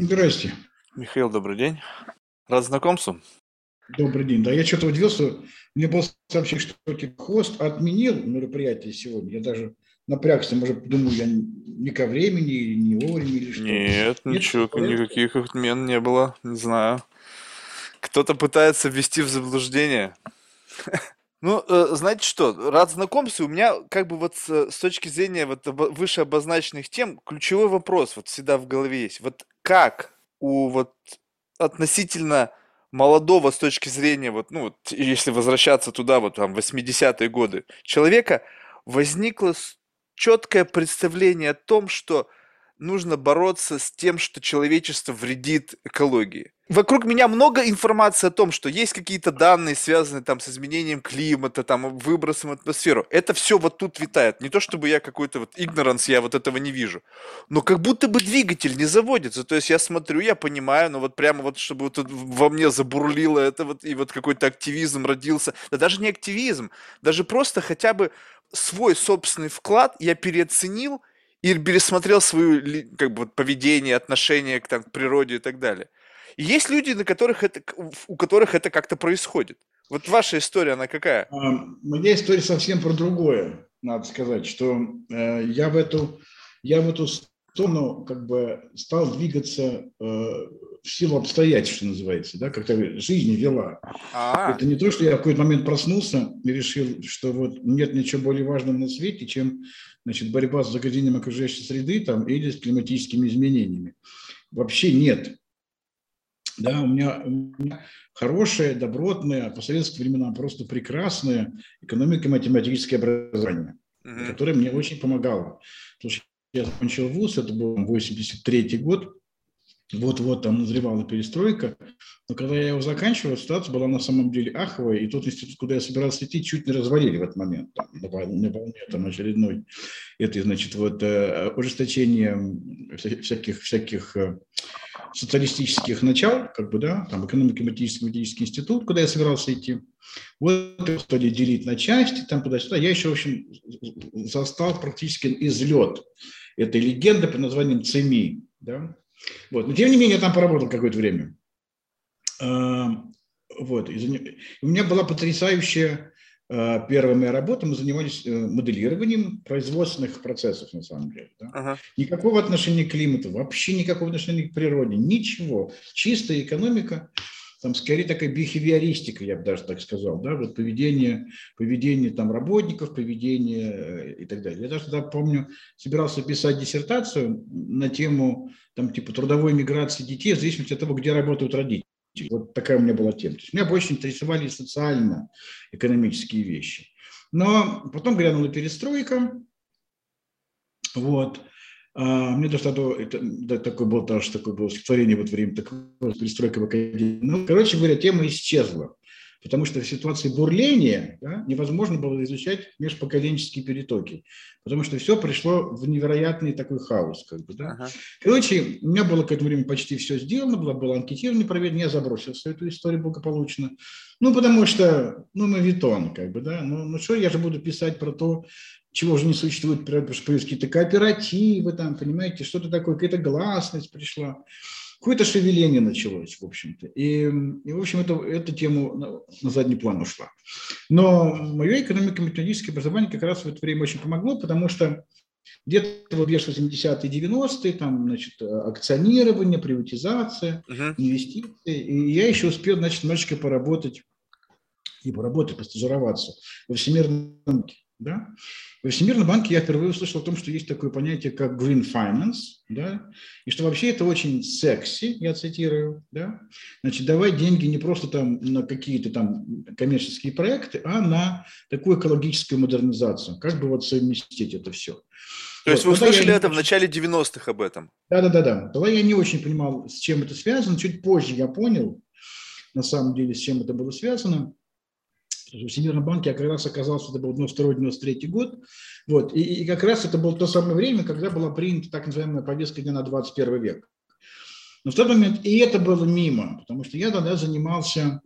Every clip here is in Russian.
Здрасте. Михаил, добрый день. Рад знакомству. Добрый день. Да, я что-то удивился. Мне было сообщение, что хост отменил мероприятие сегодня. Я даже напрягся, может, думаю, я не ко времени, не вовремя или что. Нет, Нет ничего, никаких отмен не было, не знаю. Кто-то пытается ввести в заблуждение. Ну, э, знаете что, рад знакомству. У меня как бы вот с, с точки зрения вот выше обозначенных тем, ключевой вопрос вот всегда в голове есть. Вот как у вот относительно молодого с точки зрения, вот, ну, вот, если возвращаться туда, вот там, 80-е годы, человека возникло четкое представление о том, что нужно бороться с тем, что человечество вредит экологии. Вокруг меня много информации о том, что есть какие-то данные, связанные там с изменением климата, там, выбросом в атмосферу. Это все вот тут витает. Не то, чтобы я какой-то вот игноранс, я вот этого не вижу. Но как будто бы двигатель не заводится. То есть я смотрю, я понимаю, но вот прямо вот, чтобы вот во мне забурлило это вот, и вот какой-то активизм родился. Да даже не активизм, даже просто хотя бы свой собственный вклад я переоценил, и пересмотрел свое как бы, поведение, отношение к, там, к природе и так далее. И есть люди, на которых это, у которых это как-то происходит. Вот ваша история, она какая? А, моя история совсем про другое, надо сказать, что э, я в эту, я в эту сторону как бы стал двигаться э, в силу обстоятельств, что называется, да, как-то жизнь вела. А-а-а. Это не то, что я в какой-то момент проснулся и решил, что вот нет ничего более важного на свете, чем значит, борьба с загрязнением окружающей среды там, или с климатическими изменениями. Вообще нет. Да, у меня, у меня хорошее, добротное, а по советским временам просто прекрасное экономико-математическое образование, mm-hmm. которое мне очень помогало. Потому что я закончил вуз, это был 83 год, вот-вот там назревала перестройка, но когда я его заканчивал, ситуация была на самом деле аховая, и тот институт, куда я собирался идти, чуть не развалили в этот момент, там, на, волне там, очередной, это, значит, вот э, ужесточение всяких, всяких э, социалистических начал, как бы, да, там, экономико-математический математический институт, куда я собирался идти, вот стали делить на части, там, туда-сюда, я еще, в общем, застал практически излет этой легенды под названием ЦМИ, да, вот. Но тем не менее, я там поработал какое-то время. А, вот. У меня была потрясающая первая моя работа. Мы занимались э, моделированием производственных процессов, на самом деле. Да? Ага. Никакого отношения к климату, вообще никакого отношения к природе, ничего. Чистая экономика там скорее такая бихевиористика, я бы даже так сказал, да, вот поведение, поведение там работников, поведение э, и так далее. Я даже тогда помню, собирался писать диссертацию на тему там типа трудовой миграции детей в зависимости от того, где работают родители. Вот такая у меня была тема. То есть меня больше интересовали социально-экономические вещи. Но потом глянула перестройка, вот, а, мне даже тогда это, да, такое было тоже такое было стихотворение вот время такое перестройка в академии. Ну, короче говоря, тема исчезла, потому что в ситуации бурления да, невозможно было изучать межпоколенческие перетоки, потому что все пришло в невероятный такой хаос. Как бы, да. ага. Короче, у меня было к этому времени почти все сделано, было, было анкетирование проведено, я забросил всю эту историю благополучно. Ну, потому что, ну, мавитон, как бы, да, ну, ну что я же буду писать про то, чего же не существует, потому что появились какие-то кооперативы, там, понимаете, что-то такое, какая-то гласность пришла, какое-то шевеление началось, в общем-то. И, и в общем, это, эта тема на, на задний план ушла. Но мое экономико-методическое образование как раз в это время очень помогло, потому что где-то вот лишь 80-е, 90-е, там, значит, акционирование, приватизация, uh-huh. инвестиции. И я еще успел, значит, немножечко поработать, и поработать, постажироваться во Всемирном банке. Да? В Всемирном банке я впервые услышал о том, что есть такое понятие, как green finance, да? и что вообще это очень секси, я цитирую, да? значит, давай деньги не просто там на какие-то там коммерческие проекты, а на такую экологическую модернизацию, как бы вот совместить это все. То есть вот, вы услышали это в начале 90-х об этом? Да-да-да. Тогда я не очень понимал, с чем это связано, чуть позже я понял, на самом деле, с чем это было связано в Всемирном банке я как раз оказался, это был 92-93 год, вот, и, и как раз это было то самое время, когда была принята так называемая повестка дня на 21 век. Но в тот момент и это было мимо, потому что я тогда занимался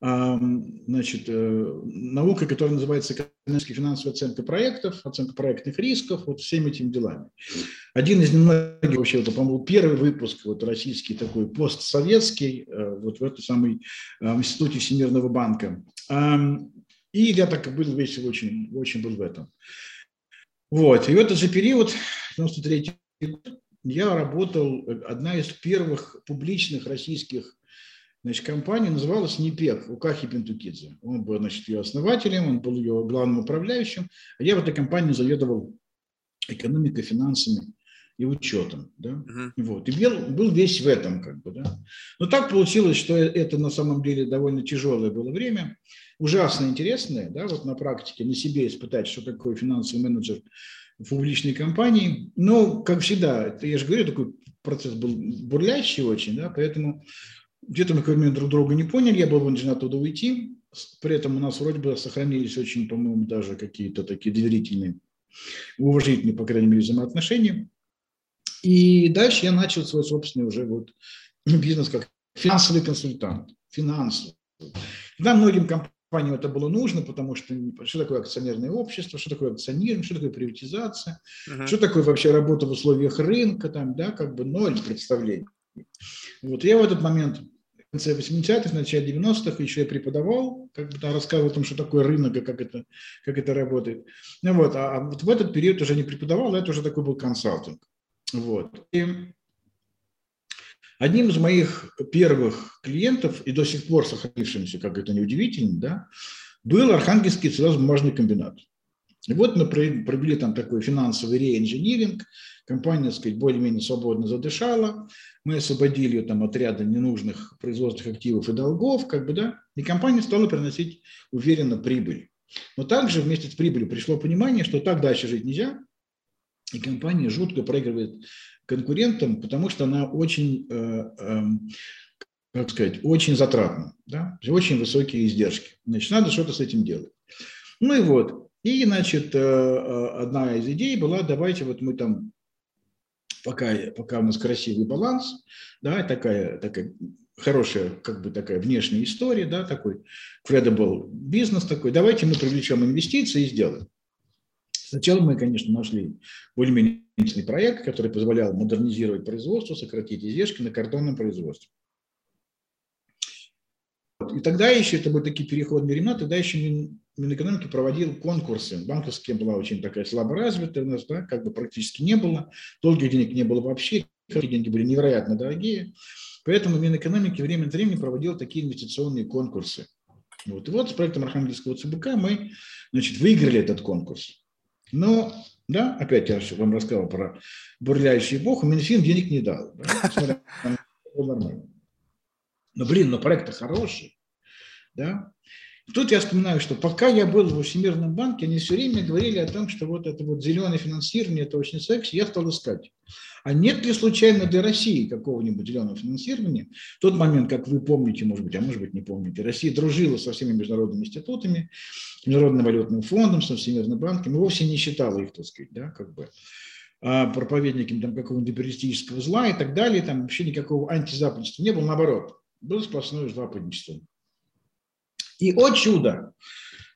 значит, э, наука, которая называется экономическая финансовая оценка проектов, оценка проектных рисков, вот всеми этими делами. Один из немногих, вообще, это, по-моему, первый выпуск вот, российский такой постсоветский, э, вот в этом самой институте Всемирного банка. И я так был весь очень, очень был в этом. Вот. И в этот же период, 93 год, я работал, одна из первых публичных российских Значит, компания называлась НИПЕК у Кахи Пентукидзе. Он был, значит, ее основателем, он был ее главным управляющим, а я в этой компании заведовал экономикой, финансами и учетом. Да? Uh-huh. Вот. И был, был весь в этом. Как бы, да? Но так получилось, что это на самом деле довольно тяжелое было время, ужасно интересное, да, вот на практике, на себе испытать, что такое финансовый менеджер в публичной компании. Но, как всегда, это, я же говорю, такой процесс был бурлящий очень, да, поэтому где-то мы какой момент друг друга не поняли, я был вынужден оттуда уйти. При этом у нас вроде бы сохранились очень, по-моему, даже какие-то такие доверительные, уважительные, по крайней мере, взаимоотношения. И дальше я начал свой собственный уже вот бизнес как финансовый консультант. Финансовый. Да, многим компаниям это было нужно, потому что что такое акционерное общество, что такое акционирование, что такое приватизация, uh-huh. что такое вообще работа в условиях рынка, там, да, как бы ноль представлений. Вот я в этот момент конце 80-х, в начале 90-х еще я преподавал, как бы там рассказывал о том, что такое рынок и как это, как это работает. Ну, вот, а, а вот в этот период уже не преподавал, это уже такой был консалтинг. Вот. И одним из моих первых клиентов, и до сих пор сохранившимся, как это неудивительно, да, был Архангельский целлулозно-бумажный комбинат. И вот мы провели там такой финансовый реинжиниринг, компания, так сказать, более-менее свободно задышала, мы освободили ее там от ряда ненужных производственных активов и долгов, как бы, да, и компания стала приносить уверенно прибыль. Но также вместе с прибылью пришло понимание, что так дальше жить нельзя, и компания жутко проигрывает конкурентам, потому что она очень, э, э, как сказать, очень затратна, да, очень высокие издержки. Значит, надо что-то с этим делать. Ну и вот, и, значит, э, э, одна из идей была, давайте вот мы там пока, пока у нас красивый баланс, да, такая, такая хорошая, как бы такая внешняя история, да, такой credible бизнес такой, давайте мы привлечем инвестиции и сделаем. Сначала мы, конечно, нашли более-менее проект, который позволял модернизировать производство, сократить издержки на картонном производстве. И тогда еще, это были такие переходные времена, тогда еще Минэкономики проводил конкурсы. Банковская была очень такая слабо развитая у нас, да, как бы практически не было. Долгих денег не было вообще, деньги были невероятно дорогие. Поэтому Минэкономики время от времени проводил такие инвестиционные конкурсы. Вот. И вот с проектом Архангельского ЦБК мы значит, выиграли этот конкурс. Но, да, опять я вам рассказал про бурляющий эпоху, Минфин денег не дал. Да? Нормально. Но, блин, но проект-то хороший. Да? Тут я вспоминаю, что пока я был в Всемирном банке, они все время говорили о том, что вот это вот зеленое финансирование, это очень секси, я стал искать. А нет ли случайно для России какого-нибудь зеленого финансирования? В тот момент, как вы помните, может быть, а может быть не помните, Россия дружила со всеми международными институтами, Международным валютным фондом, со Всемирным банком, и вовсе не считала их, так сказать, да, как бы а, проповедниками там, какого-нибудь империалистического зла и так далее, там вообще никакого антизападничества не было, наоборот, было сплошное западничество. И, о чудо,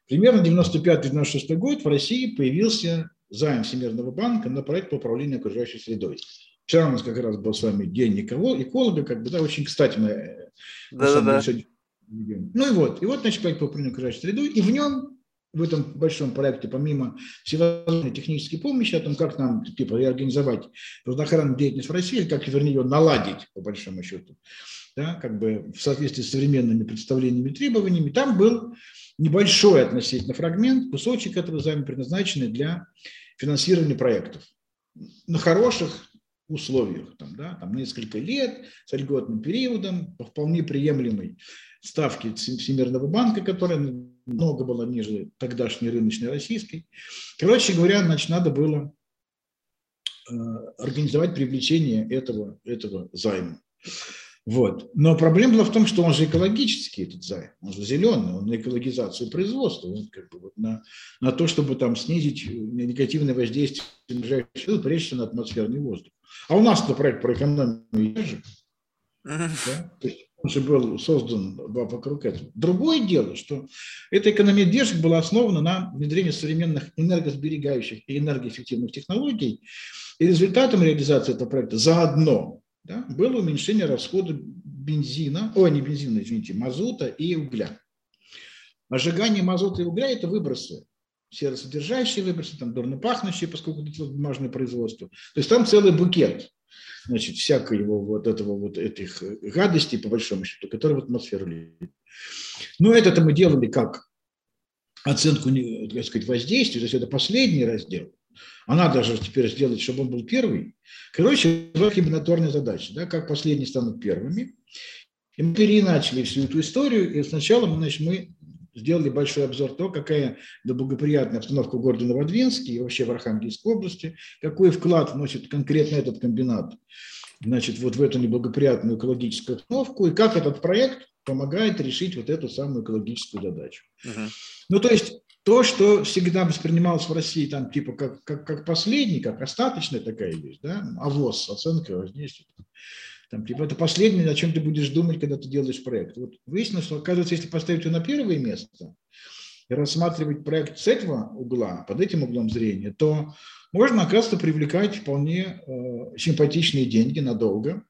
примерно 95-96 год в России появился займ Всемирного банка на проект по управлению окружающей средой. Вчера у нас как раз был с вами день эколога, как бы, да, очень кстати мы да, да, да. Ну и вот, и вот, значит, проект по управлению окружающей средой, и в нем в этом большом проекте, помимо всевозможной технической помощи, о том, как нам типа, реорганизовать природоохранную деятельность в России, как, вернее, ее наладить, по большому счету, да, как бы в соответствии с современными представлениями и требованиями, там был небольшой относительно фрагмент, кусочек этого займа, предназначенный для финансирования проектов на хороших условиях, там, да, там несколько лет с льготным периодом, по вполне приемлемой ставке Всемирного банка, которая много была ниже тогдашней рыночной российской. Короче говоря, значит, надо было э, организовать привлечение этого, этого займа. Вот. Но проблема была в том, что он же экологический, этот займ, он же зеленый, он на экологизацию производства, он как бы вот на, на то, чтобы там снизить негативное воздействие ближайших прежде всего на атмосферный воздух. А у нас-то проект про экономию же. Да? То есть же был создан вокруг этого. Другое дело, что эта экономия держек была основана на внедрении современных энергосберегающих и энергоэффективных технологий. И результатом реализации этого проекта заодно да, было уменьшение расхода бензина, ой, не бензина, извините, мазута и угля. Сжигание мазута и угля – это выбросы серосодержащие выбросы, там дурно пахнущие, поскольку это бумажное производство. То есть там целый букет значит, всякого вот этого вот этих гадостей, по большому счету, которые в атмосферу летят. Но это мы делали как оценку, так сказать, воздействия, то есть это последний раздел. А надо же теперь сделать, чтобы он был первый. Короче, два комбинаторные задачи, да, как последние станут первыми. И мы переначали всю эту историю, и сначала мы, значит, мы сделали большой обзор того, какая благоприятная обстановка в городе Новодвинске и вообще в Архангельской области, какой вклад вносит конкретно этот комбинат значит, вот в эту неблагоприятную экологическую обстановку, и как этот проект помогает решить вот эту самую экологическую задачу. Uh-huh. Ну, то есть то, что всегда воспринималось в России там типа как, как, как последний, как остаточная такая вещь, да, АВОС, оценка воздействия, там, типа, это последнее, о чем ты будешь думать, когда ты делаешь проект. Вот выяснилось, что, оказывается, если поставить его на первое место и рассматривать проект с этого угла, под этим углом зрения, то можно, оказывается, привлекать вполне э, симпатичные деньги надолго,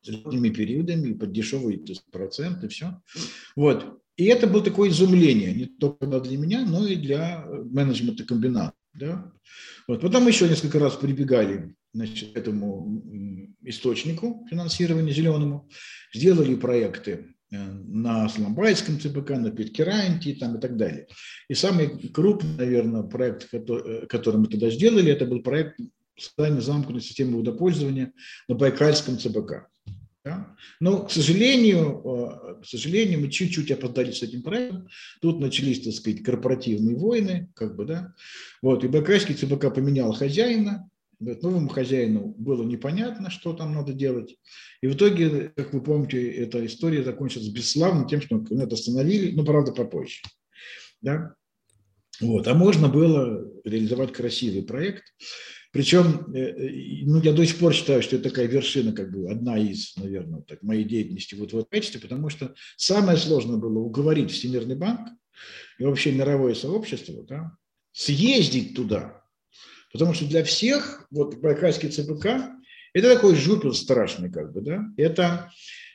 с длинными периодами, под дешевый процент и все. Вот. И это было такое изумление, не только для меня, но и для менеджмента комбината. Да? Вот. Потом еще несколько раз прибегали значит, к этому источнику финансирования зеленому, сделали проекты э, на Сломбайском ЦПК, на Питкеранте там, и так далее. И самый крупный, наверное, проект, который, э, который мы тогда сделали, это был проект создания замкнутой системы водопользования на Байкальском ЦПК. Да? Но, к сожалению, э, к сожалению, мы чуть-чуть опоздали с этим проектом. Тут начались, так сказать, корпоративные войны, как бы, да. Вот, и Байкальский ЦБК поменял хозяина, новому хозяину было непонятно, что там надо делать. И в итоге, как вы помните, эта история закончилась бесславно тем, что это остановили, но, правда, попозже. Да? Вот. А можно было реализовать красивый проект, причем, э, э, ну, я до сих пор считаю, что это такая вершина, как бы одна из, наверное, так, моей деятельности вот в этом качестве, потому что самое сложное было уговорить Всемирный банк и вообще мировое сообщество да, съездить туда. Потому что для всех, вот Байкальский ЦБК, это такой жупел страшный, как бы, да, это,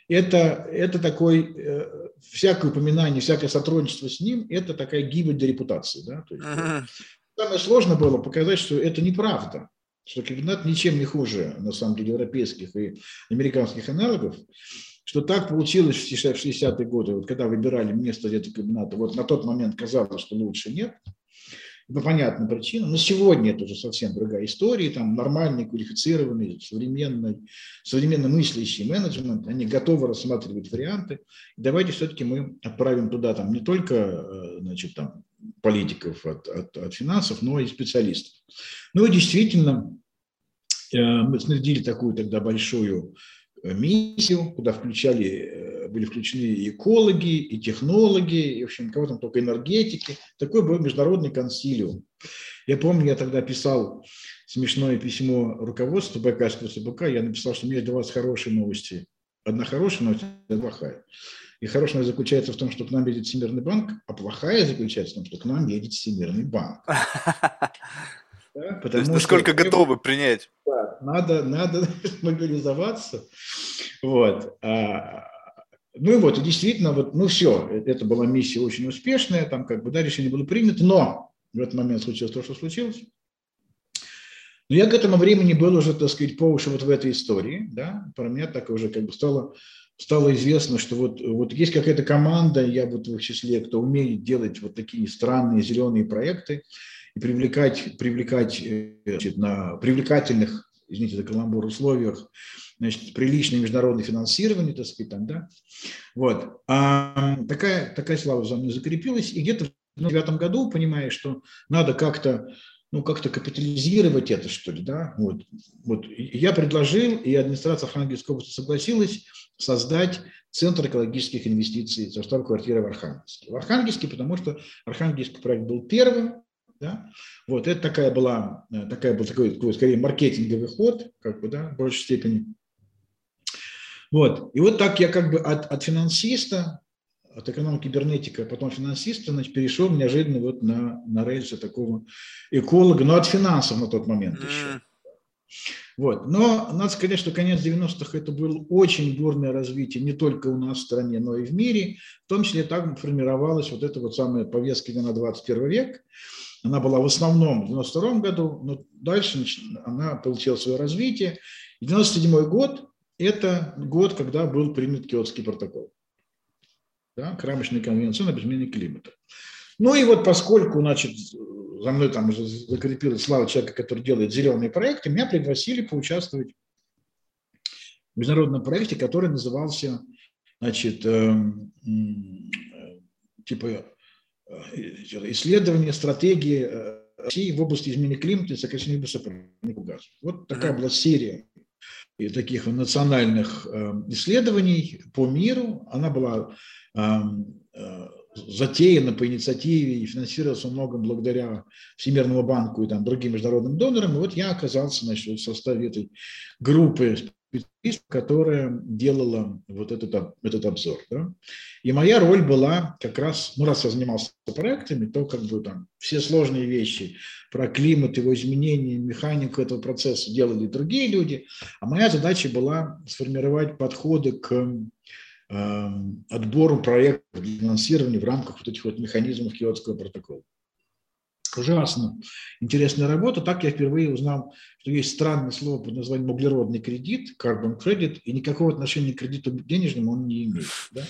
это, это такой, э, всякое упоминание, всякое сотрудничество с ним, это такая гибель для репутации, да, то есть, ага. Самое сложное было показать, что это неправда, что комбинат ничем не хуже, на самом деле, европейских и американских аналогов, что так получилось в 60-е годы, вот когда выбирали место этого комбината, вот на тот момент казалось, что лучше нет – по понятным причинам. Но сегодня это уже совсем другая история. Там нормальный, квалифицированный, современный, современно мыслящий менеджмент. Они готовы рассматривать варианты. давайте все-таки мы отправим туда там не только э, значит, там, политиков от, от, от финансов, но и специалистов. Ну и действительно, э, мы снарядили такую тогда большую Э, миссию, куда включали, были включены и экологи, и технологи, и, в общем, кого там только энергетики. Такой был международный консилиум. Я помню, я тогда писал смешное письмо руководству Байкальского СБК, я написал, что у меня для вас хорошие новости. Одна хорошая новость, одна плохая. И хорошая новость заключается в том, что к нам едет Всемирный банк, а плохая заключается в том, что к нам едет Всемирный банк. Да, потому То есть насколько что, готовы принять? Да, надо, надо мобилизоваться. Вот. А, ну и вот, и действительно, вот, ну все, это была миссия очень успешная, там как бы, да, решение было принято, но в этот момент случилось то, что случилось. Но я к этому времени был уже, так сказать, по уши вот в этой истории, да, про меня так уже как бы стало, стало известно, что вот, вот есть какая-то команда, я вот в числе, кто умеет делать вот такие странные зеленые проекты, и привлекать, привлекать э, значит, на привлекательных, извините за каламбур, условиях значит, приличное международное финансирование, так сказать, там, да. Вот. А такая, такая слава за мной закрепилась, и где-то в 2009 году, понимая, что надо как-то ну, как-то капитализировать это, что ли, да, вот, вот, я предложил, и администрация Архангельской области согласилась создать Центр экологических инвестиций со штаб-квартиры в Архангельске. В Архангельске, потому что Архангельский проект был первым, да? Вот это такая была, э, такая был такой скорее маркетинговый ход, как бы, да, в большей степени. Вот. И вот так я как бы от, от финансиста, от экономики кибернетика, потом финансиста, значит, перешел неожиданно вот на, на рельсы такого эколога, но от финансов на тот момент еще. Вот. Но надо сказать, что конец 90-х это было очень бурное развитие не только у нас в стране, но и в мире. В том числе так формировалась вот эта вот самая повестка на 21 век. Она была в основном в 92 году, но дальше она получила свое развитие. 97 год – это год, когда был принят Киотский протокол. Да, Рамочная конвенция об изменении климата. Ну и вот поскольку, значит, за мной там уже закрепилась слава человека, который делает зеленые проекты, меня пригласили поучаствовать в международном проекте, который назывался, значит, э, э, типа исследование стратегии э, России в области изменения климата и сокращения выброса парниковых газов. Вот такая была серия таких национальных э, исследований по миру. Она была затеяна по инициативе и финансировалась во многом благодаря Всемирному банку и там, другим международным донорам. И вот я оказался значит, в составе этой группы которая делала вот этот, этот обзор. Да? И моя роль была как раз, ну раз я занимался проектами, то как бы там все сложные вещи про климат, его изменения, механику этого процесса делали другие люди, а моя задача была сформировать подходы к Эм, отбору проектов для финансирования в рамках вот этих вот механизмов Киотского протокола. Ужасно интересная работа. Так я впервые узнал, что есть странное слово под названием углеродный кредит, carbon credit, и никакого отношения к кредиту денежному он не имеет. Да?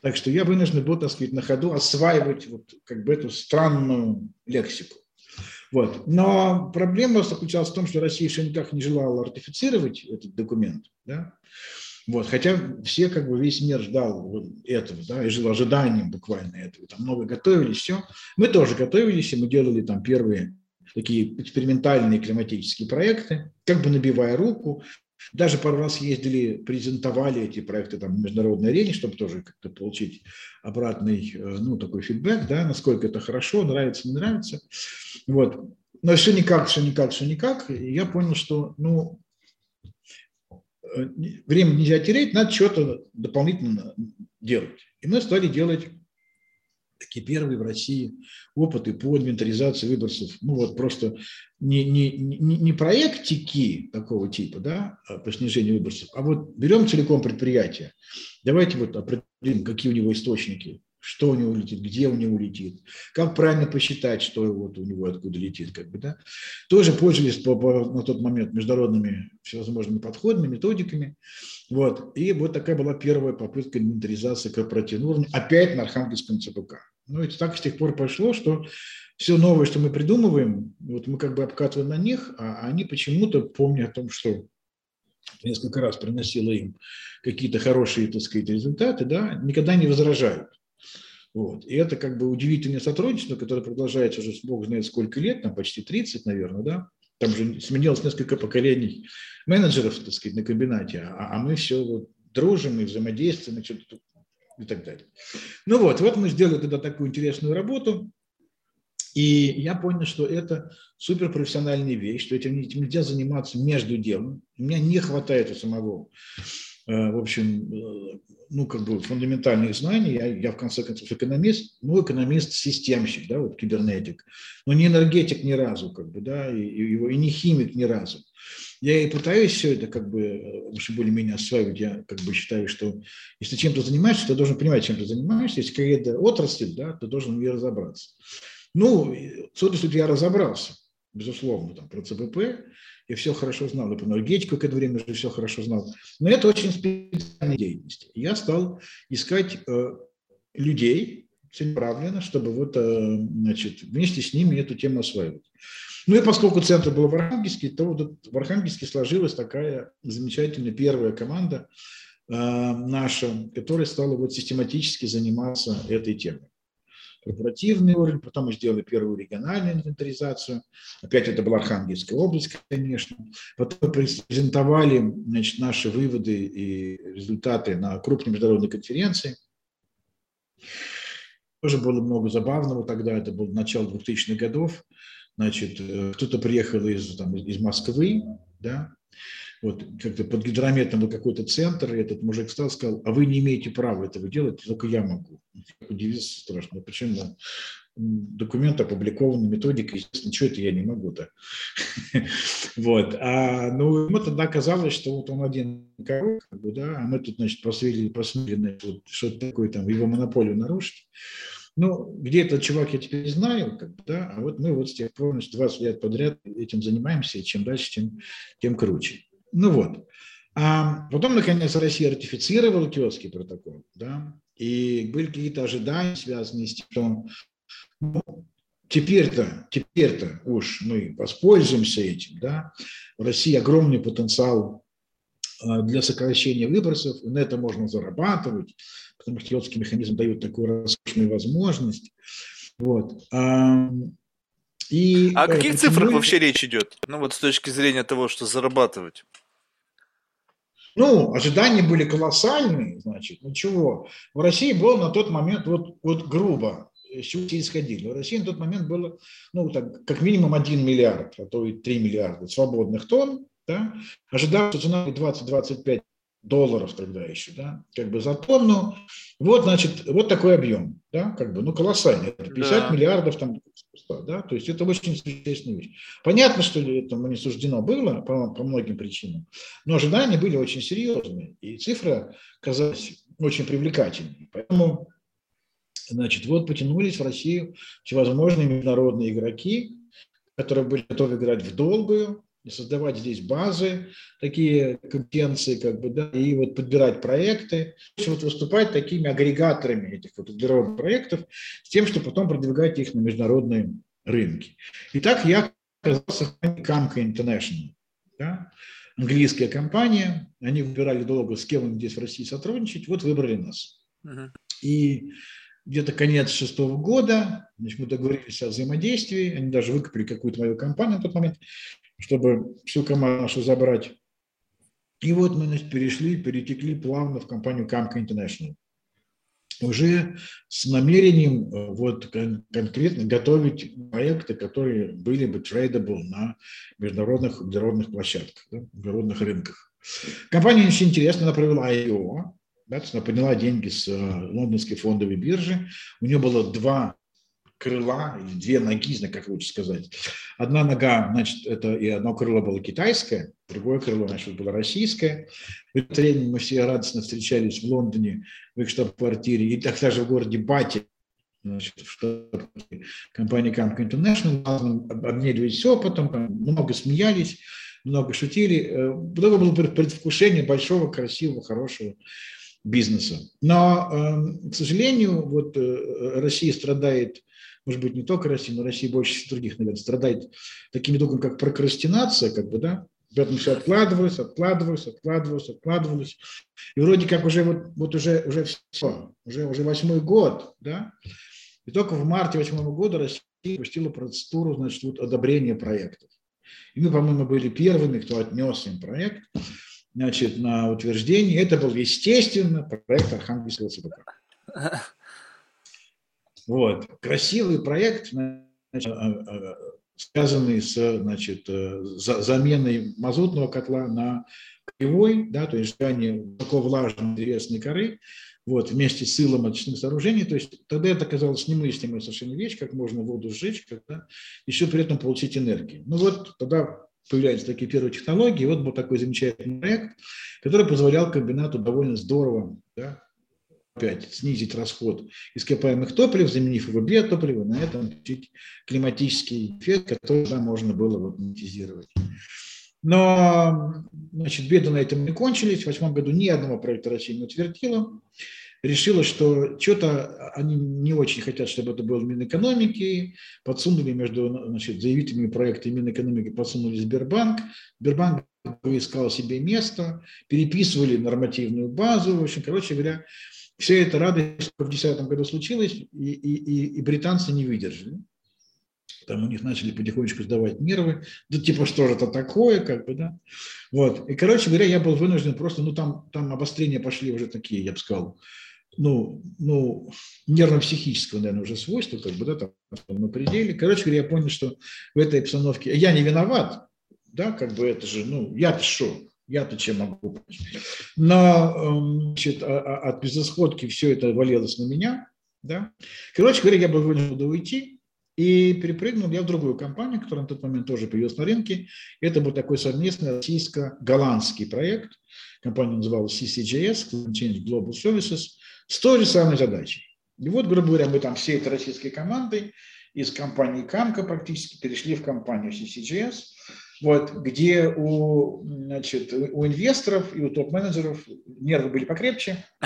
Так что я вынужден был, так сказать, на ходу осваивать вот как бы эту странную лексику. Вот. Но проблема заключалась в том, что Россия еще никак не желала ратифицировать этот документ. Да? Вот, хотя все, как бы весь мир ждал вот этого, да, и жил ожиданием буквально этого. Там много готовились, все. Мы тоже готовились, и мы делали там первые такие экспериментальные климатические проекты, как бы набивая руку. Даже пару раз ездили, презентовали эти проекты там, в международной арене, чтобы тоже как-то получить обратный, э, ну, такой фидбэк, да, насколько это хорошо, нравится, не нравится. Вот. Но все никак, все никак, все никак. И я понял, что, ну, время нельзя терять, надо что-то дополнительно делать. И мы стали делать такие первые в России опыты по инвентаризации выбросов. Ну вот просто не, не, не, не проектики такого типа, да, а по снижению выбросов, а вот берем целиком предприятие. Давайте вот определим, какие у него источники что у него летит, где у него летит, как правильно посчитать, что вот у него откуда летит, как бы, да. Тоже пользовались по, по, на тот момент международными всевозможными подходами, методиками. Вот. И вот такая была первая попытка инвентаризации корпоративного уровня, опять на Архангельском ЦПК. Ну, это так с тех пор пошло, что все новое, что мы придумываем, вот мы как бы обкатываем на них, а они почему-то, помня о том, что несколько раз приносило им какие-то хорошие, так сказать, результаты, да, никогда не возражают. Вот. И это как бы удивительное сотрудничество, которое продолжается уже, бог знает сколько лет, там почти 30, наверное, да. Там же сменилось несколько поколений менеджеров, так сказать, на комбинате, а, а мы все вот дружим и взаимодействуем и, что-то, и так далее. Ну вот, вот мы сделали тогда такую интересную работу, и я понял, что это суперпрофессиональная вещь, что этим нельзя заниматься между делом. У меня не хватает у самого в общем, э, ну, как бы фундаментальных знаний. Я, я в конце концов экономист, ну, экономист-системщик, да, вот кибернетик, но не энергетик ни разу, как бы, да, и, и, его, и не химик ни разу. Я и пытаюсь все это как бы э, вообще более-менее осваивать. Я как бы считаю, что если чем-то занимаешься, ты должен понимать, чем ты занимаешься. Если какая-то отрасль, да, ты должен в ней разобраться. Ну, в я разобрался, безусловно, там, про ЦБП, и все хорошо знал, и по энергетику к этому времени уже все хорошо знал. Но это очень специальная деятельность. Я стал искать э, людей целенаправленно, чтобы вот, э, значит, вместе с ними эту тему осваивать. Ну и поскольку центр был в Архангельске, то вот в Архангельске сложилась такая замечательная первая команда э, наша, которая стала вот систематически заниматься этой темой корпоративный уровень, потом мы сделали первую региональную инвентаризацию, опять это была Архангельская область, конечно, потом презентовали значит, наши выводы и результаты на крупной международной конференции. Тоже было много забавного тогда, это было начало 2000-х годов, значит, э, кто-то приехал из, там, из Москвы, да, вот как-то под гидрометом был какой-то центр, и этот мужик стал, сказал, а вы не имеете права этого делать, только я могу. Удивился страшно. Почему? документ опубликован, методика, естественно, что это я не могу то Вот. А, ну, ему тогда казалось, что вот он один король, как бы, да, а мы тут, значит, посмотрели, посмотрели вот, что-то такое там, его монополию нарушить. Ну, где этот чувак, я теперь знаю, как бы, да, а вот мы вот с тех пор, значит, 20 лет подряд этим занимаемся, и чем дальше, тем, тем круче. Ну вот. А потом, наконец, Россия ратифицировала Киотский протокол, да, и были какие-то ожидания, связанные с тем, что ну, теперь-то, теперь-то уж мы воспользуемся этим, да. В России огромный потенциал а, для сокращения выбросов, и на это можно зарабатывать, потому что киотский механизм дает такую роскошную возможность. Вот. И а о каких цифрах мы... вообще речь идет? Ну вот с точки зрения того, что зарабатывать. Ну, ожидания были колоссальные, значит, ну чего. В России было на тот момент, вот, вот грубо, с все исходили. В России на тот момент было, ну, так, как минимум 1 миллиард, а то и 3 миллиарда свободных тонн, да, ожидалось, что цена 20-25 долларов тогда еще, да, как бы за тонну. Вот, значит, вот такой объем, да, как бы, ну, колоссальный. Это 50 да. миллиардов там, да, то есть это очень существенная вещь. Понятно, что этому не суждено было по, по многим причинам, но ожидания были очень серьезные, и цифра казалась очень привлекательной. Поэтому, значит, вот потянулись в Россию всевозможные международные игроки, которые были готовы играть в долгую, создавать здесь базы, такие компетенции, как бы, да, и вот подбирать проекты, вот выступать такими агрегаторами этих вот проектов с тем, чтобы потом продвигать их на международные рынки. Итак, я оказался в Камка International, да, английская компания, они выбирали долго, с кем им здесь в России сотрудничать, вот выбрали нас. Uh-huh. И где-то конец шестого года, значит, мы договорились о взаимодействии, они даже выкупили какую-то мою компанию на тот момент, чтобы всю команду нашу забрать. И вот мы перешли, перетекли плавно в компанию Камка International. Уже с намерением э, вот конкретно готовить проекты, которые были бы tradable на международных, международных площадках, да, международных рынках. Компания очень интересная, она провела IO, да, она подняла деньги с э, лондонской фондовой биржи. У нее было два крыла, или две ноги, как лучше сказать. Одна нога, значит, это и одно крыло было китайское, другое крыло, значит, было российское. В это мы все радостно встречались в Лондоне, в их штаб-квартире, и так даже в городе Бати, значит, в штаб компании Camp International, обменивались опытом, много смеялись, много шутили. Много было предвкушение большого, красивого, хорошего бизнеса. Но, эм, к сожалению, вот э, Россия страдает может быть, не только Россия, но Россия больше других, наверное, страдает такими долгами, как прокрастинация, как бы, да, поэтому все откладывалось, откладывалось, откладывалось, откладывалось. И вроде как уже вот, вот уже, уже все, уже, уже восьмой год, да, и только в марте восьмого года Россия пустила процедуру, значит, вот одобрения проектов. И мы, по-моему, были первыми, кто отнес им проект, значит, на утверждение. Это был, естественно, проект Архангельского ЦБК. Вот. Красивый проект, значит, а, а, связанный с значит, э, заменой мазутного котла на кривой, да, то есть сжигание высоковлажной древесной коры, вот, вместе с силом очистных сооружений. То есть тогда это казалось немыслимой совершенно вещь, как можно воду сжечь, когда еще при этом получить энергию. Ну вот тогда появляются такие первые технологии. Вот был такой замечательный проект, который позволял комбинату довольно здорово да, опять снизить расход ископаемых топлив, заменив его биотопливо, на этом получить климатический эффект, который да, можно было вот монетизировать. Но значит, беды на этом не кончились. В восьмом году ни одного проекта Россия не утвердила. Решила, что что-то они не очень хотят, чтобы это было в Минэкономике. Подсунули между значит, заявителями проекта и Минэкономики, подсунули Сбербанк. Сбербанк искал себе место, переписывали нормативную базу. В общем, короче говоря, все это радость в 2010 году случилось, и, и, и, и британцы не выдержали. Там у них начали потихонечку сдавать нервы. Да типа, что же это такое, как бы, да. Вот. И, короче говоря, я был вынужден просто, ну, там, там обострения пошли уже такие, я бы сказал, ну, ну, нервно-психического, наверное, уже свойства, как бы, да, там, на пределе. Короче говоря, я понял, что в этой обстановке я не виноват, да, как бы это же, ну, я-то что, Я-то чем могу Но эм, значит, а, а, от безысходки все это валилось на меня. Да? Короче говоря, я был вынужден уйти и перепрыгнул я в другую компанию, которая на тот момент тоже появилась на рынке. Это был такой совместный российско-голландский проект. Компания называлась CCJS, Change Global Services, с той же самой задачей. И вот, грубо говоря, мы там всей этой российской командой из компании Камка практически перешли в компанию CCGS, вот, где у, значит, у инвесторов и у топ-менеджеров нервы были покрепче.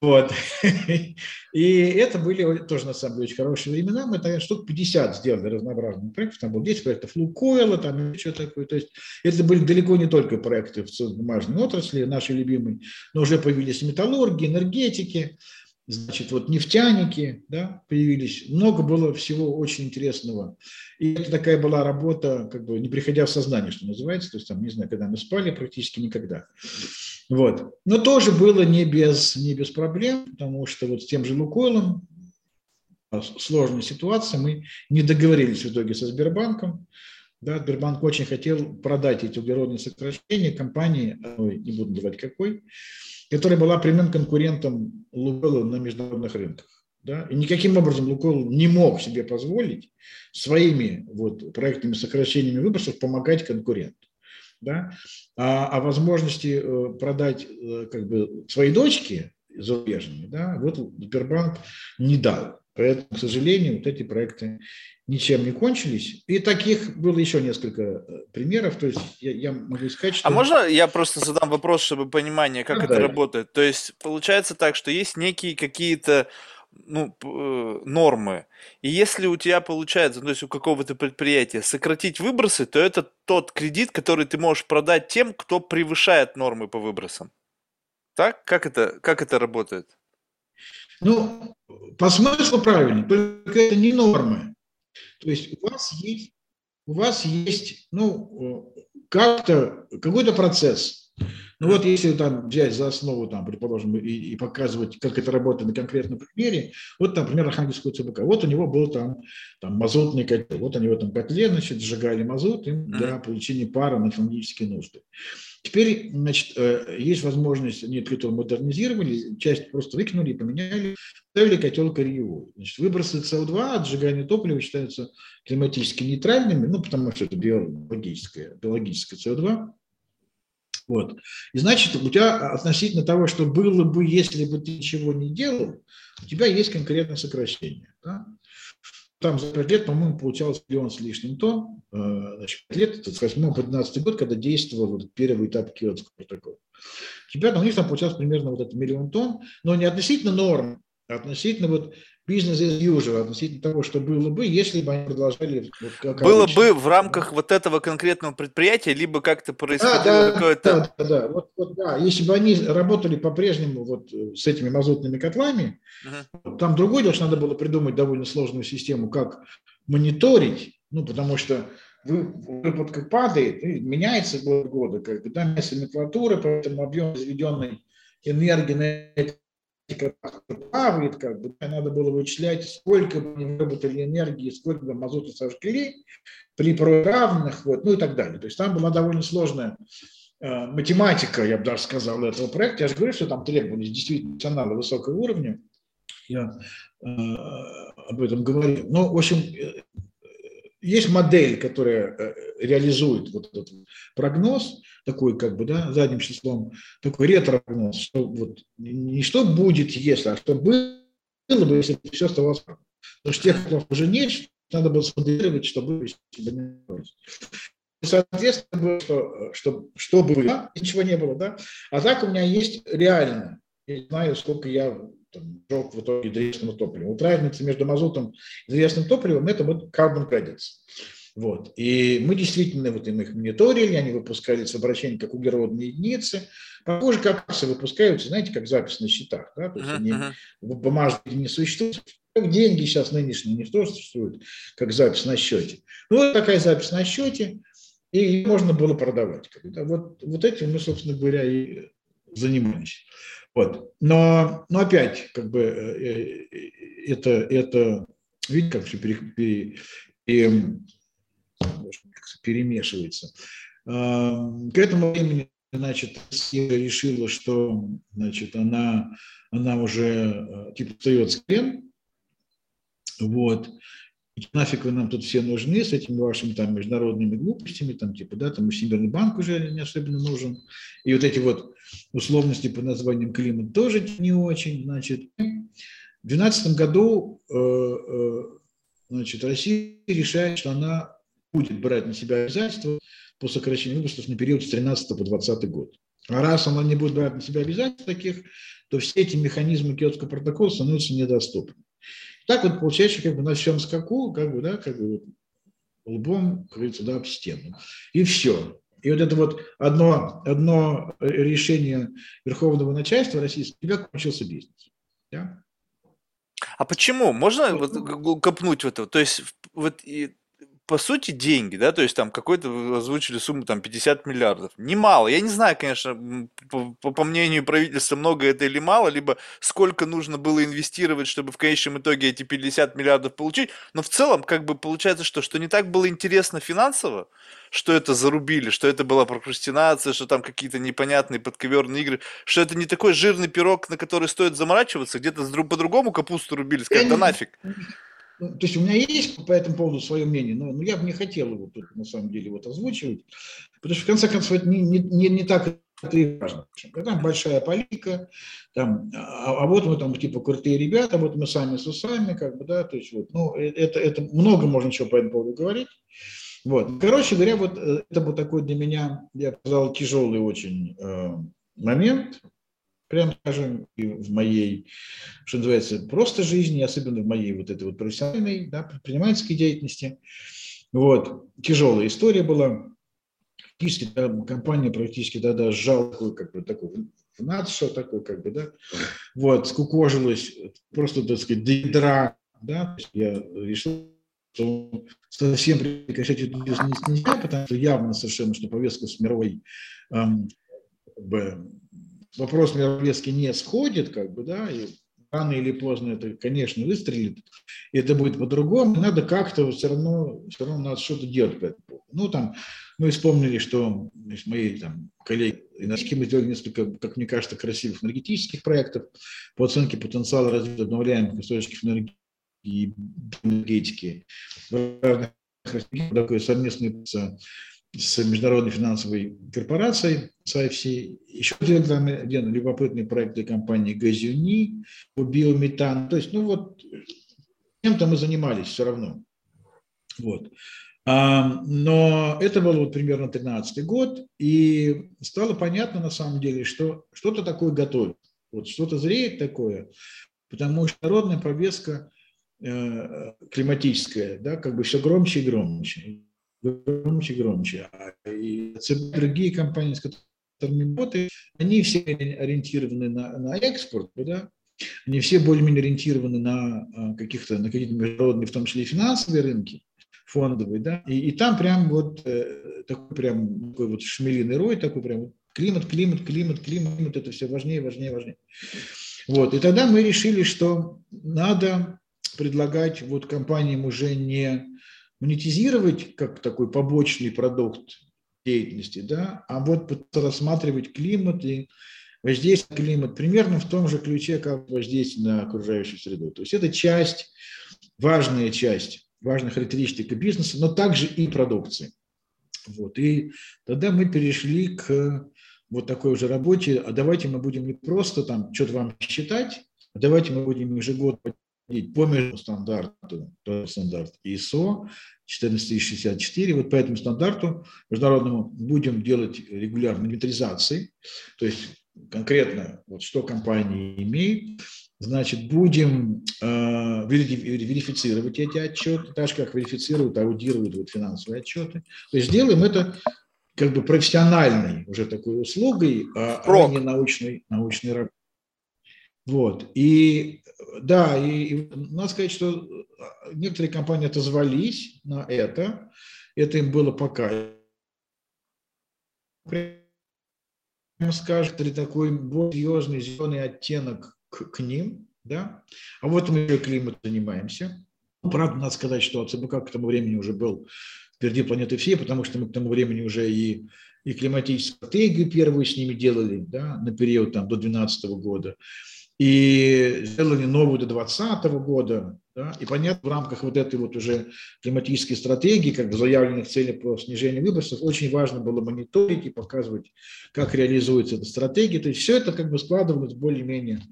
Вот. И это были тоже, на самом деле, очень хорошие времена. Мы тогда штук 50 сделали разнообразных проектов. Там было 10 проектов Лукойла, там еще такое. То есть это были далеко не только проекты в бумажной отрасли, наши любимые, но уже появились металлурги, энергетики, значит, вот нефтяники да, появились. Много было всего очень интересного. И это такая была работа, как бы не приходя в сознание, что называется. То есть там, не знаю, когда мы спали, практически никогда. Вот. Но тоже было не без, не без проблем, потому что вот с тем же Лукойлом сложная ситуация. Мы не договорились в итоге со Сбербанком. Да, Сбербанк очень хотел продать эти углеродные сокращения компании, не буду называть какой, которая была прямым конкурентом Лукойла на международных рынках. Да? И никаким образом Лукойл не мог себе позволить своими вот, проектными сокращениями выбросов помогать конкуренту. Да? А, а возможности э, продать э, как бы, свои дочки зарубежными, да, вот Сбербанк не дал. Поэтому, к сожалению, вот эти проекты ничем не кончились. И таких было еще несколько э, примеров. То есть я, я могу сказать, что... А можно я просто задам вопрос, чтобы понимание, как да, это да. работает? То есть получается так, что есть некие какие-то ну, э, нормы. И если у тебя получается, ну, то есть у какого-то предприятия сократить выбросы, то это тот кредит, который ты можешь продать тем, кто превышает нормы по выбросам. Так? Как это, как это работает? Ну, по смыслу правильно, только это не нормы. То есть у вас есть, у вас есть ну, как-то какой-то процесс. Ну вот если там взять за основу, там, предположим, и, и показывать, как это работает на конкретном примере, вот, там, например, Архангельского ЦБК. Вот у него был там, там мазутный котел. Вот они в этом котле, значит, сжигали мазут им для получения пара на технологические нужды. Теперь, значит, э, есть возможность, эту котел модернизировали, часть просто выкинули и поменяли, ставили котел корьевой. Значит, выбросы СО2 от сжигания топлива считаются климатически нейтральными, ну, потому что это биологическое, биологическое СО2. Вот. И значит, у тебя относительно того, что было бы, если бы ты ничего не делал, у тебя есть конкретное сокращение. Да? Там за 5 лет, по-моему, получалось миллион с лишним тонн. Э, значит, 5 лет, это с 8 по 12 год, когда действовал вот первый этап Киотского протокола. Теперь у них там получалось примерно вот этот миллион тонн, но не относительно норм, а относительно вот бизнес as usual, относительно того, что было бы, если бы они продолжали... Вот, как было обычно. бы в рамках вот этого конкретного предприятия, либо как-то происходило да, какое-то... Да, да, да. Вот, вот, да. Если бы они работали по-прежнему вот с этими мазутными котлами, uh-huh. там другой дело, что надо было придумать довольно сложную систему, как мониторить, ну, потому что выработка падает, и меняется год года, как бы, да, меняется номенклатура, поэтому объем заведенной энергии на эти плавает, как бы, надо было вычислять, сколько бы они выработали энергии, сколько бы мазута сожгли при равных, вот, ну и так далее. То есть там была довольно сложная э, математика, я бы даже сказал, этого проекта. Я же говорю, что там требовались действительно профессионалы высокого уровня. Я э, об этом говорил. Но, в общем, э, есть модель, которая э, реализует вот этот прогноз, такой как бы, да, задним числом, такой ретро-прогноз, что вот не что будет, если, а что было бы, если бы все оставалось Потому что тех, кто уже нет, надо было смоделировать, чтобы не Соответственно, было, что, что, что было, ничего не было, да. А так у меня есть реально, я знаю, сколько я там, в итоге древесного топлива. Вот разница между мазутом и древесным топливом – это вот carbon credits. Вот. И мы действительно вот им их мониторили, они выпускались обращения как углеродные единицы. Похоже, как акции выпускаются, знаете, как запись на счетах. Да? То есть uh-huh. они в бумажных не существуют. Как деньги сейчас нынешние не что существуют, как запись на счете. Ну, вот такая запись на счете, и можно было продавать. Вот, вот этим мы, собственно говоря, и занимались. Вот. Но, но опять, как бы, э, э, это, это видите, как все пере, пере, пере, перемешивается. К этому времени, значит, Россия решила, что, значит, она, она уже типа встает с вот, нафиг вы нам тут все нужны с этими вашими там международными глупостями, там типа, да, там Всемирный банк уже не особенно нужен, и вот эти вот условности по названием климат тоже не очень, значит. В 2012 году э, э, значит, Россия решает, что она будет брать на себя обязательства по сокращению выпусков на период с 13 по 20 год. А раз она не будет брать на себя обязательств таких, то все эти механизмы Киотского протокола становятся недоступны. Так вот получается, как бы на всем скаку, как бы, да, как бы лбом, как говорится, да, об стену. И все. И вот это вот одно, одно решение Верховного начальства российского, тебя кончился бизнес. Да? А почему? Можно вот копнуть в это? То есть вот и по сути, деньги, да, то есть там какой-то озвучили сумму там 50 миллиардов. Немало. Я не знаю, конечно, по, по мнению правительства, много это или мало, либо сколько нужно было инвестировать, чтобы в конечном итоге эти 50 миллиардов получить. Но в целом, как бы получается, что, что не так было интересно финансово, что это зарубили, что это была прокрастинация, что там какие-то непонятные подковерные игры, что это не такой жирный пирог, на который стоит заморачиваться, где-то по-другому капусту рубили, сказать, да нафиг. Ну, то есть у меня есть по этому поводу свое мнение, но, но я бы не хотел его тут на самом деле вот озвучивать, потому что в конце концов это не, не, не так это и важно. Там большая политика, там, а, а вот мы там типа крутые ребята, вот мы сами с усами, как бы, да, то есть вот, ну, э, это, это много можно чего по этому поводу говорить. Вот. Короче говоря, вот э, это был такой для меня, я бы сказал, тяжелый очень э, момент, прям скажем, и в моей, что называется, просто жизни, особенно в моей вот этой вот профессиональной, да, предпринимательской деятельности. Вот, тяжелая история была. Практически да, компания практически тогда сжала такой, как бы, такой в надшо такой, как бы, да, вот, скукожилась, просто, так сказать, до ядра, да, я решил, что совсем прекращать эту деятельность нельзя, потому что явно совершенно, что повестка с мировой эм, как бы, вопрос мировески не сходит, как бы, да, и рано или поздно это, конечно, выстрелит, и это будет по-другому, надо как-то все равно, все равно надо что-то делать по этому Ну, там, мы вспомнили, что значит, мои там, коллеги энергетики мы сделали несколько, как мне кажется, красивых энергетических проектов по оценке потенциала развития обновляемых источников энергии и энергетики. Такой совместный с Международной финансовой корпорацией, с IFC. Еще один, один любопытный проект для компании Газюни по биометану. То есть, ну вот, чем-то мы занимались все равно. Вот. А, но это был вот примерно 13 год, и стало понятно на самом деле, что что-то такое готовит. Вот что-то зреет такое, потому что народная повестка э, климатическая, да, как бы все громче и громче громче и громче. А и другие компании, с которыми работаем, они все ориентированы на, на экспорт, да? они все более-менее ориентированы на а, каких-то на какие-то международные, в том числе и финансовые рынки, фондовые, да, и, и там прям вот э, такой прям такой вот шмелиный рой, такой прям климат, климат, климат, климат, это все важнее, важнее, важнее. Вот, и тогда мы решили, что надо предлагать вот компаниям уже не монетизировать как такой побочный продукт деятельности, да, а вот рассматривать климат и воздействие климат примерно в том же ключе, как воздействие на окружающую среду. То есть это часть, важная часть, важная характеристика бизнеса, но также и продукции. Вот. И тогда мы перешли к вот такой уже работе, а давайте мы будем не просто там что-то вам считать, а давайте мы будем ежегодно по между стандарту, стандарт ISO 14064, вот по этому стандарту международному будем делать регулярные инвентаризации, то есть конкретно вот что компания имеет, значит, будем э, верифицировать эти отчеты, так же, как верифицируют, аудируют вот финансовые отчеты. То есть делаем это как бы профессиональной уже такой услугой, а, а не научной, научной работой. Вот. И да, и, и надо сказать, что а, некоторые компании отозвались на это. Это им было пока. Прямо скажет, или такой более серьезный зеленый оттенок к, к ним. Да? А вот мы климат занимаемся. правда, надо сказать, что ЦБК к тому времени уже был впереди планеты всей, потому что мы к тому времени уже и, и климатическую стратегию первую с ними делали да, на период там, до 2012 года, и сделали новую до 2020 года. Да, и понятно, в рамках вот этой вот уже климатической стратегии, как заявленных целей по снижению выбросов, очень важно было мониторить и показывать, как реализуется эта стратегия. То есть все это как бы складывалось более-менее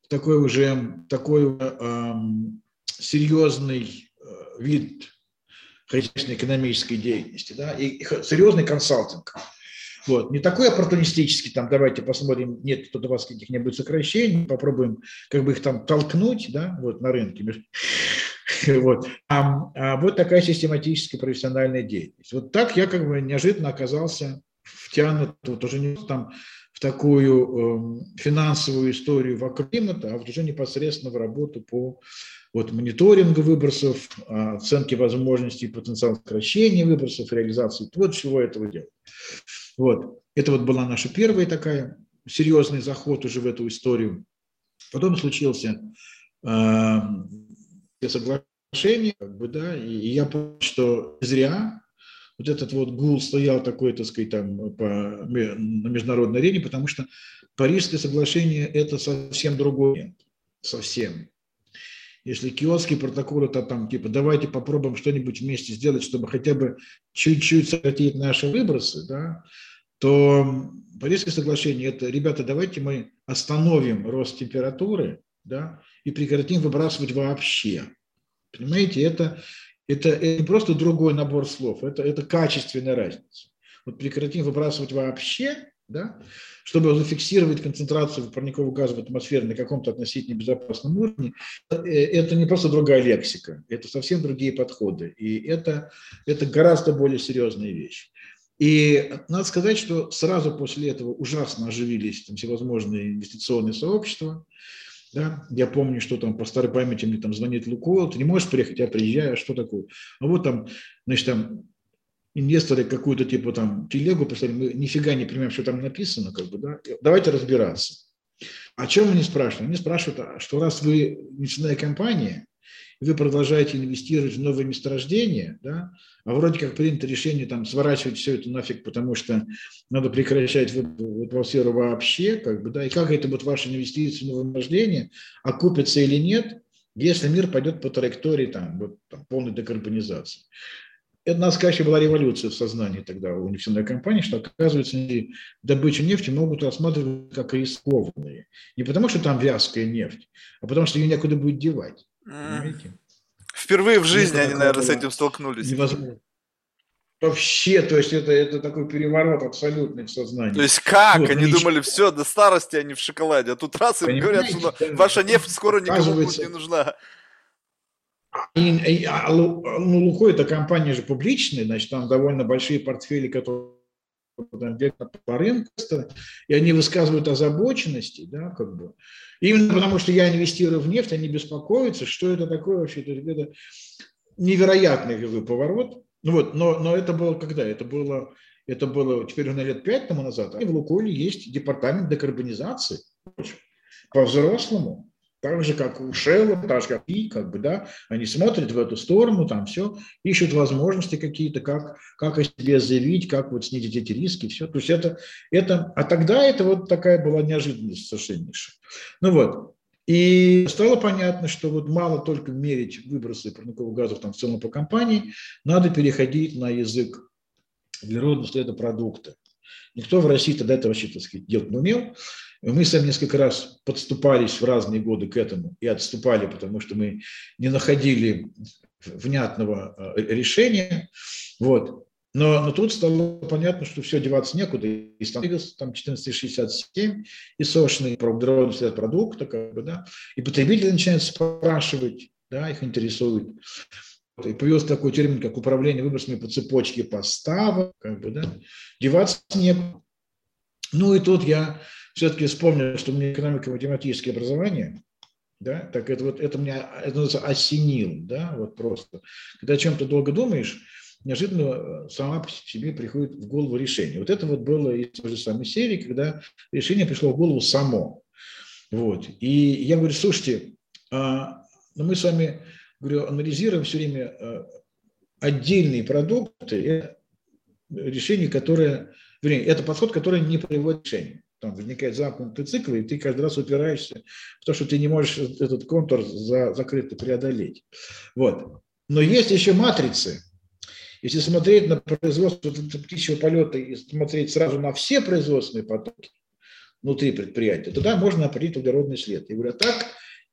в такой уже такой эм, серьезный э, вид хозяйственно-экономической деятельности, да, и серьезный консалтинг. Вот. Не такой оппортунистический, там, давайте посмотрим, нет тут у вас каких-нибудь сокращений, попробуем как бы их там толкнуть, да, вот на рынке. Вот. А, а вот такая систематическая профессиональная деятельность. Вот так я как бы неожиданно оказался втянут вот уже не там в такую э, финансовую историю вокруг климата, а вот уже непосредственно в работу по вот мониторинга выбросов, оценки возможностей и потенциала сокращения выбросов, реализации вот всего этого дела. Вот. Это вот была наша первая такая серьезный заход уже в эту историю. Потом случился э, соглашение, как бы, да, и, я понял, что зря вот этот вот гул стоял такой, так сказать, там по, на международной арене, потому что Парижское соглашение – это совсем другое, совсем. Если киотский протокол это там типа давайте попробуем что-нибудь вместе сделать, чтобы хотя бы чуть-чуть сократить наши выбросы, да, то Парижское соглашение это, ребята, давайте мы остановим рост температуры, да, и прекратим выбрасывать вообще. Понимаете, это, это, это не просто другой набор слов, это, это качественная разница. Вот прекратим выбрасывать вообще, да, чтобы зафиксировать концентрацию парникового газа в атмосфере на каком-то относительно безопасном уровне, э, это не просто другая лексика, это совсем другие подходы. И это, это гораздо более серьезная вещь. И надо сказать, что сразу после этого ужасно оживились там всевозможные инвестиционные сообщества. Да? Я помню, что там по старой памяти мне там звонит Лукойл, ты не можешь приехать, я приезжаю, а что такое? А вот там, значит, там инвесторы какую-то типа там телегу прислали, мы нифига не понимаем, что там написано, как бы, да, давайте разбираться. О чем они спрашивают? Они спрашивают, а что раз вы нефтяная компания, вы продолжаете инвестировать в новые месторождения, да, а вроде как принято решение там сворачивать все это нафиг, потому что надо прекращать в атмосферу вообще, как бы, да, и как это вот ваши инвестиции в новые месторождения окупятся или нет, если мир пойдет по траектории там, вот, там, полной декарбонизации это, надо сказать, была революция в сознании тогда у нефтяной компании, что, оказывается, добычу нефти могут рассматривать как рискованные. Не потому, что там вязкая нефть, а потому, что ее некуда будет девать. Понимаете? Впервые в жизни это они, наверное, с этим столкнулись. Невозможно. Вообще, то есть это, это такой переворот абсолютный в сознании. То есть как? Вот, они думали, все, до старости они в шоколаде, а тут раз им говорят, что ваша нефть скоро никому будет не нужна. И, и, а, ну, Лухо это компания же публичная, значит, там довольно большие портфели, которые там, по рынку, и они высказывают озабоченности, да, как бы. Именно потому, что я инвестирую в нефть, они беспокоятся, что это такое вообще, это невероятный поворот. Ну вот, но, но это было когда? Это было, это было теперь уже лет пять тому назад. И в Лукойле есть департамент декарбонизации по-взрослому так же, как у Шелла, так же, как и, как бы, да, они смотрят в эту сторону, там все, ищут возможности какие-то, как, как о себе заявить, как вот снизить эти риски, все. То есть это, это, а тогда это вот такая была неожиданность совершеннейшая. Ну вот, и стало понятно, что вот мало только мерить выбросы парниковых газов там в целом по компании, надо переходить на язык углеродного следа продукта. Никто в России тогда это вообще, так сказать, делать не умел. Мы сами несколько раз подступались в разные годы к этому и отступали, потому что мы не находили внятного э, решения. Вот. Но, но тут стало понятно, что все, деваться некуда. И там 1467, и сошный углеродный продукта, как бы, да, и потребители начинают спрашивать, да, их интересует. И появился такой термин, как управление выбросами по цепочке поставок, как бы, да, деваться некуда. Ну и тут я все-таки вспомнил, что у меня экономика математическое образование, да, так это вот это меня это называется осенил, да, вот просто. Когда о чем-то долго думаешь, неожиданно э, сама по себе приходит в голову решение. Вот это вот было из той же самой серии, когда решение пришло в голову само. Вот. И я говорю, слушайте, а, ну мы с вами говорю, анализируем все время э, отдельные продукты, решение, которое, вернее, это подход, который не приводит к решению. Там возникает замкнутый цикл, и ты каждый раз упираешься в то, что ты не можешь этот контур за, закрытый преодолеть. Вот. Но есть еще матрицы. Если смотреть на производство птичьего полета и смотреть сразу на все производственные потоки внутри предприятия, тогда можно определить углеродный след. И говорю, так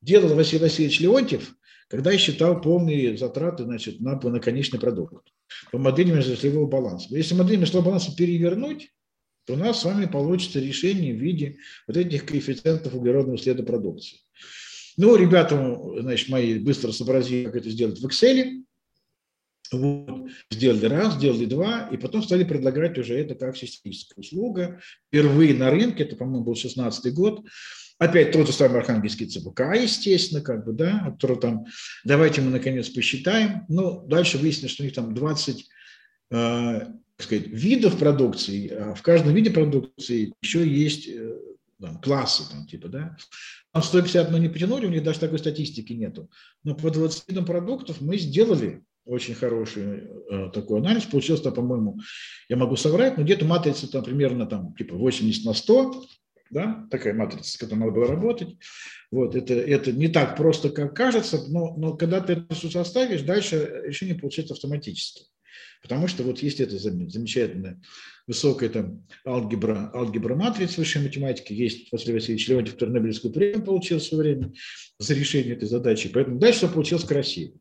делал Василий Васильевич Леонтьев, когда я считал полные затраты значит, на, на конечный продукт по модели межотраслевого баланса. Если модель межотраслевого баланса перевернуть, у нас с вами получится решение в виде вот этих коэффициентов углеродного следа продукции. Ну, ребята, значит, мои быстро сообразили, как это сделать в Excel. Вот. Сделали раз, сделали два, и потом стали предлагать уже это как систематическая услуга. Впервые на рынке, это, по-моему, был 16 год, Опять тот же самый архангельский ЦБК, естественно, как бы, да, который там, давайте мы наконец посчитаем. Ну, дальше выяснилось, что у них там 20 э, сказать, видов продукции, а в каждом виде продукции еще есть э, там, классы, там, типа, да. Там 150 мы не потянули, у них даже такой статистики нету. Но по 20 видам продуктов мы сделали очень хороший э, такой анализ. Получился, по-моему, я могу соврать, но где-то матрица там примерно там типа 80 на 100, да, такая матрица, с которой надо было работать. Вот, это, это не так просто, как кажется, но, но когда ты это все составишь, дальше решение получается автоматически. Потому что вот есть эта замечательная высокая там алгебра, алгебра матриц высшей математики, есть Василий Васильевич Леонтьев, который Нобелевскую премию получил в свое время за решение этой задачи, поэтому дальше все получилось красиво.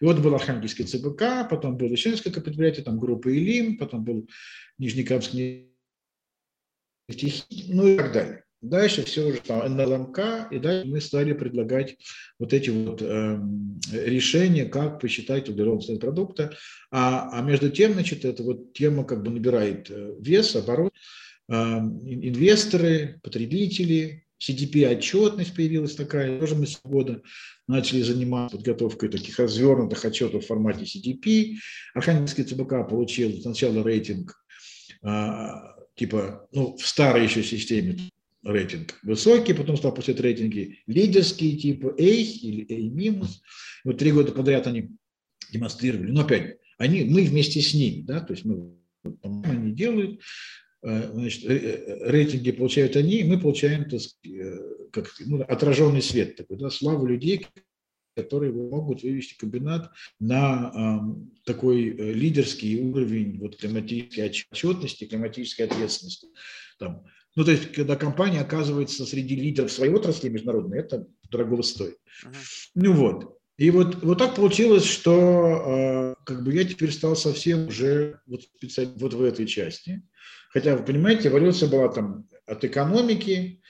И вот был Архангельский ЦБК, потом было еще несколько предприятий, там группа Илим, потом был Нижнекамский ну и так далее. Дальше все уже там НЛМК, и дальше мы стали предлагать вот эти вот э, решения, как посчитать углеродный продукта. А, а между тем, значит, эта вот тема как бы набирает э, вес, оборот. Э, инвесторы, потребители, CDP-отчетность появилась такая, тоже мы с года начали заниматься подготовкой таких развернутых отчетов в формате CDP. Архангельский ЦБК получил сначала рейтинг а, типа, ну, в старой еще системе рейтинг высокий, потом стал получать рейтинги лидерские, типа A или A минус. Вот три года подряд они демонстрировали. Но опять, они, мы вместе с ними, да, то есть мы, они делают, э, значит, э, э, рейтинги получают они, мы получаем так, как, ну, отраженный свет такой, да, славу людей, которые могут вывести комбинат на э, такой лидерский уровень вот, климатической отчетности, климатической ответственности. Там. Ну, то есть, когда компания оказывается среди лидеров своей отрасли международной, это дорого стоит. Uh-huh. Ну вот. И вот, вот так получилось, что э, как бы я теперь стал совсем уже вот, специально вот в этой части. Хотя, вы понимаете, эволюция была там от экономики,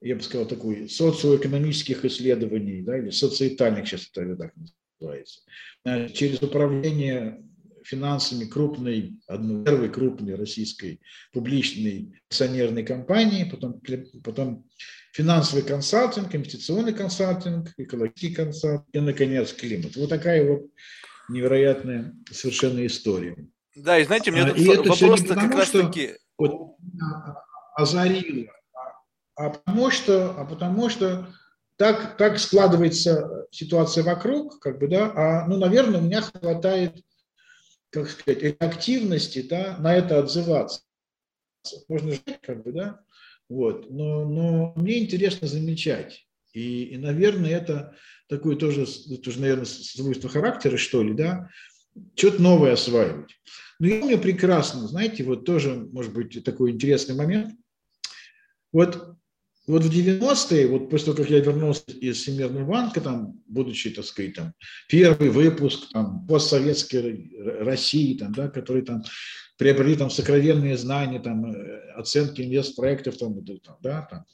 я бы сказал, такой социоэкономических исследований, да, или социетальных, сейчас это так называется, через управление финансами крупной, одной первой крупной российской публичной акционерной компании, потом, потом финансовый консалтинг, инвестиционный консалтинг, экологический консалтинг и, наконец, климат. Вот такая вот невероятная совершенно история. Да, и знаете, у меня а, тут вопрос как раз таки... Вот, озарило а потому что, а потому что так, так складывается ситуация вокруг, как бы, да, а, ну, наверное, у меня хватает, как сказать, активности, да, на это отзываться. Можно жить, как бы, да, вот, но, но мне интересно замечать. И, и, наверное, это такое тоже, тоже, наверное, свойство характера, что ли, да, что-то новое осваивать. Но я помню прекрасно, знаете, вот тоже, может быть, такой интересный момент. Вот вот в 90-е, вот после того, как я вернулся из Всемирного банка, там, будучи, так сказать, там, первый выпуск там, постсоветской России, там, да, который там приобрели там сокровенные знания, там, э, оценки инвестпроектов, там, там, да, там,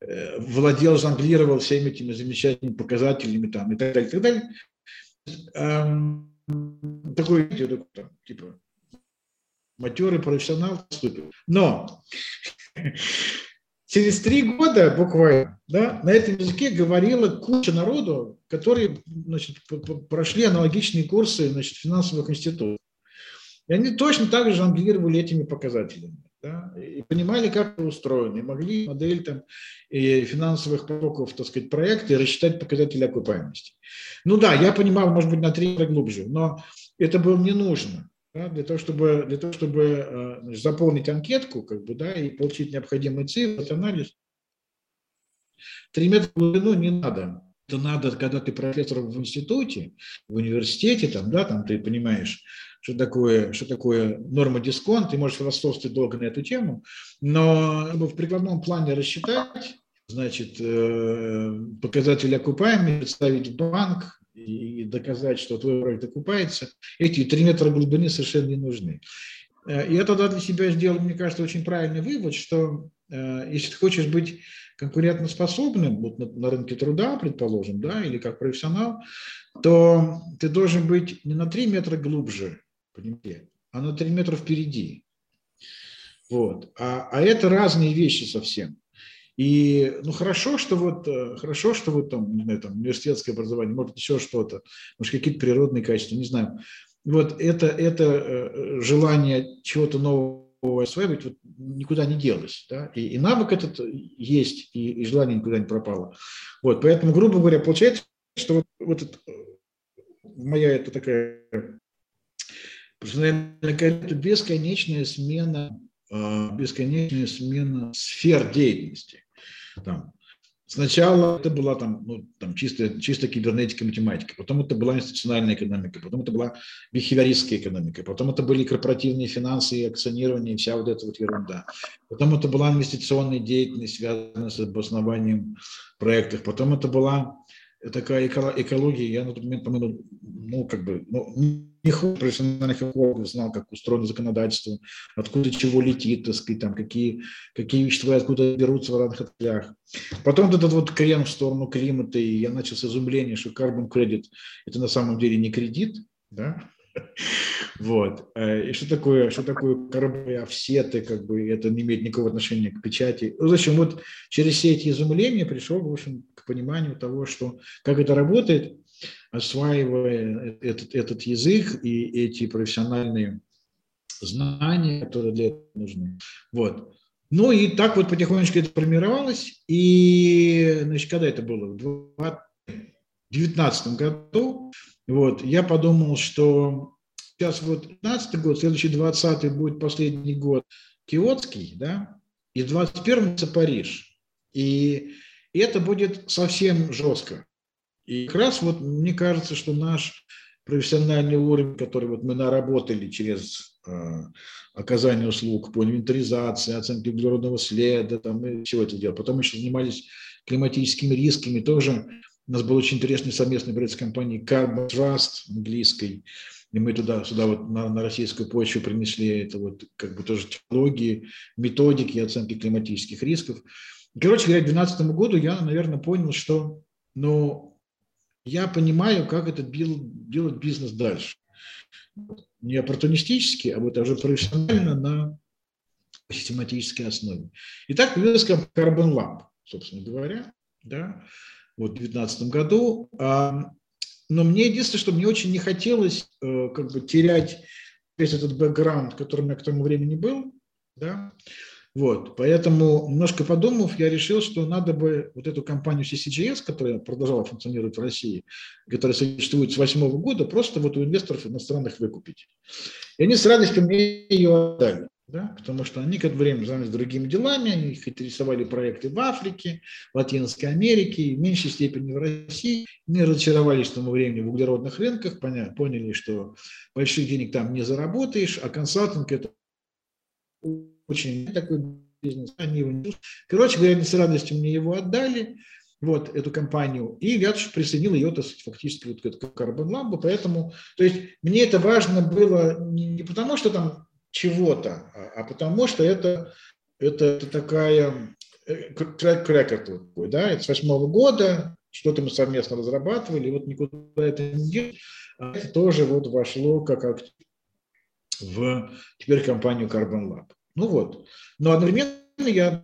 э, владел, жонглировал всеми этими замечательными показателями там, и так далее, и так далее. Эм, такой, такой там, типа, матерый профессионал вступил. Но через три года буквально да, на этом языке говорила куча народу, которые значит, прошли аналогичные курсы значит, финансовых институтов. И они точно так же жонглировали этими показателями. да, и понимали, как это устроено, и могли модель там, и финансовых потоков, так сказать, проекта и рассчитать показатели окупаемости. Ну да, я понимал, может быть, на три глубже, но это было не нужно. Да, для того, чтобы, для того, чтобы э, значит, заполнить анкетку как бы, да, и получить необходимые цифры, анализ, три метра в глубину не надо. Это надо, когда ты профессор в институте, в университете, там, да, там ты понимаешь, что такое, что такое норма дисконт, ты можешь философствовать долго на эту тему, но в прикладном плане рассчитать, значит, э, показатели окупаемости, представить банк и доказать, что твой проект окупается, эти три метра глубины совершенно не нужны. Э, я тогда для себя сделал, мне кажется, очень правильный вывод, что э, если ты хочешь быть конкурентоспособным вот на, на рынке труда, предположим, да, или как профессионал, то ты должен быть не на 3 метра глубже, понимаете, а на 3 метра впереди. Вот. А, а это разные вещи совсем. И ну хорошо, что вот э, хорошо, что вот там, не знаю, там университетское образование, может еще что-то, может какие-то природные качества, не знаю. Вот это, это э, желание чего-то нового осваивать вот никуда не делось. Да? И, и навык этот есть, и, и желание никуда не пропало. Вот, поэтому, грубо говоря, получается, что вот, вот это, моя это такая это бесконечная смена, бесконечная смена сфер деятельности. Там, сначала это была там, ну, там чисто, чисто кибернетика, математика, потом это была институциональная экономика, потом это была бихевиористская экономика, потом это были корпоративные финансы и акционирование, и вся вот эта вот ерунда. Потом это была инвестиционная деятельность, связанная с обоснованием проектов, потом это была такая экология, я на тот момент, по-моему, ну, как бы, ну, хуже профессиональных экологов знал, как устроено законодательство, откуда чего летит, так сказать, там, какие, какие вещества откуда берутся в разных отраслях. Потом вот этот вот крен в сторону климата, и я начал с изумления, что carbon credit – это на самом деле не кредит, да, вот. Э, и что такое, что такое корабли, офсеты, как бы это не имеет никакого отношения к печати. Ну, зачем? Вот через все эти изумления пришел, в общем, к пониманию того, что как это работает, осваивая этот, этот язык и эти профессиональные знания, которые для этого нужны. Вот. Ну и так вот потихонечку это формировалось. И, значит, когда это было? В 2019 году вот, я подумал, что сейчас вот 15 год, следующий 20 будет последний год Киотский, да, и 21 это Париж. И это будет совсем жестко. И как раз вот мне кажется, что наш профессиональный уровень, который вот мы наработали через э, оказание услуг по инвентаризации, оценке углеродного следа, там, мы все это делали. Потом еще занимались климатическими рисками, тоже у нас был очень интересный совместный проект с компанией Carbon Trust английской, и мы туда, сюда вот на, на российскую почву принесли это вот как бы тоже технологии, методики оценки климатических рисков. Короче говоря, к 2012 году я, наверное, понял, что ну, я понимаю, как это делать бизнес дальше. Не оппортунистически, а вот уже профессионально на систематической основе. И так появилась Carbon Lab, собственно говоря. Да вот, в 2019 году. Но мне единственное, что мне очень не хотелось э, как бы терять весь этот бэкграунд, который у меня к тому времени был, да, вот, поэтому, немножко подумав, я решил, что надо бы вот эту компанию CCGS, которая продолжала функционировать в России, которая существует с восьмого года, просто вот у инвесторов иностранных выкупить. И они с радостью мне ее отдали да, потому что они какое-то время занялись другими делами, они их интересовали проекты в Африке, в Латинской Америке, в меньшей степени в России. Не разочаровались к тому времени в углеродных рынках, поняли, что больших денег там не заработаешь, а консалтинг – это очень такой бизнес. Они. Короче говоря, они с радостью мне его отдали, вот эту компанию, и я присоединил ее, так сказать, фактически вот к Carbon Lab, поэтому, то есть мне это важно было не, потому, что там чего-то, а, а потому что это, это, это такая трек-рекорд такой, да, это с восьмого года, что-то мы совместно разрабатывали, вот никуда это не делать, а это тоже вот вошло как в теперь компанию Carbon Lab. Ну вот, но одновременно я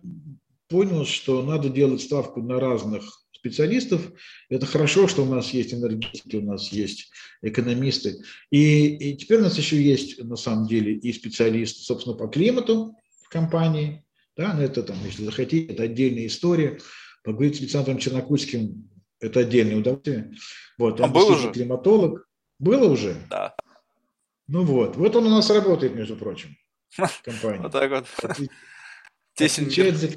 понял, что надо делать ставку на разных специалистов. Это хорошо, что у нас есть энергетики, у нас есть экономисты. И, и теперь у нас еще есть, на самом деле, и специалисты, собственно, по климату, в компании, да, но это там, если захотите, это отдельная история. Поговорить с Александром Чернокульским – это отдельное удовольствие. Вот, он, он был уже? климатолог. Было уже? Да. Ну вот, вот он у нас работает, между прочим, компании. Вот так вот. Отвечает за,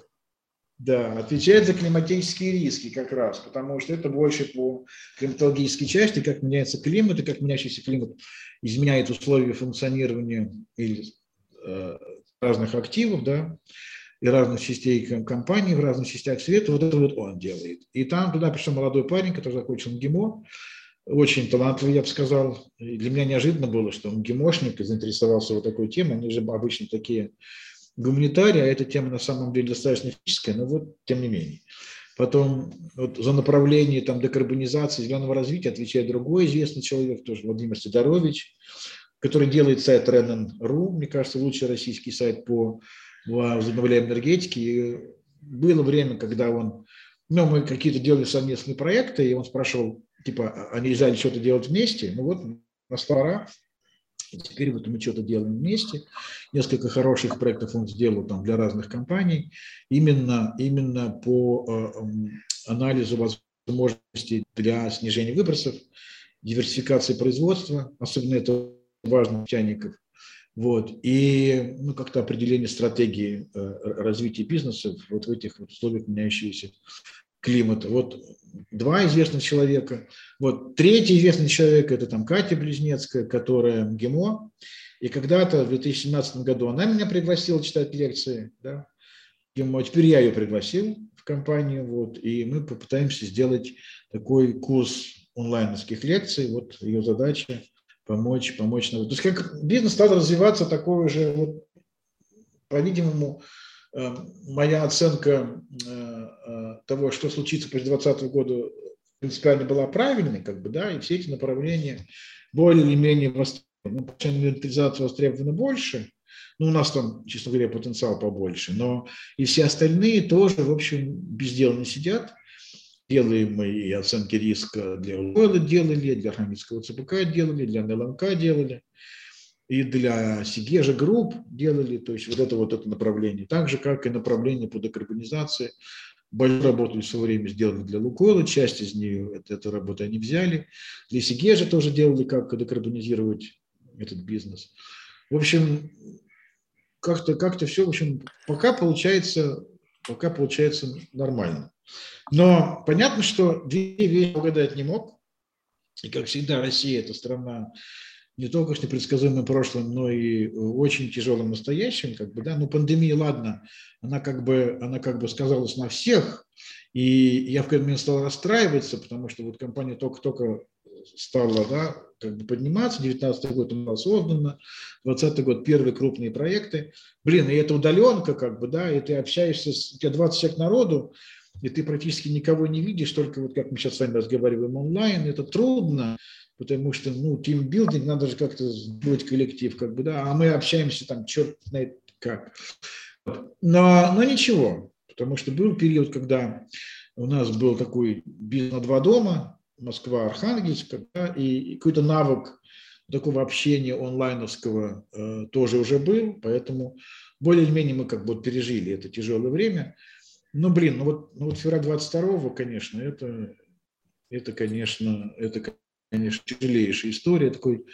да, отвечает за климатические риски как раз, потому что это больше по климатологической части, как меняется климат и как меняющийся климат изменяет условия функционирования или, э, разных активов, да, и разных частей компании в разных частях света. Вот это вот он делает. И там туда пришел молодой парень, который закончил МГИМО, очень талантливый, я бы сказал. И для меня неожиданно было, что он гемошник и заинтересовался вот такой темой. Они же обычно такие гуманитарии, а эта тема на самом деле достаточно физическая, но вот тем не менее. Потом вот за направление там, декарбонизации, зеленого развития отвечает другой известный человек, тоже Владимир Сидорович, который делает сайт Renan.ru, мне кажется, лучший российский сайт по возобновляемой энергетике. И было время, когда он, ну, мы какие-то делали совместные проекты, и он спрашивал, типа, а нельзя ли что-то делать вместе? Ну вот, настала пора, теперь вот мы что-то делаем вместе. Несколько хороших проектов он сделал там для разных компаний. Именно, именно по э, анализу возможностей для снижения выбросов, диверсификации производства, особенно это важно для чайников. Вот. И ну, как-то определение стратегии э, развития бизнеса вот в этих вот условиях меняющегося климата. Вот два известных человека. Вот третий известный человек – это там Катя Близнецкая, которая ГИМО. И когда-то в 2017 году она меня пригласила читать лекции. Да, ГИМО. Теперь я ее пригласил в компанию. Вот, и мы попытаемся сделать такой курс онлайновских лекций. Вот ее задача помочь, помочь. То есть как бизнес стал развиваться, такой уже, вот, по-видимому, моя оценка э, э, того, что случится после 2020 года, принципиально была правильной, как бы, да, и все эти направления более или менее востребованы. Ну, инвентаризация востребована больше, ну, у нас там, честно говоря, потенциал побольше, но и все остальные тоже, в общем, без дела не сидят. Делаем мы и оценки риска для Лойла делали, для Хамидского ЦПК делали, для НЛМК делали, и для Сигежа групп делали, то есть вот это вот это направление. Так же, как и направление по декарбонизации. Большую работу в свое время сделали для Лукойла, часть из нее, это, эту работу они взяли. Для Сигежа тоже делали, как декарбонизировать этот бизнес. В общем, как-то как все, в общем, пока получается, пока получается нормально. Но понятно, что две вещи угадать не мог. И, как всегда, Россия – это страна не только с непредсказуемым прошлым, но и очень тяжелым настоящим. Как бы, да? Ну, пандемия, ладно, она как, бы, она как бы сказалась на всех. И я в какой-то момент стал расстраиваться, потому что вот компания только-только стала да, как бы подниматься. 19 год она создана, 20 год первые крупные проекты. Блин, и это удаленка, как бы, да, и ты общаешься, с, у тебя 20 человек народу, и ты практически никого не видишь, только вот как мы сейчас с вами разговариваем онлайн, это трудно, потому что, ну, тимбилдинг, надо же как-то сделать коллектив, как бы, да, а мы общаемся там, черт знает как. Но, но ничего, потому что был период, когда у нас был такой бизнес на два дома, Москва, Архангельск, да, и какой-то навык такого общения онлайновского э, тоже уже был, поэтому более-менее мы как бы пережили это тяжелое время. Ну, блин, ну вот, ну вот февраль 22 конечно, это, это, конечно, это, конечно, тяжелейшая история, такой,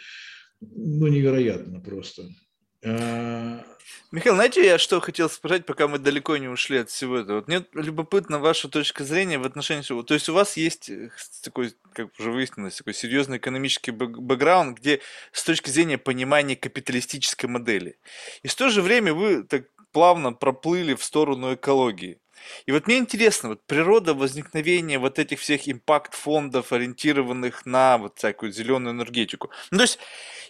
ну, невероятно просто. А... Михаил, знаете, я что хотел спросить, пока мы далеко не ушли от всего этого? Вот мне любопытна ваша точка зрения в отношении всего. То есть у вас есть э, такой, как уже выяснилось, такой серьезный экономический бэкграунд, где с точки зрения понимания капиталистической модели. И в то же время вы так плавно проплыли в сторону экологии. И вот мне интересно, вот природа возникновения вот этих всех импакт-фондов, ориентированных на вот всякую зеленую энергетику. Ну, то есть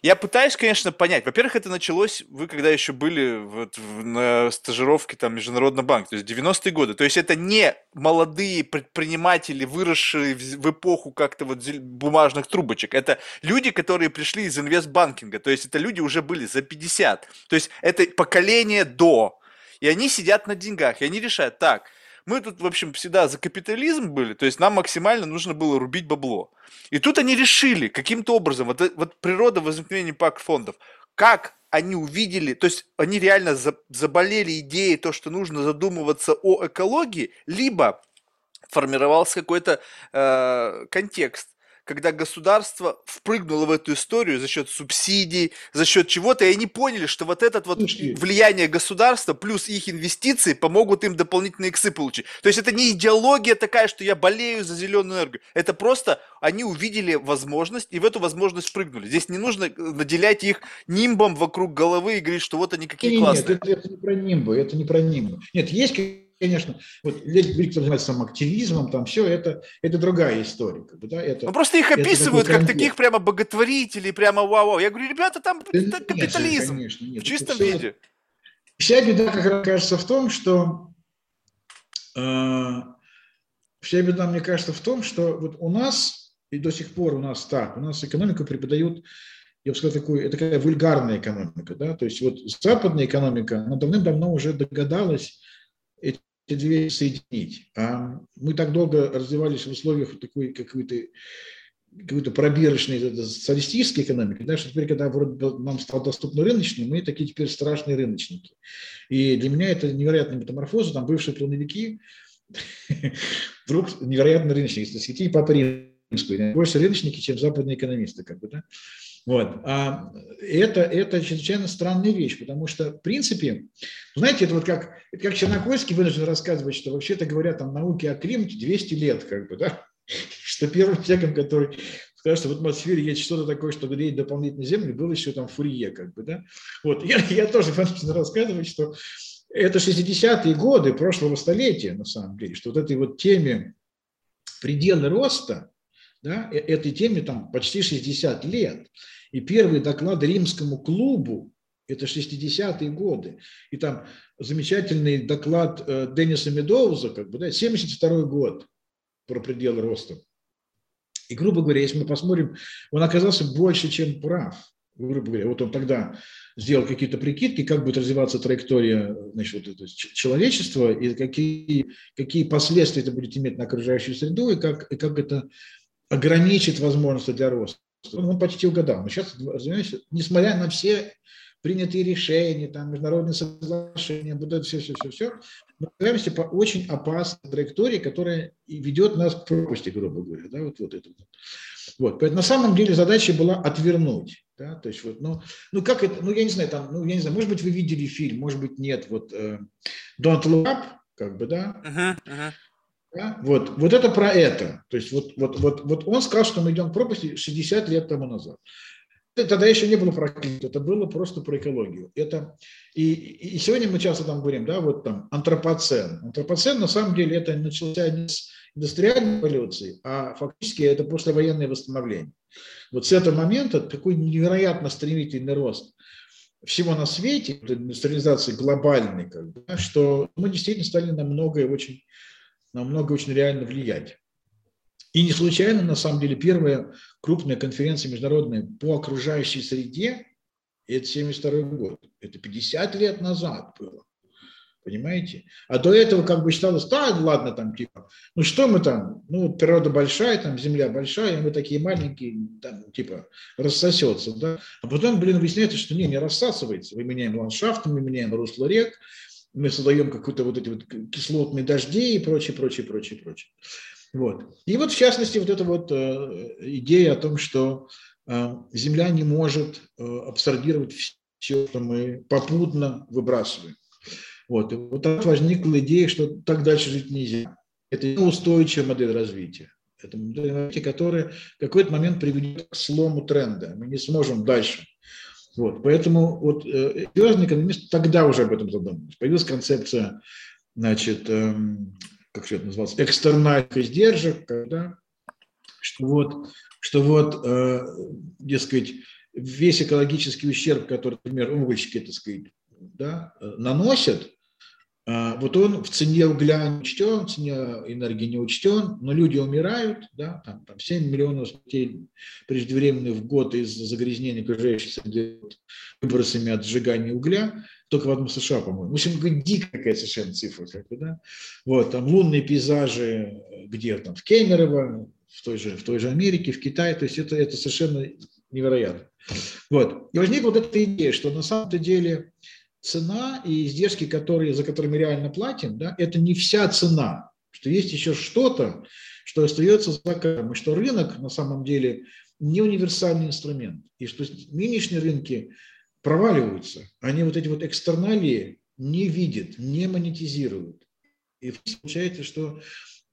я пытаюсь, конечно, понять. Во-первых, это началось, вы когда еще были вот в, на стажировке там Международного банка, то есть 90-е годы. То есть это не молодые предприниматели, выросшие в, в эпоху как-то вот бумажных трубочек. Это люди, которые пришли из инвестбанкинга. То есть это люди уже были за 50. То есть это поколение до и они сидят на деньгах, и они решают, так, мы тут, в общем, всегда за капитализм были, то есть нам максимально нужно было рубить бабло. И тут они решили каким-то образом, вот, э, вот природа возникновения пак фондов, как они увидели, то есть они реально заболели идеей то, что нужно задумываться о экологии, либо формировался какой-то э, контекст когда государство впрыгнуло в эту историю за счет субсидий, за счет чего-то, и они поняли, что вот это вот влияние государства плюс их инвестиции помогут им дополнительные иксы получить. То есть это не идеология такая, что я болею за зеленую энергию. Это просто они увидели возможность и в эту возможность прыгнули. Здесь не нужно наделять их нимбом вокруг головы и говорить, что вот они какие нет, классные. Нет, это, это не про нимбы, это не про нимбы. Нет, есть конечно, вот кто занимается там активизмом, там все, это, это другая история. Как бы, да, это, ну, просто их описывают как таких прямо боготворителей, прямо вау-вау. Я говорю, ребята, там да, это капитализм конечно, нет, в чистом все, виде. Вся беда, как раз кажется, в том, что э, вся беда, мне кажется, в том, что вот у нас, и до сих пор у нас так, у нас экономику преподают я бы сказал, такую, это такая вульгарная экономика, да, то есть вот западная экономика, она давным-давно уже догадалась эти две соединить. А мы так долго развивались в условиях такой какой-то какой-то пробирочной социалистической экономики, да, что теперь, когда нам стал доступно рыночный, мы такие теперь страшные рыночники. И для меня это невероятная метаморфоза, там бывшие плановики, вдруг невероятно рыночники, если схватить по римскую, больше рыночники, чем западные экономисты, как бы, да. Вот. А это, это чрезвычайно странная вещь, потому что, в принципе, знаете, это вот как, это как Чернокольский вынужден рассказывать, что вообще-то говорят там науки о климате 200 лет, как бы, да, что первым человеком, который сказал, что в атмосфере есть что-то такое, что греет дополнительно Землю, был еще там Фурье, как бы, да. Вот, я, я тоже вынужден рассказывать, что это 60-е годы прошлого столетия, на самом деле, что вот этой вот теме пределы роста, да, э, этой теме там почти 60 лет. И первый доклад римскому клубу, это 60-е годы, и там замечательный доклад э, Денниса Медоуза, как бы, да, 72 год про пределы роста. И, грубо говоря, если мы посмотрим, он оказался больше, чем прав. Грубо говоря, вот он тогда сделал какие-то прикидки, как будет развиваться траектория значит, вот это, человечества, и какие, какие последствия это будет иметь на окружающую среду, и как, и как это ограничит возможности для роста. Он почти угадал. Но сейчас, несмотря на все принятые решения, там, международные соглашения, вот все, все, все, все, мы находимся по очень опасной траектории, которая ведет нас к пропасти, грубо говоря. Да, вот, вот это. Вот. Поэтому на самом деле задача была отвернуть. Да, то есть вот, ну, ну как это, ну я не знаю, там, ну я не знаю, может быть вы видели фильм, может быть нет, вот э, Don't Look Up, как бы, да, uh-huh, uh-huh. Да? Вот, вот это про это. То есть вот, вот, вот, вот он сказал, что мы идем к пропасти 60 лет тому назад. Тогда еще не было про климат, это было просто про экологию. Это, и, и сегодня мы часто там говорим, да, вот там антропоцен. Антропоцен на самом деле это начался не с индустриальной эволюции, а фактически это послевоенное восстановление. Вот с этого момента такой невероятно стремительный рост всего на свете, индустриализации глобальной, как бы, что мы действительно стали на многое очень на много очень реально влиять. И не случайно, на самом деле, первая крупная конференция международная по окружающей среде – это 72 год. Это 50 лет назад было. Понимаете? А до этого как бы считалось, да, ладно, там, типа, ну что мы там, ну, природа большая, там, земля большая, мы такие маленькие, там, типа, рассосется, да. А потом, блин, выясняется, что не, не рассасывается. Мы меняем ландшафт, мы меняем русло рек, мы создаем какую-то вот эти вот кислотные дожди и прочее, прочее, прочее, прочее. Вот. И вот в частности вот эта вот э, идея о том, что э, Земля не может э, абсорбировать все, что мы попутно выбрасываем. Вот. И вот так возникла идея, что так дальше жить нельзя. Это устойчивая модель развития. Это модель развития, которая в какой-то момент приведет к слому тренда. Мы не сможем дальше вот, поэтому вот э, серьезные экономисты тогда уже об этом задумались. Появилась концепция, значит, э, как все это называлось, экстернальных издержек, да, что вот, что вот, э, дескать, весь экологический ущерб, который, например, угольщики, так сказать, да, э, наносят, вот он в цене угля не учтен, в цене энергии не учтен, но люди умирают, да, там, там 7 миллионов смертей преждевременных в год из загрязнения окружающей среды выбросами от сжигания угля, только в одном США, по-моему. В общем, дикая какая совершенно цифра. Как да? Вот, там лунные пейзажи где там, в Кемерово, в той же, в той же Америке, в Китае, то есть это, это совершенно невероятно. Вот. И возникла вот эта идея, что на самом-то деле цена и издержки, которые, за которые мы реально платим, да, это не вся цена, что есть еще что-то, что остается за кадром, что рынок на самом деле не универсальный инструмент, и что нынешние рынки проваливаются, они вот эти вот экстерналии не видят, не монетизируют. И получается, что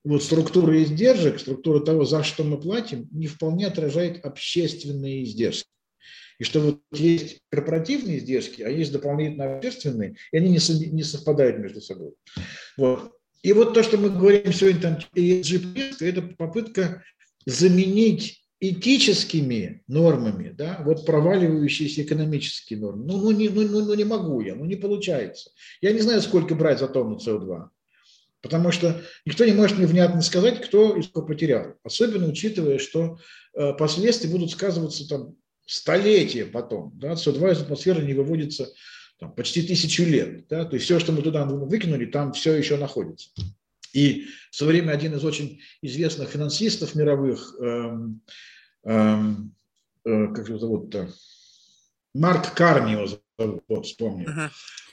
вот структура издержек, структура того, за что мы платим, не вполне отражает общественные издержки. И что вот есть корпоративные издержки, а есть дополнительно общественные, и они не, не совпадают между собой. Вот. И вот то, что мы говорим сегодня, там, ESG, это попытка заменить этическими нормами, да, вот проваливающиеся экономические нормы. Ну, ну, не, ну, ну, ну не могу я, ну не получается. Я не знаю, сколько брать за тонну СО2, потому что никто не может мне внятно сказать, кто и сколько потерял. Особенно учитывая, что э, последствия будут сказываться там столетия потом. Да, СО2 из атмосферы не выводится там, почти тысячу лет. Да, то есть все, что мы туда выкинули, там все еще находится. И в свое время один из очень известных финансистов мировых, эм, эм, э, как его зовут-то, Марк Карни его зовут, вот, вспомнил.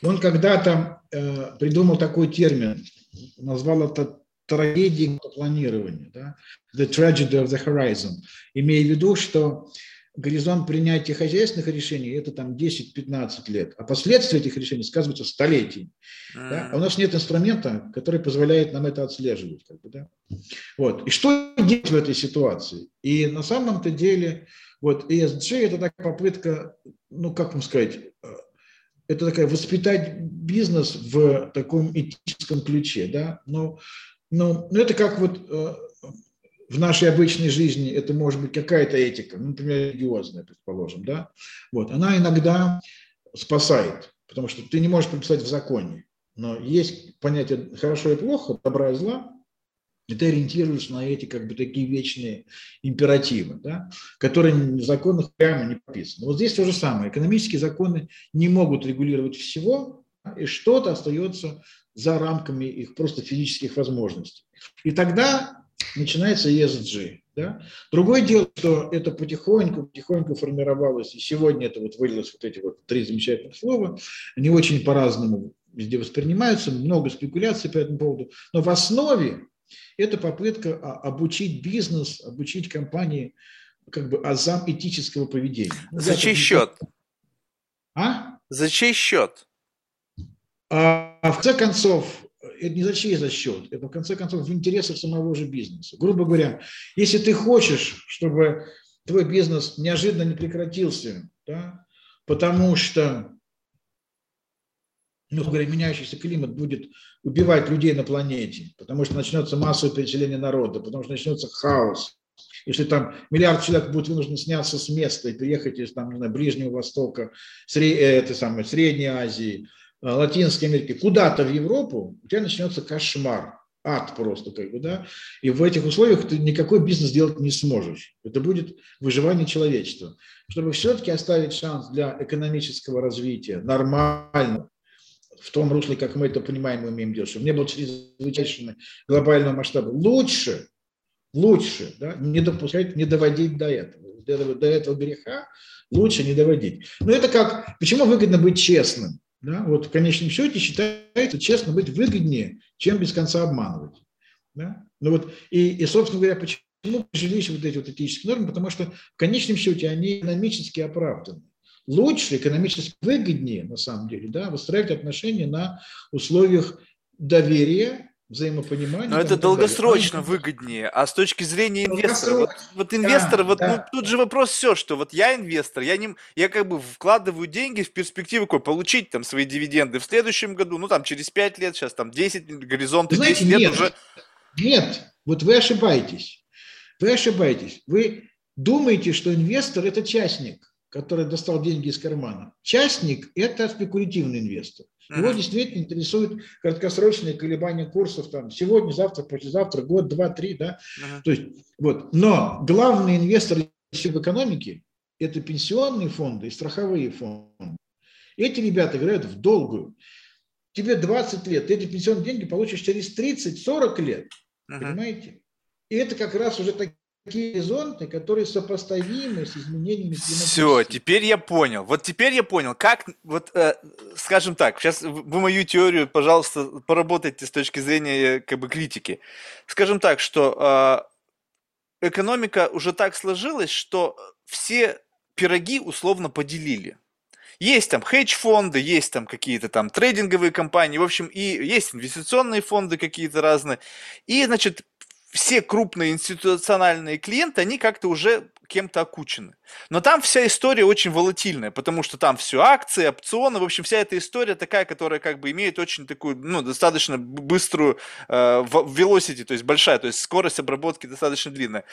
Он когда-то э, придумал такой термин, назвал это трагедией планирования, да? the tragedy of the horizon, имея в виду, что горизонт принятия хозяйственных решений – это там 10-15 лет, а последствия этих решений сказываются столетиями. Mm-hmm. Да? А у нас нет инструмента, который позволяет нам это отслеживать. Как бы, да? вот. И что делать в этой ситуации? И на самом-то деле вот ESG – это такая попытка, ну, как вам сказать, э, это такая воспитать бизнес в таком этическом ключе, да, но, но, но это как вот э, в нашей обычной жизни это может быть какая-то этика, ну, например, религиозная, предположим, да, вот, она иногда спасает, потому что ты не можешь прописать в законе, но есть понятие хорошо и плохо, добра и зла, и ты ориентируешься на эти как бы такие вечные императивы, да, которые в законах прямо не прописаны. Вот здесь то же самое. Экономические законы не могут регулировать всего, и что-то остается за рамками их просто физических возможностей. И тогда начинается ESG. Да? Другое дело, что это потихоньку, потихоньку формировалось, и сегодня это вот вылилось вот эти вот три замечательных слова, они очень по-разному везде воспринимаются, много спекуляций по этому поводу, но в основе это попытка а, обучить бизнес, обучить компании как бы азам этического поведения. Ну, За чей счет? А? За чей счет? А, в конце концов, это не за чей за счет, это в конце концов в интересах самого же бизнеса. Грубо говоря, если ты хочешь, чтобы твой бизнес неожиданно не прекратился, да, потому что, ну, говоря, меняющийся климат будет убивать людей на планете, потому что начнется массовое переселение народа, потому что начнется хаос, если там миллиард человек будет вынужден сняться с места и переехать из там, не знаю, Ближнего Востока, Сре- э, это самое, Средней Азии, Латинской Америки куда-то в Европу, у тебя начнется кошмар, ад просто, как бы, да, и в этих условиях ты никакой бизнес делать не сможешь. Это будет выживание человечества. Чтобы все-таки оставить шанс для экономического развития, нормально, в том русле, как мы это понимаем и умеем делать, чтобы не было чрезвычайно глобального масштаба, лучше, лучше да, не допускать, не доводить до этого. До этого, до этого греха лучше не доводить. Но это как, почему выгодно быть честным? Да? Вот в конечном счете считается честно быть выгоднее, чем без конца обманывать. Да? Ну вот, и, и, собственно говоря, почему прижились вот эти вот этические нормы? Потому что в конечном счете они экономически оправданы. Лучше, экономически выгоднее, на самом деле, да, выстраивать отношения на условиях доверия взаимопонимание. Но это долгосрочно далее. выгоднее. А с точки зрения инвестора, вот, вот инвестор, да, вот да, ну, тут же вопрос все, что вот я инвестор, я, не, я как бы вкладываю деньги в перспективу какой, получить там свои дивиденды в следующем году, ну там через 5 лет, сейчас там 10, горизонты Знаете, 10 лет нет, уже. Нет, вот вы ошибаетесь. Вы ошибаетесь. Вы думаете, что инвестор – это частник, который достал деньги из кармана. Частник – это спекулятивный инвестор. Его действительно интересуют краткосрочные колебания курсов там сегодня, завтра, послезавтра, год, два, три, да. Uh-huh. То есть вот. Но главные инвесторы в экономике – это пенсионные фонды и страховые фонды. Эти ребята играют в долгую. Тебе 20 лет, ты эти пенсионные деньги получишь через 30-40 лет. Uh-huh. Понимаете? И это как раз уже такие такие горизонты, которые сопоставимы с изменениями Все, теперь я понял. Вот теперь я понял, как, вот, э, скажем так, сейчас вы мою теорию, пожалуйста, поработайте с точки зрения как бы критики. Скажем так, что э, экономика уже так сложилась, что все пироги условно поделили. Есть там хедж-фонды, есть там какие-то там трейдинговые компании, в общем, и есть инвестиционные фонды какие-то разные. И, значит, все крупные институциональные клиенты, они как-то уже кем-то окучены. Но там вся история очень волатильная, потому что там все акции, опционы, в общем, вся эта история такая, которая как бы имеет очень такую, ну, достаточно быструю э, velocity, то есть большая, то есть скорость обработки достаточно длинная.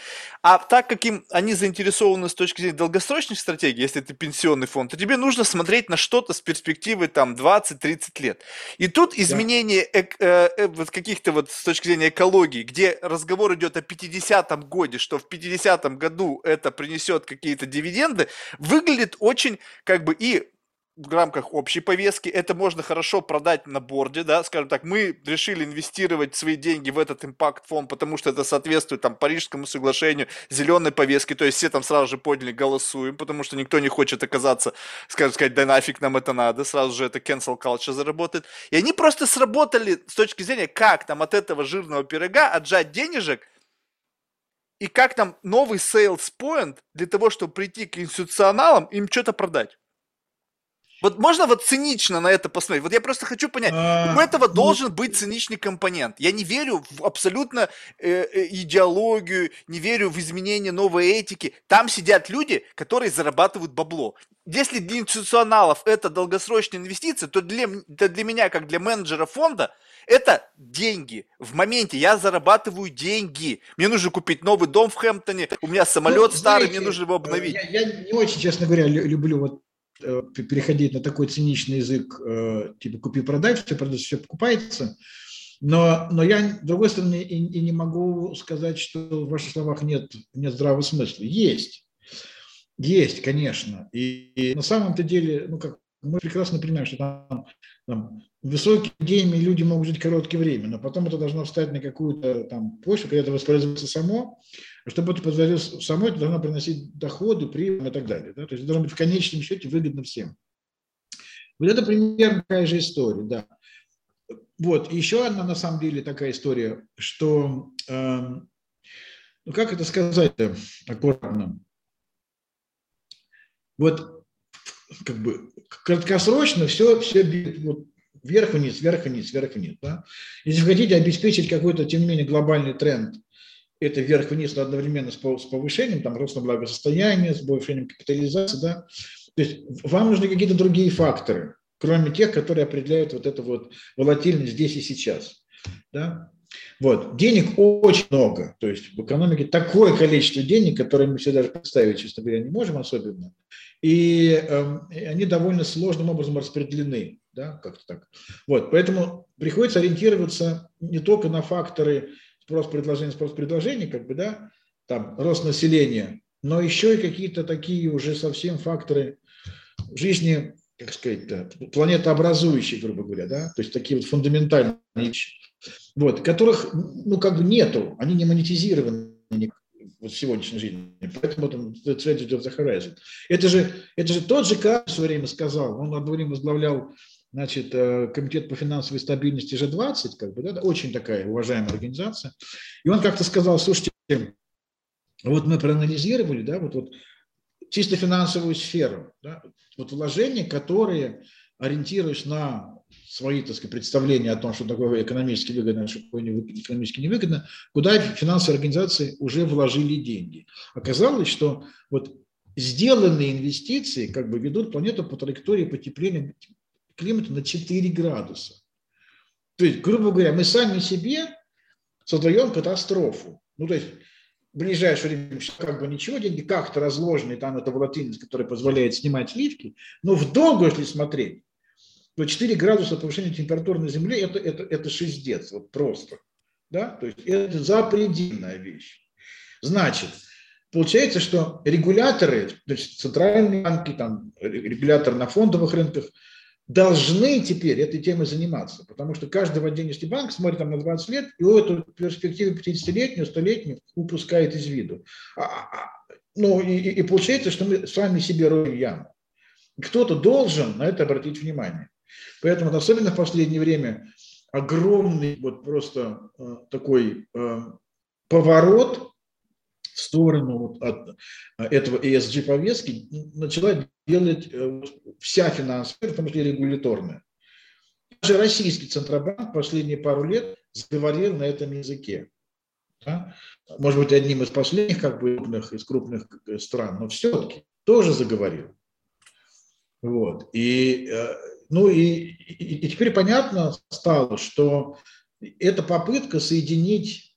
А так как им они заинтересованы с точки зрения долгосрочной стратегии, если ты пенсионный фонд, то тебе нужно смотреть на что-то с перспективой там 20-30 лет. И тут изменение э, э, э, вот каких-то вот с точки зрения экологии, где разговор идет о 50-м годе, что в 50-м году это это принесет какие-то дивиденды, выглядит очень как бы и в рамках общей повестки. Это можно хорошо продать на борде, да, скажем так, мы решили инвестировать свои деньги в этот импакт фонд, потому что это соответствует там Парижскому соглашению, зеленой повестке, то есть все там сразу же подняли, голосуем, потому что никто не хочет оказаться, скажем сказать, да нафиг нам это надо, сразу же это cancel culture заработает. И они просто сработали с точки зрения, как там от этого жирного пирога отжать денежек, и как нам новый sales point для того, чтобы прийти к институционалам, им что-то продать. Вот можно вот цинично на это посмотреть. Вот я просто хочу понять, а, у этого ну... должен быть циничный компонент. Я не верю в абсолютно э, э, идеологию, не верю в изменение новой этики. Там сидят люди, которые зарабатывают бабло. Если для институционалов это долгосрочная инвестиция, то для, для меня, как для менеджера фонда, это деньги. В моменте я зарабатываю деньги. Мне нужно купить новый дом в Хэмптоне, у меня самолет ну, старый, знаете, мне нужно его обновить. Я, я не очень, честно говоря, люблю вот э, переходить на такой циничный язык, э, типа купи-продай, все продается, все покупается. Но, но я, с другой стороны, и, и не могу сказать, что в ваших словах нет, нет здравого смысла. Есть. Есть, конечно. И, и на самом-то деле, ну, как мы прекрасно понимаем, что там, там высокими идеями люди могут жить короткое время, но потом это должно встать на какую-то там почву, когда это воспользуется само, чтобы это позволилось само, это должно приносить доходы, прибыль и так далее. Да? То есть должно быть в конечном счете выгодно всем. Вот это примерно такая же история, да. Вот, еще одна на самом деле такая история, что, э, ну как это сказать-то аккуратно, вот как бы краткосрочно все, все вот, вверх-вниз, вверх-вниз, вверх-вниз. Да? Если вы хотите обеспечить какой-то, тем не менее, глобальный тренд, это вверх-вниз, но одновременно с повышением, там, ростом благосостояния, с повышением капитализации, да, то есть вам нужны какие-то другие факторы, кроме тех, которые определяют вот эту вот волатильность здесь и сейчас. Да? Вот. Денег очень много. То есть в экономике такое количество денег, которое мы себе даже представить, честно говоря, не можем особенно. И э, они довольно сложным образом распределены да, как-то так. Вот, поэтому приходится ориентироваться не только на факторы спрос-предложения, спрос-предложения, как бы, да, там, рост населения, но еще и какие-то такие уже совсем факторы жизни, как сказать, да, планетообразующие, грубо говоря, да, то есть такие вот фундаментальные вещи, вот, которых, ну, как бы нету, они не монетизированы вот в сегодняшней жизни. Поэтому там trade of the horizon. Это же, это же тот же Кар в свое время сказал, он одно время возглавлял значит, э, Комитет по финансовой стабильности G20, как бы, да, очень такая уважаемая организация. И он как-то сказал, слушайте, вот мы проанализировали, да, вот, вот чисто финансовую сферу, да, вот вложения, которые ориентируясь на свои, так сказать, представления о том, что такое экономически выгодно, что такое экономически невыгодно, куда финансовые организации уже вложили деньги. Оказалось, что вот сделанные инвестиции как бы ведут планету по траектории потепления климата на 4 градуса. То есть, грубо говоря, мы сами себе создаем катастрофу. Ну, то есть, в ближайшее время как бы ничего, деньги как-то разложены, там это волатильность, которая позволяет снимать сливки, но в долгу, если смотреть, то 4 градуса повышения температуры на Земле это, это, это шиздец, вот просто. Да? То есть это запредельная вещь. Значит, получается, что регуляторы, то есть центральные банки, там, регулятор на фондовых рынках – должны теперь этой темой заниматься, потому что каждый в отдельности банк смотрит там на 20 лет и эту перспективу 50-летнюю, 100-летнюю упускает из виду. А, а, а, ну и, и получается, что мы с вами себе роем яму. Кто-то должен на это обратить внимание. Поэтому, особенно в последнее время, огромный вот просто э, такой э, поворот в сторону вот от э, этого ESG-повестки начала делать э, вся финансовая, в том числе регуляторная. Даже российский Центробанк последние пару лет заговорил на этом языке. Да? Может быть, одним из последних как бы, крупных, из крупных э, стран, но все-таки тоже заговорил. Вот. И, ну и, и, и теперь понятно стало, что это попытка соединить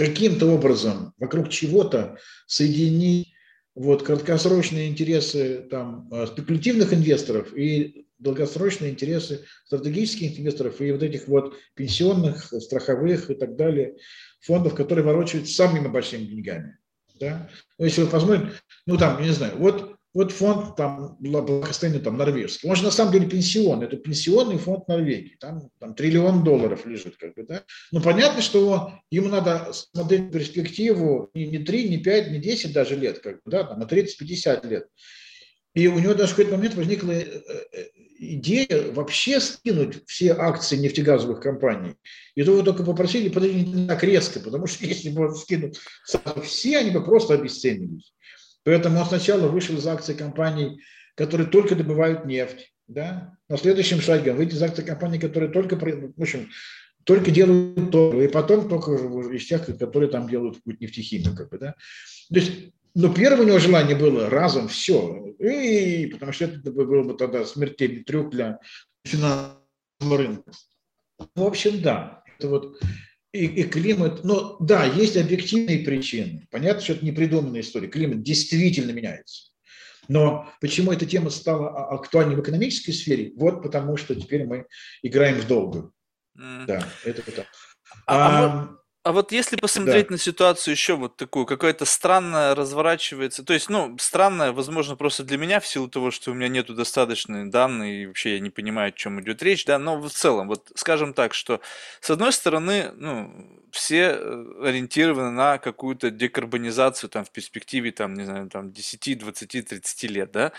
каким-то образом вокруг чего-то соединить вот, краткосрочные интересы там, э, спекулятивных инвесторов и долгосрочные интересы стратегических инвесторов и вот этих вот пенсионных, страховых и так далее фондов, которые ворочают самыми большими деньгами. Да? Ну, если вы посмотрите, ну там, я не знаю, вот вот фонд там благосостояния там норвежский. Он же на самом деле пенсионный. Это пенсионный фонд Норвегии. Там, там триллион долларов лежит. Как бы, да? Но понятно, что ему надо смотреть перспективу не, не 3, не 5, не 10 даже лет, как бы, да, там, а 30-50 лет. И у него даже в какой-то момент возникла э, э, идея вообще скинуть все акции нефтегазовых компаний. И то вы только попросили, подойти не так резко, потому что если бы он скинул все, они бы просто обесценились. Поэтому он сначала вышел из акций компаний, которые только добывают нефть. Да? На следующем шаге он выйдет из акций компаний, которые только, в общем, только делают то, и потом только из тех, которые там делают какую-то нефтехимию. Как бы, да? То есть, но первое у него желание было разом все, и, потому что это был бы тогда смертельный трюк для финансового рынка. В общем, да, это вот и, и климат, но да, есть объективные причины. Понятно, что это не придуманная история. Климат действительно меняется. Но почему эта тема стала а, актуальной в экономической сфере? Вот потому что теперь мы играем в долгую. Mm. Да, это это. А, а, а вот если посмотреть да. на ситуацию еще вот такую, какая-то странная разворачивается, то есть, ну, странная, возможно, просто для меня в силу того, что у меня нету достаточной данных и вообще я не понимаю, о чем идет речь, да, но в целом, вот скажем так, что с одной стороны, ну, все э, ориентированы на какую-то декарбонизацию там в перспективе, там, не знаю, там 10, 20, 30 лет, да,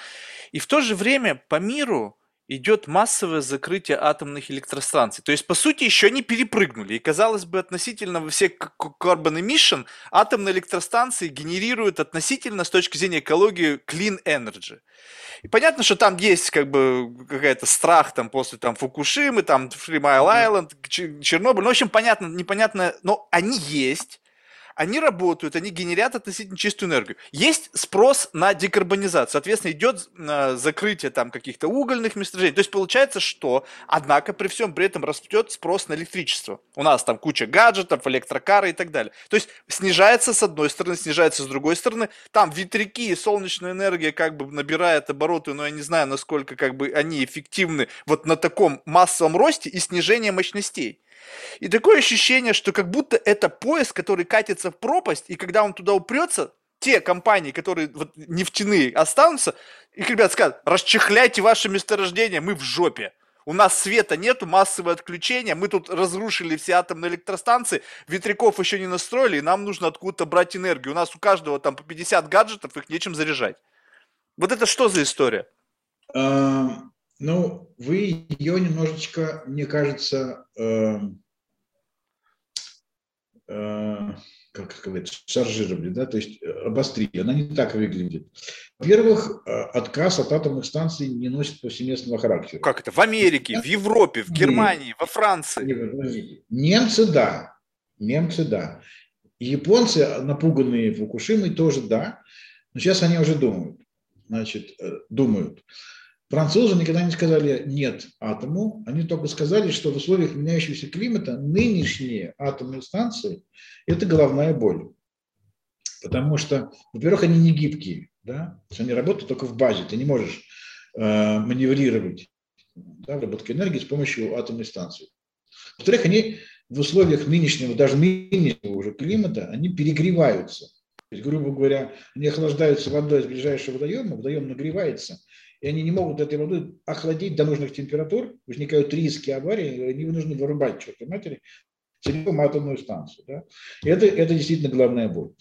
и в то же время по миру идет массовое закрытие атомных электростанций. То есть, по сути, еще не перепрыгнули. И, казалось бы, относительно во все carbon emission атомные электростанции генерируют относительно с точки зрения экологии clean energy. И понятно, что там есть как бы какая-то страх там после там Фукушимы, там Three Mile Island, Чернобыль. Ну, в общем, понятно, непонятно, но они есть они работают, они генерят относительно чистую энергию. Есть спрос на декарбонизацию, соответственно, идет э, закрытие там каких-то угольных месторождений. То есть получается, что, однако, при всем при этом растет спрос на электричество. У нас там куча гаджетов, электрокары и так далее. То есть снижается с одной стороны, снижается с другой стороны. Там ветряки и солнечная энергия как бы набирает обороты, но я не знаю, насколько как бы они эффективны вот на таком массовом росте и снижении мощностей. И такое ощущение, что как будто это поезд, который катится в пропасть, и когда он туда упрется, те компании, которые вот, нефтяные останутся, их ребят скажут, расчехляйте ваше месторождение, мы в жопе. У нас света нету, массовое отключение, мы тут разрушили все атомные электростанции, ветряков еще не настроили, и нам нужно откуда-то брать энергию. У нас у каждого там по 50 гаджетов, их нечем заряжать. Вот это что за история? Ну, вы ее немножечко, мне кажется, э, э, как сказать, шаржировали, да, то есть э, обострили. Она не так выглядит. Во-первых, э, отказ от атомных станций не носит повсеместного характера. Как это? В Америке, в Европе, в Германии, во Франции? Немцы, да. Немцы, да. Японцы, напуганные Фукушимой, тоже да. Но сейчас они уже думают. Значит, э, думают. Французы никогда не сказали «нет» атому, они только сказали, что в условиях меняющегося климата нынешние атомные станции – это головная боль. Потому что, во-первых, они не гибкие, да? они работают только в базе, ты не можешь э, маневрировать да, выработкой энергии с помощью атомной станции. Во-вторых, они в условиях нынешнего, даже нынешнего уже климата, они перегреваются. То есть, грубо говоря, они охлаждаются водой из ближайшего водоема, водоем нагревается – и они не могут этой воду охладить до нужных температур, возникают риски аварии, они нужно вырубать, черт матери, целиком атомную станцию. Да? Это, это действительно главная боль.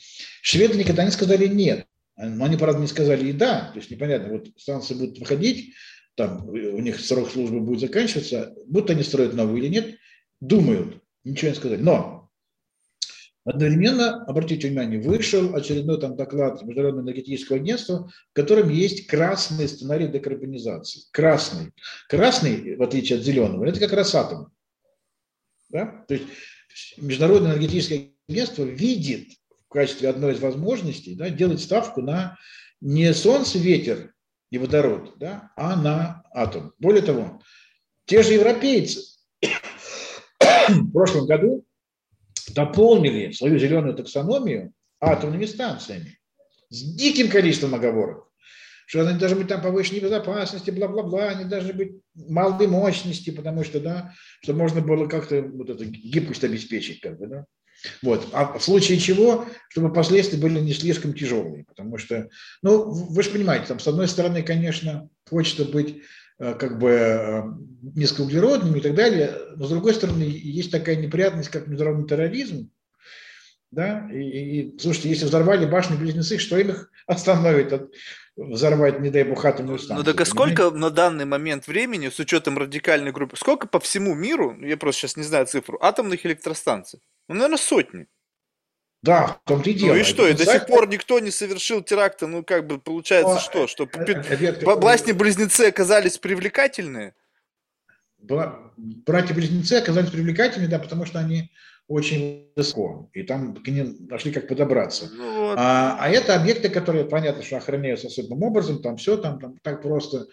Шведы никогда не сказали «нет». Но они, правда, не сказали и «да». То есть непонятно, вот станция будет выходить, там у них срок службы будет заканчиваться, будут они строить новую или нет, думают, ничего не сказали. Но Одновременно, обратите внимание, вышел очередной там доклад Международного энергетического агентства, в котором есть красный сценарий декарбонизации. Красный. Красный, в отличие от зеленого, это как раз атом. Да? То есть Международное энергетическое агентство видит в качестве одной из возможностей да, делать ставку на не солнце, ветер и водород, да, а на атом. Более того, те же европейцы в прошлом году дополнили свою зеленую таксономию атомными станциями с диким количеством оговорок, что они должны быть там повышенной безопасности, бла-бла-бла, они должны быть малой мощности, потому что, да, чтобы можно было как-то вот эту гибкость обеспечить, как бы, да. Вот. А в случае чего, чтобы последствия были не слишком тяжелые, потому что, ну, вы же понимаете, там, с одной стороны, конечно, хочется быть как бы э, низкоуглеродными и так далее. Но с другой стороны, есть такая неприятность, как международный терроризм. Да? И, и, слушайте, если взорвали башни-близнецы, что им их остановит от взорвать, не дай бог, атомную станцию? Ну так а сколько на данный момент времени, с учетом радикальной группы, сколько по всему миру, я просто сейчас не знаю цифру, атомных электростанций? Ну, наверное, сотни. Да, в том-то и дело. Ну и что, и до сих пор никто не совершил теракта, ну как бы получается Но, что, что братья-близнецы оказались привлекательные? Братья-близнецы оказались привлекательными, да, потому что они очень высоко, и там к ним нашли как подобраться. Ну, вот. а, а это объекты, которые, понятно, что охраняются особым образом, там все, там, там так просто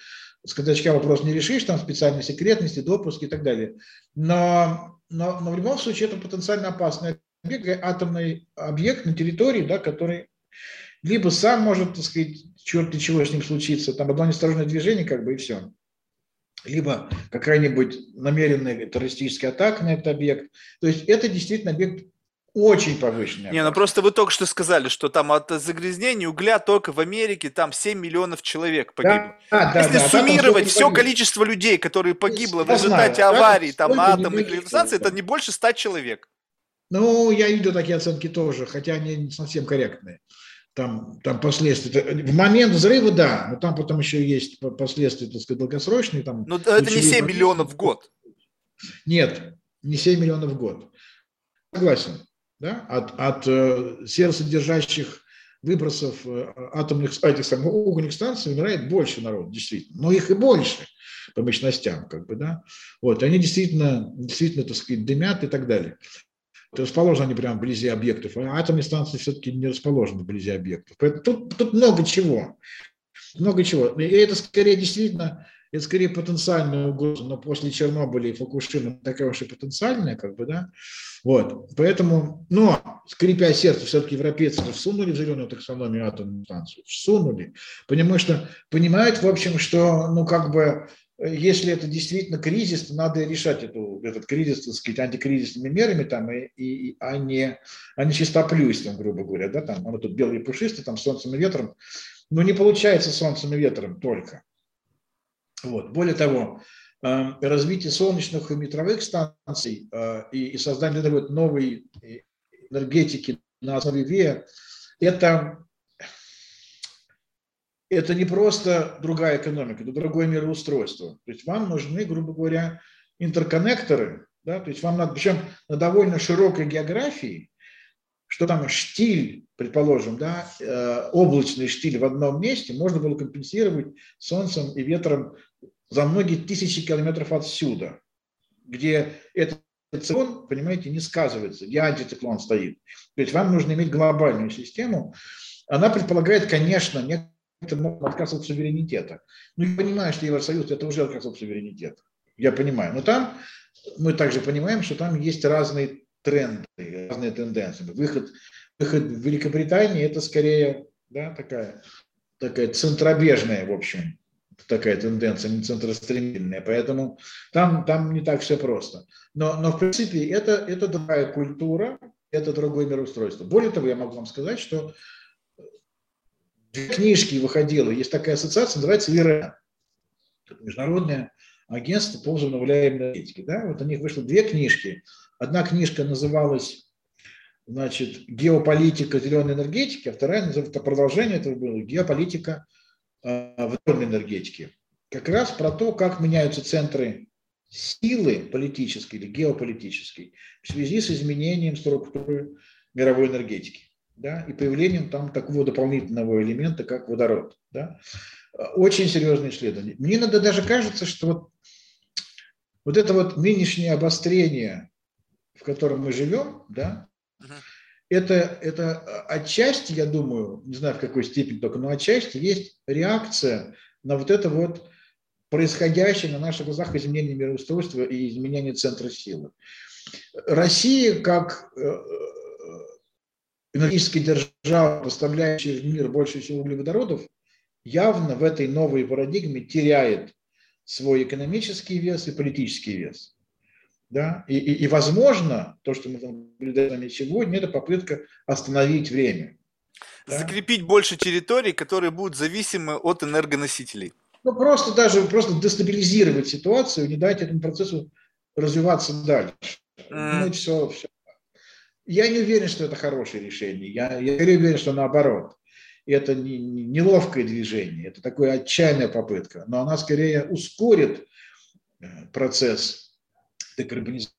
с казачка вопрос не решишь, там специальной секретности, допуск и так далее. Но, но, но в любом случае это потенциально опасный объект, атомный объект на территории, да, который либо сам может, так сказать, черт и чего с ним случится, там одно неосторожное движение, как бы и все. Либо какая-нибудь намеренная террористическая атака на этот объект. То есть это действительно объект очень повышенный. Не, ну просто вы только что сказали, что там от загрязнения угля только в Америке там 7 миллионов человек погибло. Да, да, Если да, суммировать да, все погибло. количество людей, которые погибло в результате знаю, аварий там, на атомных электростанциях, это не больше 100 человек. Ну, я видел такие оценки тоже, хотя они не совсем корректные. Там, там последствия. В момент взрыва, да, но там потом еще есть последствия, так сказать, долгосрочные. Там, но это не 7 миллионов в год. Нет, не 7 миллионов в год. Согласен. Да? От, от э, сердцедержащих выбросов э, атомных этих самых угольных станций умирает больше народу, действительно. Но их и больше по мощностям, как бы, да. Вот, они действительно, действительно, так сказать, дымят и так далее расположены они прямо вблизи объектов, а атомные станции все-таки не расположены вблизи объектов. Поэтому тут, тут много чего. Много чего. И это скорее действительно, это скорее потенциальная угроза, но после Чернобыля и Фукушимы такая уж и потенциальная, как бы, да. Вот. Поэтому, но, скрипя сердце, все-таки европейцы всунули в зеленую таксономию атомную станцию, всунули, потому что понимают, в общем, что, ну, как бы, если это действительно кризис, то надо решать эту, этот кризис, так сказать, антикризисными мерами, там, и, и, а, не, а не чистоплюйством, грубо говоря, да, там, оно тут белый пушистый, там, солнцем и ветром, но не получается солнцем и ветром только. Вот. Более того, э, развитие солнечных и ветровых станций э, и, и создание новой энергетики на основе ВИА, это это не просто другая экономика, это другое мироустройство. То есть вам нужны, грубо говоря, интерконнекторы, да, то есть вам надо, причем на довольно широкой географии, что там штиль, предположим, да, э, облачный штиль в одном месте можно было компенсировать солнцем и ветром за многие тысячи километров отсюда, где этот циклон, понимаете, не сказывается, где антициклон стоит. То есть вам нужно иметь глобальную систему. Она предполагает, конечно, некоторые это отказ от суверенитета. Ну, я понимаю, что Евросоюз – это уже отказ от суверенитета. Я понимаю. Но там мы также понимаем, что там есть разные тренды, разные тенденции. Выход, выход в Великобритании – это скорее да, такая, такая центробежная, в общем, такая тенденция, не центростремительная. Поэтому там, там не так все просто. Но, но в принципе, это, это другая культура, это другое мироустройство. Более того, я могу вам сказать, что две книжки выходило, есть такая ассоциация, называется ВИРЭН. международное агентство по возобновляемой энергетике. Да? Вот у них вышло две книжки. Одна книжка называлась значит, «Геополитика зеленой энергетики», а вторая называется, продолжение этого было «Геополитика э, водородной энергетики». Как раз про то, как меняются центры силы политической или геополитической в связи с изменением структуры мировой энергетики да, и появлением там такого дополнительного элемента, как водород. Да. Очень серьезное исследование. Мне иногда даже кажется, что вот, вот это вот нынешнее обострение, в котором мы живем, да, это, это отчасти, я думаю, не знаю в какой степени только, но отчасти есть реакция на вот это вот происходящее на наших глазах изменение мироустройства и изменение центра силы. Россия, как э, энергетическая держава, поставляющая в мир больше всего углеводородов, явно в этой новой парадигме теряет свой экономический вес и политический вес. Да? И, и, и возможно, то, что мы наблюдаем сегодня, это попытка остановить время. Да? Закрепить больше территорий, которые будут зависимы от энергоносителей. Ну, просто даже просто дестабилизировать ситуацию, не дать этому процессу развиваться дальше. Mm. Ну, все, все я не уверен, что это хорошее решение. Я, я уверен, что наоборот. Это не, не, неловкое движение, это такая отчаянная попытка. Но она скорее ускорит э, процесс декарбонизации,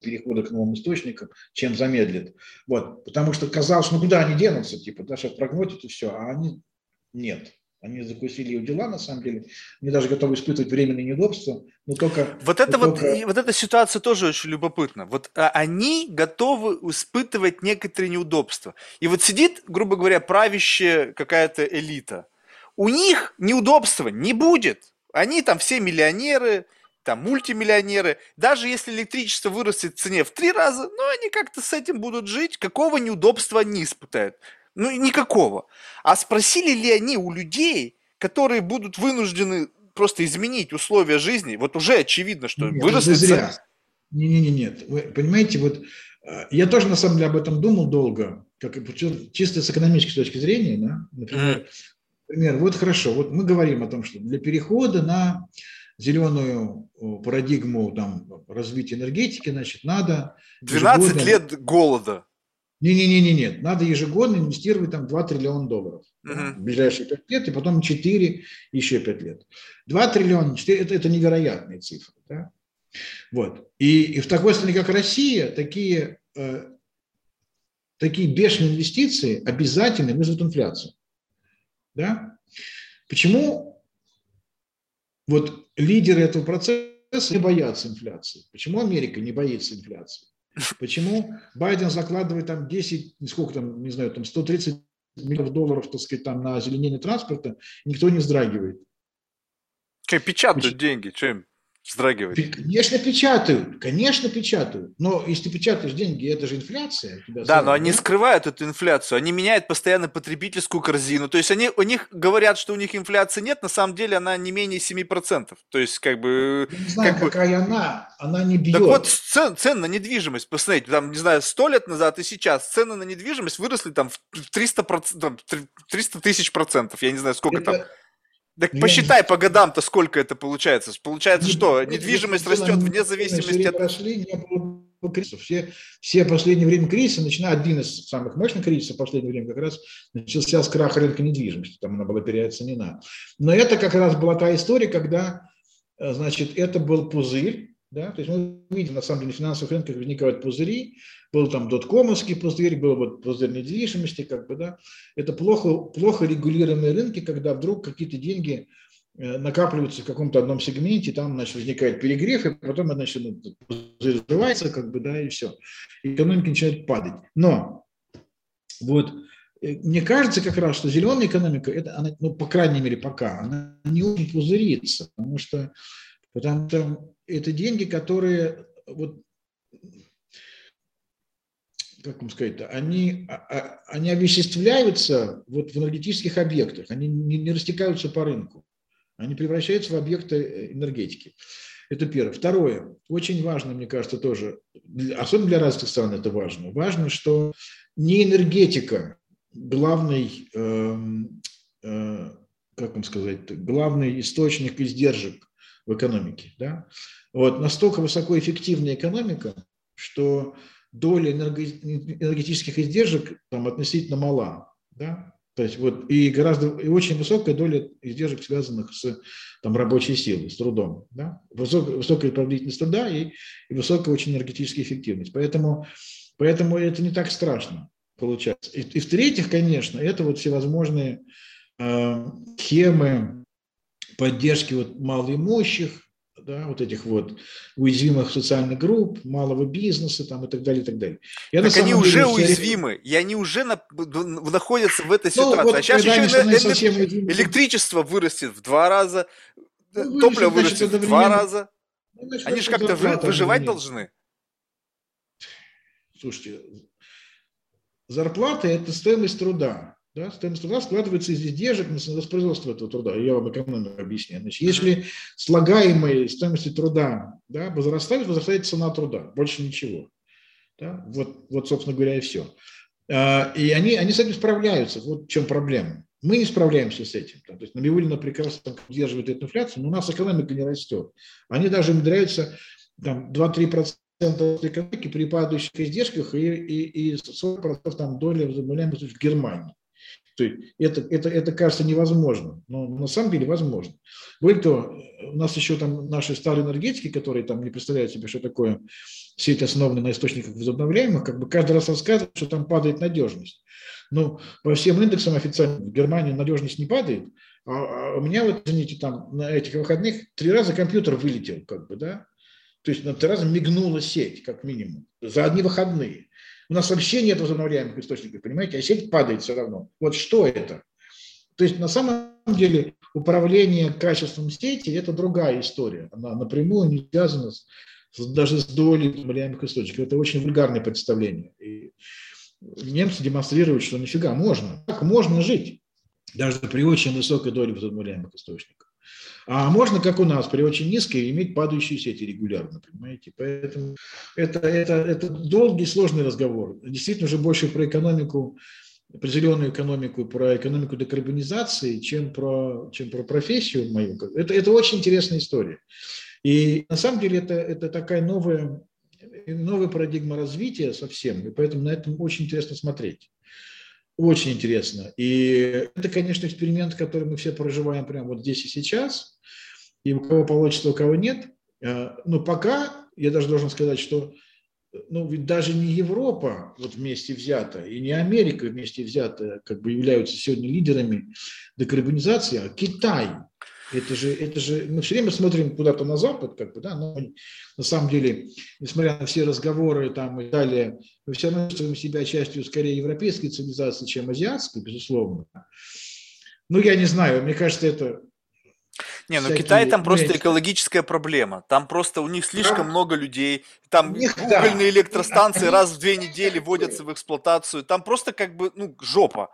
перехода к новым источникам, чем замедлит. Вот. Потому что казалось, ну куда они денутся, типа, да, сейчас прогнотят и все, а они нет. Они закусили ее дела, на самом деле. Они даже готовы испытывать временные неудобства, но только... Вот, это вот, только... вот эта ситуация тоже очень любопытна. Вот а, они готовы испытывать некоторые неудобства. И вот сидит, грубо говоря, правящая какая-то элита. У них неудобства не будет. Они там все миллионеры, там мультимиллионеры. Даже если электричество вырастет в цене в три раза, ну они как-то с этим будут жить. Какого неудобства они испытают? Ну, никакого. А спросили ли они у людей, которые будут вынуждены просто изменить условия жизни? Вот уже очевидно, что нет, выросли... Зря. Не, не, не, нет. Вы понимаете, вот э, я тоже на самом деле об этом думал долго, как чисто с экономической точки зрения, да, например, mm. например, вот хорошо, вот мы говорим о том, что для перехода на зеленую парадигму там, развития энергетики, значит, надо... 12 ежегодно... лет голода. Не-не-не, нет. Надо ежегодно инвестировать там 2 триллиона долларов uh-huh. в ближайшие 5 лет, и потом 4, еще 5 лет. 2 триллиона, 4, это, это невероятные цифры. Да? Вот. И, и в такой стране, как Россия, такие, э, такие бешеные инвестиции обязательно вызовут инфляцию. Да? Почему вот лидеры этого процесса не боятся инфляции? Почему Америка не боится инфляции? Почему Байден закладывает там 10, сколько там, не знаю, там 130 миллионов долларов, так сказать, там на озеленение транспорта, никто не вздрагивает. Что, печатают Почему? деньги, чем вздрагивать? Конечно, печатают, конечно, печатают. Но если ты печатаешь деньги, это же инфляция. Да, но они да? скрывают эту инфляцию. Они меняют постоянно потребительскую корзину. То есть они, у них говорят, что у них инфляции нет, на самом деле она не менее 7%. То есть как бы... Я не знаю, как какая бы... она. Она не бьет. Так вот, цен, цены на недвижимость, посмотрите, там, не знаю, 100 лет назад и сейчас цены на недвижимость выросли там в 300%, 300 тысяч процентов. Я не знаю, сколько это... там так посчитай по годам-то, сколько это получается. Получается, что недвижимость растет вне зависимости от... Прошли, не было кризисов. Все, все последнее время кризиса, начиная один из самых мощных кризисов в последнее время, как раз начался с краха рынка недвижимости. Там она была переоценена. Но это как раз была та история, когда, э, значит, это был пузырь, да? То есть мы видим, на самом деле, на финансовых рынках возникают пузыри, был там доткомовский пузырь, был вот пузырь недвижимости, как бы, да. Это плохо, плохо регулируемые рынки, когда вдруг какие-то деньги э, накапливаются в каком-то одном сегменте, там, значит, возникает перегрев, и потом, значит, ну, взрывается, как бы, да, и все. Экономика начинает падать. Но вот э, мне кажется как раз, что зеленая экономика, это, она, ну, по крайней мере, пока, она не очень пузырится, потому что, потому что это деньги, которые вот как вам сказать-то, они, а, а, они овеществляются вот в энергетических объектах, они не, не растекаются по рынку, они превращаются в объекты э, энергетики. Это первое. Второе, очень важно, мне кажется, тоже, особенно для развитых стран это важно, важно, что не энергетика главный, э, э, как вам сказать, главный источник издержек в экономике. Да? Вот, настолько высокоэффективная экономика, что доля энергетических издержек там относительно мала. Да? То есть вот и гораздо и очень высокая доля издержек, связанных с там, рабочей силой, с трудом. Да? Высокая, высокая продолжительность труда и, и высокая очень энергетическая эффективность. Поэтому, поэтому это не так страшно получается. И, и в-третьих, конечно, это вот всевозможные э, схемы поддержки вот малоимущих, да, вот этих вот уязвимых социальных групп, малого бизнеса там, и так далее, и так далее. Я так они уже деле, уязвимы, и они уже на, находятся в этой ну, ситуации. Вот, а сейчас еще эле- электричество вырастет в два раза, ну, топливо вырастет в два раза. Ну, значит, они же как-то выживать должны. Слушайте, зарплата – это стоимость труда. Да, стоимость труда складывается из издержек на воспроизводство этого труда. Я вам экономику объясняю. Значит, если слагаемые стоимости труда да, возрастает, возрастает цена труда. Больше ничего. Да? Вот, вот, собственно говоря, и все. А, и они, они с этим справляются. Вот в чем проблема. Мы не справляемся с этим. То есть Набиулина прекрасно удерживает эту инфляцию, но у нас экономика не растет. Они даже умудряются там, 2-3% экономики при падающих издержках и, и, и 40% там доля заболеваемости в Германии. То есть это, это, это кажется невозможно, но на самом деле возможно. Более того, у нас еще там наши старые энергетики, которые там не представляют себе, что такое сеть, основанная на источниках возобновляемых, как бы каждый раз рассказывают, что там падает надежность. Но по всем индексам официально в Германии надежность не падает, а, а у меня вот, извините, там на этих выходных три раза компьютер вылетел, как бы, да, то есть на три раза мигнула сеть, как минимум, за одни выходные. У нас вообще нет возобновляемых источников, понимаете, а сеть падает все равно. Вот что это? То есть на самом деле управление качеством сети – это другая история. Она напрямую не связана с, даже с долей возобновляемых источников. Это очень вульгарное представление. И немцы демонстрируют, что нифига, можно. Так можно жить, даже при очень высокой доле возобновляемых источников. А можно, как у нас, при очень низкой, иметь падающие сети регулярно, понимаете? Поэтому это, это, это долгий, сложный разговор. Действительно, уже больше про экономику, про зеленую экономику, про экономику декарбонизации, чем про, чем про профессию мою. Это, это очень интересная история. И на самом деле это, это такая новая, новая парадигма развития совсем, и поэтому на этом очень интересно смотреть. Очень интересно. И это, конечно, эксперимент, который мы все проживаем прямо вот здесь и сейчас. И у кого получится, у кого нет. Э, но пока, я даже должен сказать, что ну, ведь даже не Европа вот вместе взята, и не Америка вместе взята, как бы являются сегодня лидерами декарбонизации, а Китай – это же, это же, мы все время смотрим куда-то на Запад, как бы, да, но на самом деле, несмотря на все разговоры там и далее, мы все равно чувствуем себя частью скорее европейской цивилизации, чем азиатской, безусловно. Ну, я не знаю, мне кажется, это не, ну всякие... Китай там просто экологическая проблема. Там просто у них слишком там... много людей. Там них, угольные да. электростанции раз в две недели вводятся в эксплуатацию. Там просто как бы, ну, жопа.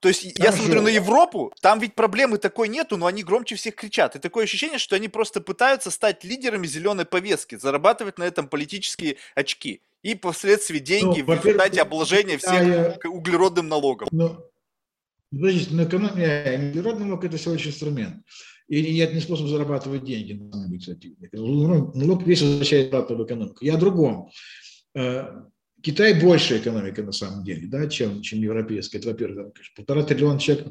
То есть там я же... смотрю на Европу, там ведь проблемы такой нету, но они громче всех кричат. И такое ощущение, что они просто пытаются стать лидерами зеленой повестки, зарабатывать на этом политические очки. И последствии деньги ну, в результате обложения всем я... углеродным налогом. Ну, подождите, но экономия, углеродный налог – это всего лишь инструмент. И нет не способ зарабатывать деньги, кстати. Налог весь возвращает обратно в экономику. Я о другом э, Китай большая экономика на самом деле, да, чем, чем европейская. Это, во-первых, там, конечно, полтора триллиона человек,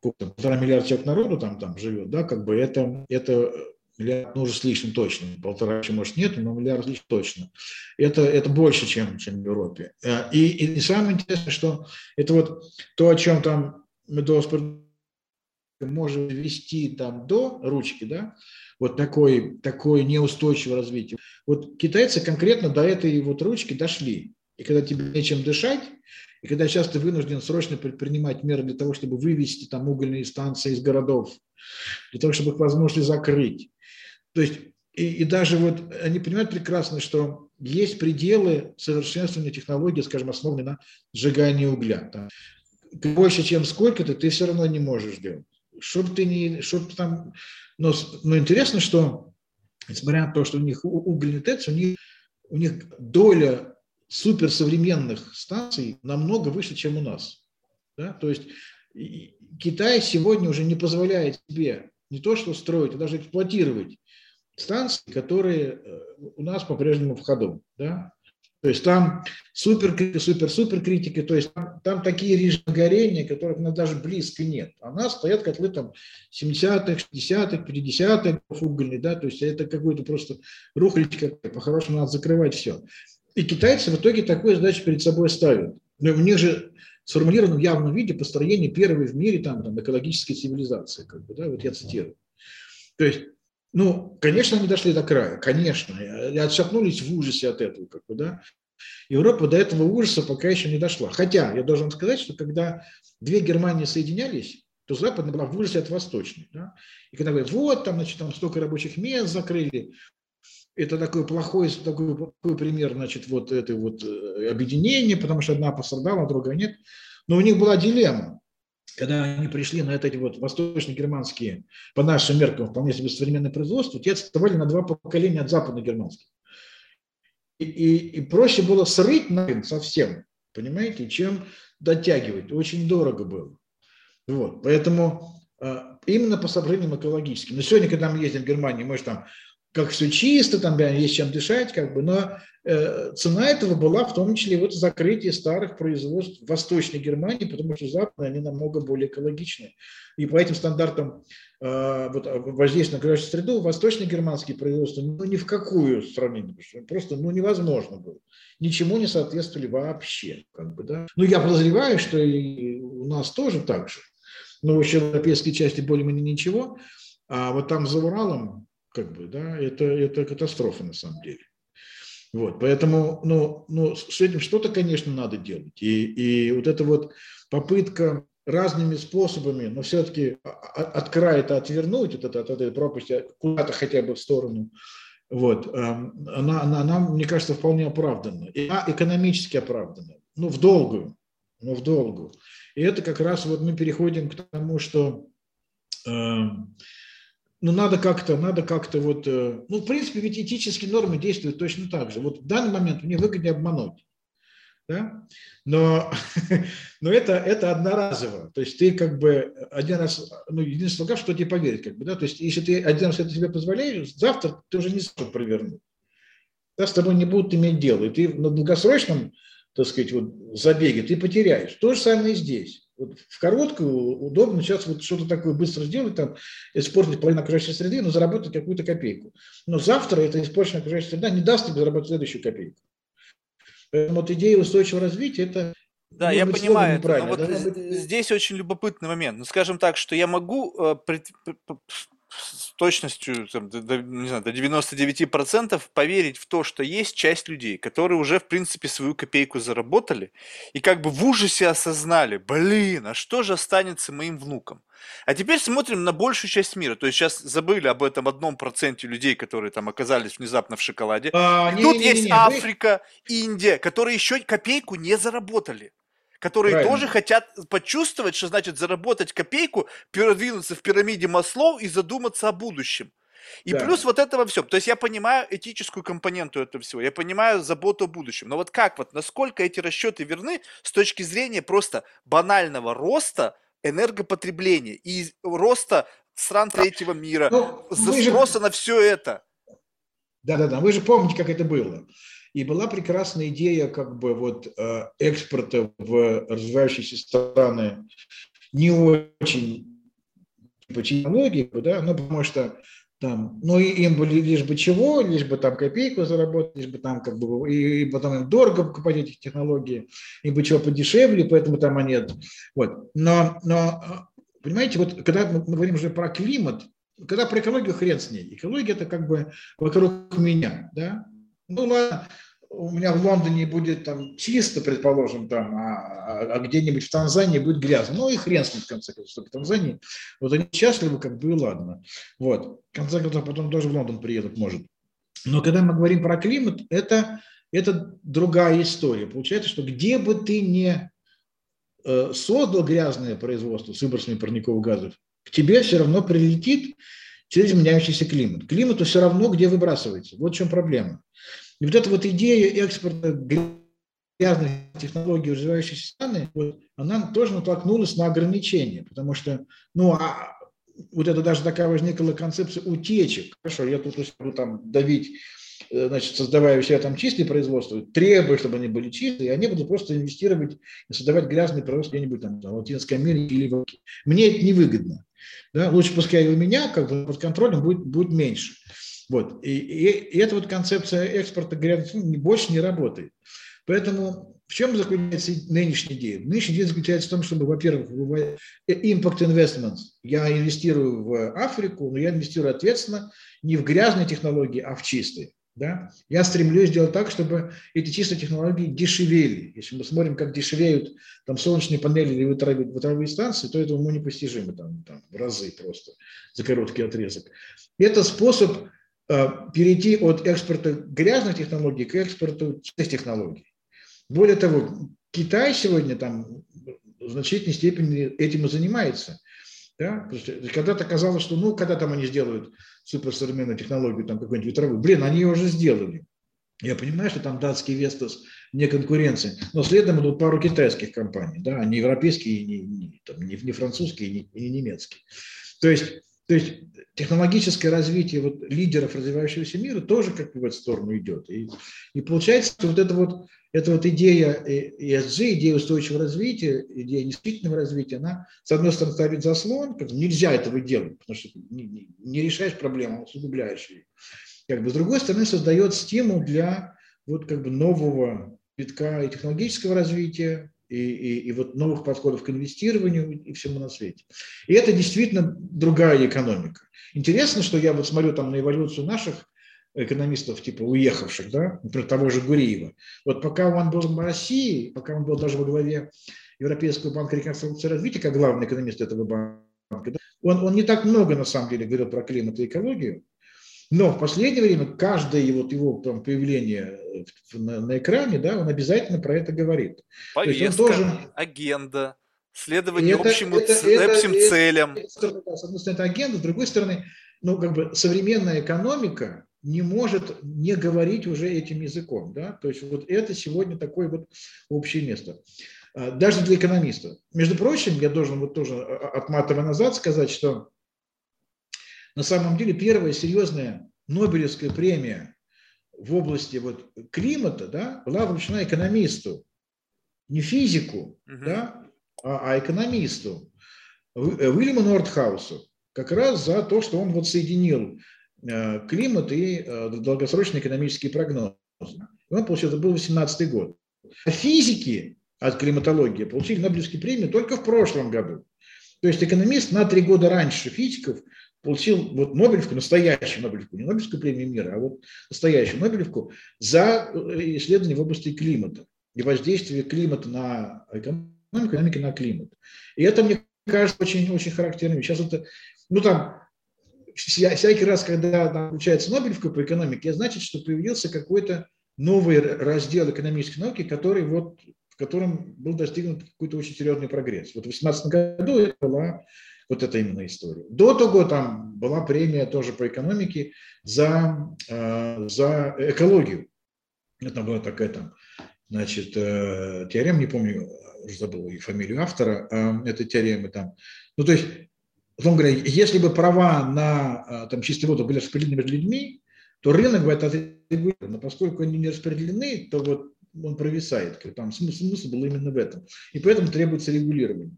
полтора миллиарда человек народу там, там живет, да, как бы это, это миллиард, ну, уже с лишним точно, полтора еще, может, нет, но миллиард лишь точно. Это, это больше, чем, чем в Европе. Э, и, и, самое интересное, что это вот то, о чем там мы до можем вести там до ручки, да, вот такой, такое неустойчивое развитие. Вот китайцы конкретно до этой вот ручки дошли. И когда тебе нечем дышать, и когда сейчас ты вынужден срочно предпринимать меры для того, чтобы вывести там угольные станции из городов, для того, чтобы их возможно закрыть. То есть и, и даже вот они понимают прекрасно, что есть пределы совершенствования технологии, скажем, основанной на сжигании угля. Там, больше, чем сколько-то, ты все равно не можешь делать. Чтоб ты не, чтоб там но, но интересно, что, несмотря на то, что у них угольный ТЭЦ, у них, у них доля суперсовременных станций намного выше, чем у нас. Да? То есть Китай сегодня уже не позволяет себе не то что строить, а даже эксплуатировать станции, которые э, у нас по-прежнему в ходу. Да? То есть там супер, супер, супер критики, то есть там, там такие режимы горения, которых у нас даже близко нет. А у нас стоят котлы там 70-х, 60-х, 50-х угольные, да, то есть это какой-то просто рухлить, по-хорошему надо закрывать все. И китайцы в итоге такую задачу перед собой ставят. Но у них же сформулировано в явном виде построение первой в мире там, там, экологической цивилизации. Как бы, да, вот я цитирую. То есть, ну, конечно, они дошли до края, конечно, и отшатнулись в ужасе от этого. Как бы, да. Европа до этого ужаса пока еще не дошла. Хотя я должен сказать, что когда две Германии соединялись, то западная была в ужасе от восточной. Да? И когда говорят, вот, там, значит, там столько рабочих мест закрыли, это такой плохой, такой, такой пример, значит, вот это вот э, объединение, потому что одна пострадала, а другая нет. Но у них была дилемма. Когда они пришли на эти вот восточно-германские, по нашим меркам, вполне себе современное производство, те отставали на два поколения от западно-германских. И, и, и проще было срыть нахрен совсем, понимаете, чем дотягивать. Очень дорого было. Вот. Поэтому э, именно по соображениям экологическим. Но сегодня, когда мы ездим в Германию, мы же там как все чисто, там есть чем дышать, как бы, но э, цена этого была в том числе вот закрытие старых производств в Восточной Германии, потому что западные, они намного более экологичные. И по этим стандартам э, вот, воздействия на окружающую среду восточно-германские производства ну, ни в какую сравнение, просто ну, невозможно было. Ничему не соответствовали вообще. Как бы, да? Ну, я подозреваю, что и у нас тоже так же. Но в европейской части более-менее ничего. А вот там за Уралом как бы, да, это, это катастрофа на самом деле. Вот, поэтому, ну, ну, с этим что-то, конечно, надо делать. И, и вот эта вот попытка разными способами, но все-таки от края это отвернуть, это, от этой пропасти куда-то хотя бы в сторону, вот, эм, она, она, она, мне кажется, вполне оправдана. И она экономически оправдана, ну, в долгую, ну, в долгую. И это как раз вот мы переходим к тому, что э, ну, надо как-то, надо как-то вот, э, ну, в принципе, ведь этические нормы действуют точно так же. Вот в данный момент мне выгоднее обмануть, да? но, но это, это одноразово. То есть ты как бы один раз, ну, единственное, как что тебе поверить, как бы, да, то есть если ты один раз это себе позволяешь, завтра ты уже не сможешь провернуть. Да, с тобой не будут иметь дело. И ты на долгосрочном, так сказать, вот забеге ты потеряешь. То же самое и здесь. Вот в короткую удобно сейчас вот что-то такое быстро сделать, там, испортить половину окружающей среды, но заработать какую-то копейку. Но завтра эта испорченная окружающая среда не даст тебе заработать следующую копейку. Поэтому вот идея устойчивого развития – это да, я понимаю. Это, но вот быть... здесь очень любопытный момент. Ну, скажем так, что я могу э, пред, с точностью там, до, не знаю, до 99% поверить в то, что есть часть людей, которые уже, в принципе, свою копейку заработали и как бы в ужасе осознали, блин, а что же останется моим внукам? А теперь смотрим на большую часть мира. То есть сейчас забыли об этом одном проценте людей, которые там оказались внезапно в шоколаде. А, не, Тут не, не, есть не, Африка, вы... Индия, которые еще копейку не заработали которые Правильно. тоже хотят почувствовать, что значит заработать копейку, продвинуться в пирамиде Маслоу и задуматься о будущем. И да. плюс вот этого все. То есть я понимаю этическую компоненту этого всего, я понимаю заботу о будущем. Но вот как вот, насколько эти расчеты верны с точки зрения просто банального роста энергопотребления и роста стран третьего мира, ну, спроса же... на все это? Да-да-да, вы же помните, как это было. И была прекрасная идея как бы вот э, экспорта в развивающиеся страны. Не очень по технологии, да, ну, потому что там, ну, им были лишь бы чего, лишь бы там копейку заработать, лишь бы там как бы, и, и потом им дорого покупать эти технологии, им бы чего подешевле, поэтому там они, вот. Но, но, понимаете, вот когда мы говорим уже про климат, когда про экологию хрен с ней, экология это как бы вокруг меня, да, ну ладно, у меня в Лондоне будет там чисто, предположим, там, а, а, а где-нибудь в Танзании будет грязно. Ну и хрен с ним, в конце концов, в Танзании. Вот они счастливы, как бы, и ладно. Вот. В конце концов, потом тоже в Лондон приедут, может. Но когда мы говорим про климат, это, это другая история. Получается, что где бы ты не э, создал грязное производство с выбросами парниковых газов, к тебе все равно прилетит через меняющийся климат. Климату все равно где выбрасывается. Вот в чем проблема. И вот эта вот идея экспорта грязных технологий в развивающиеся страны, вот, она тоже натолкнулась на ограничения, потому что, ну, а вот это даже такая возникла концепция утечек. Хорошо, я тут буду там давить, э, значит, создавая у там чистые производства, требуя, чтобы они были чистые, и они будут просто инвестировать и создавать грязный производство где-нибудь там в Латинской Америке или в Мне это невыгодно. Да? Лучше пускай у меня как бы под контролем будет, будет меньше. Вот. И, и, и эта вот концепция экспорта грязных больше не работает. Поэтому в чем заключается нынешняя идея? Нынешняя идея заключается в том, чтобы, во-первых, impact investments. Я инвестирую в Африку, но я инвестирую ответственно не в грязные технологии, а в чистые. Да? Я стремлюсь сделать так, чтобы эти чистые технологии дешевели. Если мы смотрим, как дешевеют там, солнечные панели или ветровые, ветровые станции, то это уму непостижимо там, там, в разы просто за короткий отрезок. Это способ э, перейти от экспорта грязных технологий к экспорту чистых технологий. Более того, Китай сегодня там в значительной степени этим и занимается. Да? Когда-то казалось, что ну, когда там они сделают суперсовременную технологию, там какую-нибудь ветровую, блин, они ее уже сделали. Я понимаю, что там датский Вестас не конкуренция, но следом идут пару китайских компаний, да, не европейские, не, не, там, не, не французские, не, не немецкие. То есть, то есть технологическое развитие вот лидеров развивающегося мира тоже как бы в эту сторону идет. И, и получается, вот это вот эта вот идея ESG, идея устойчивого развития, идея действительного развития, она, с одной стороны, ставит заслон, как нельзя этого делать, потому что не, не, решаешь проблему, усугубляешь ее. Как бы, с другой стороны, создает стимул для вот как бы нового витка и технологического развития, и, и, и вот новых подходов к инвестированию и всему на свете. И это действительно другая экономика. Интересно, что я вот смотрю там на эволюцию наших экономистов, типа уехавших, да, например, того же Гуриева. Вот пока он был в России, пока он был даже во главе Европейского банка реконструкции и развития, как главный экономист этого банка, он, он не так много, на самом деле, говорил про климат и экологию, но в последнее время каждое вот его там, появление на, на экране, да, он обязательно про это говорит. Повестка, тоже... агенда, следование это, общим, это, общим это, целям. Это, это, с одной стороны, это агенда, с другой стороны, ну, как бы современная экономика, не может не говорить уже этим языком. Да? То есть вот это сегодня такое вот общее место. А, даже для экономиста. Между прочим, я должен вот тоже а, отматывая назад сказать, что на самом деле первая серьезная Нобелевская премия в области вот климата да, была вручена экономисту, не физику, uh-huh. да, а, а экономисту, Уильяму Нордхаусу, как раз за то, что он вот соединил Э, климат и э, долгосрочные экономические прогнозы. И он получил, это был 18 год. А физики от климатологии получили Нобелевские премии только в прошлом году. То есть экономист на три года раньше физиков получил вот Нобелевку, настоящую Нобелевку, не Нобелевскую премию мира, а вот настоящую Нобелевку за э, исследования в области климата и воздействие климата на экономику, экономики на климат. И это, мне кажется, очень, очень характерно. Сейчас это, ну там, всякий раз, когда там получается Нобелевка по экономике, значит, что появился какой-то новый раздел экономической науки, который вот, в котором был достигнут какой-то очень серьезный прогресс. Вот в 2018 году это была вот эта именно история. До того там была премия тоже по экономике за, э, за экологию. Это была такая там, значит, э, теорема, не помню, уже забыл и фамилию автора э, этой теоремы там. Ну, то есть условно говоря, если бы права на там, чистый воздух были распределены между людьми, то рынок бы это отрегулировал. Но поскольку они не распределены, то вот он провисает. Там смысл, смысл был именно в этом. И поэтому требуется регулирование.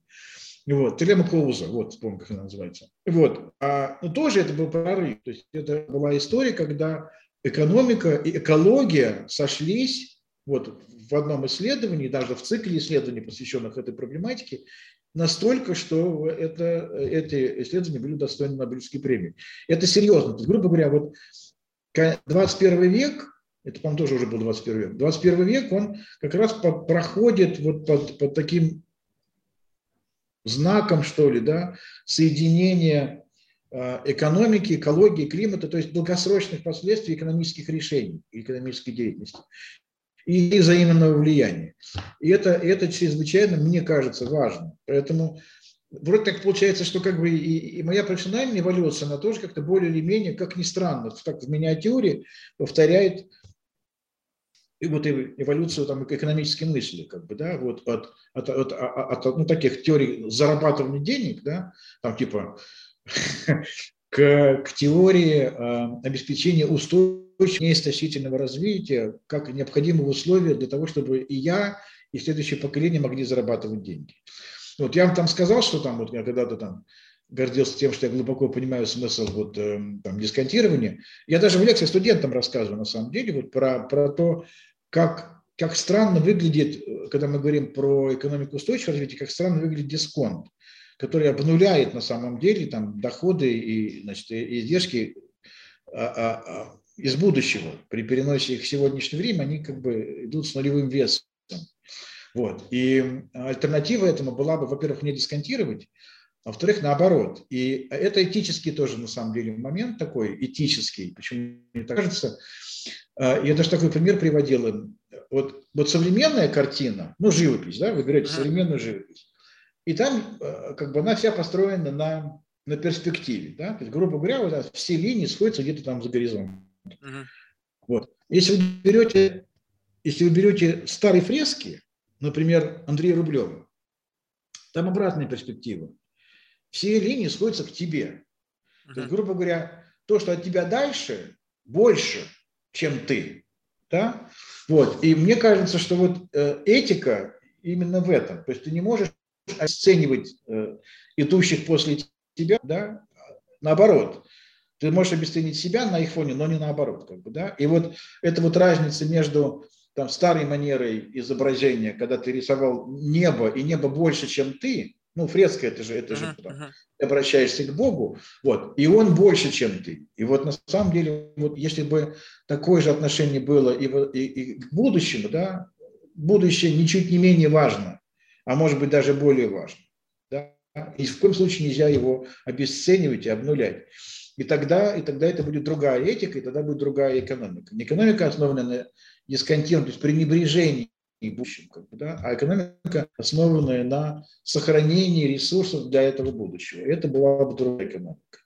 Вот, Телема Клоуза, вот, помню, как она называется. Вот, а, но тоже это был прорыв. То есть это была история, когда экономика и экология сошлись вот в одном исследовании, даже в цикле исследований, посвященных этой проблематике, настолько, что это, эти исследования были достойны Нобелевской премии. Это серьезно. То есть, грубо говоря, вот 21 век, это, по-моему, тоже уже был 21 век, 21 век, он как раз проходит вот под, под таким знаком, что ли, да, соединения а, экономики, экологии, климата, то есть долгосрочных последствий экономических решений, экономической деятельности и взаимного влияния. И это, это чрезвычайно, мне кажется, важно. Поэтому вроде так получается, что как бы и, и моя профессиональная эволюция, она тоже как-то более или менее, как ни странно, так в миниатюре повторяет и вот эволюцию там, экономической мысли, как бы, да, вот от, от, от, от, от ну, таких теорий зарабатывания денег, да, там типа к, к теории э, обеспечения устойчивого неистощительного развития как необходимого условия для того, чтобы и я, и следующее поколение могли зарабатывать деньги. Вот я вам там сказал, что там, вот я когда-то там гордился тем, что я глубоко понимаю смысл вот, э, там, дисконтирования. Я даже в лекции студентам рассказываю, на самом деле, вот про, про то, как, как странно выглядит, когда мы говорим про экономику устойчивого развития, как странно выглядит дисконт, который обнуляет на самом деле там, доходы и значит, издержки а, а, а, из будущего. При переносе их в сегодняшнее время они как бы идут с нулевым весом. Вот. И альтернатива этому была бы, во-первых, не дисконтировать, а во-вторых, наоборот. И это этический тоже, на самом деле, момент такой, этический, почему мне так кажется. А, я даже такой пример приводил. Вот, вот современная картина, ну, живопись, да, вы говорите, современную живопись, и там а, как бы она вся построена на, на перспективе, да, то есть, грубо говоря, вот все линии сходятся где-то там за горизонтом. Uh-huh. Вот. Если вы берете, если вы берете старые фрески, например, Андрея Рублева, там обратная перспектива все линии сходятся к тебе. То есть, грубо говоря, то, что от тебя дальше, больше, чем ты. Да? Вот. И мне кажется, что вот э, этика именно в этом. То есть ты не можешь оценивать э, идущих после тебя, да? наоборот. Ты можешь обесценить себя на их фоне, но не наоборот. Как бы, да? И вот эта вот разница между там, старой манерой изображения, когда ты рисовал небо, и небо больше, чем ты, ну, фреска это же, это же uh-huh, ты обращаешься к Богу, вот, и он больше, чем ты. И вот на самом деле, вот если бы такое же отношение было и, и, и к будущему, да, будущее ничуть не менее важно, а может быть даже более важно. Да? И в коем случае нельзя его обесценивать и обнулять. И тогда, и тогда это будет другая этика, и тогда будет другая экономика. Не экономика, основанная на дисконтинуум, то есть пренебрежении и будущем, как бы, да, а экономика, основанная на сохранении ресурсов для этого будущего. Это была бы другая экономика.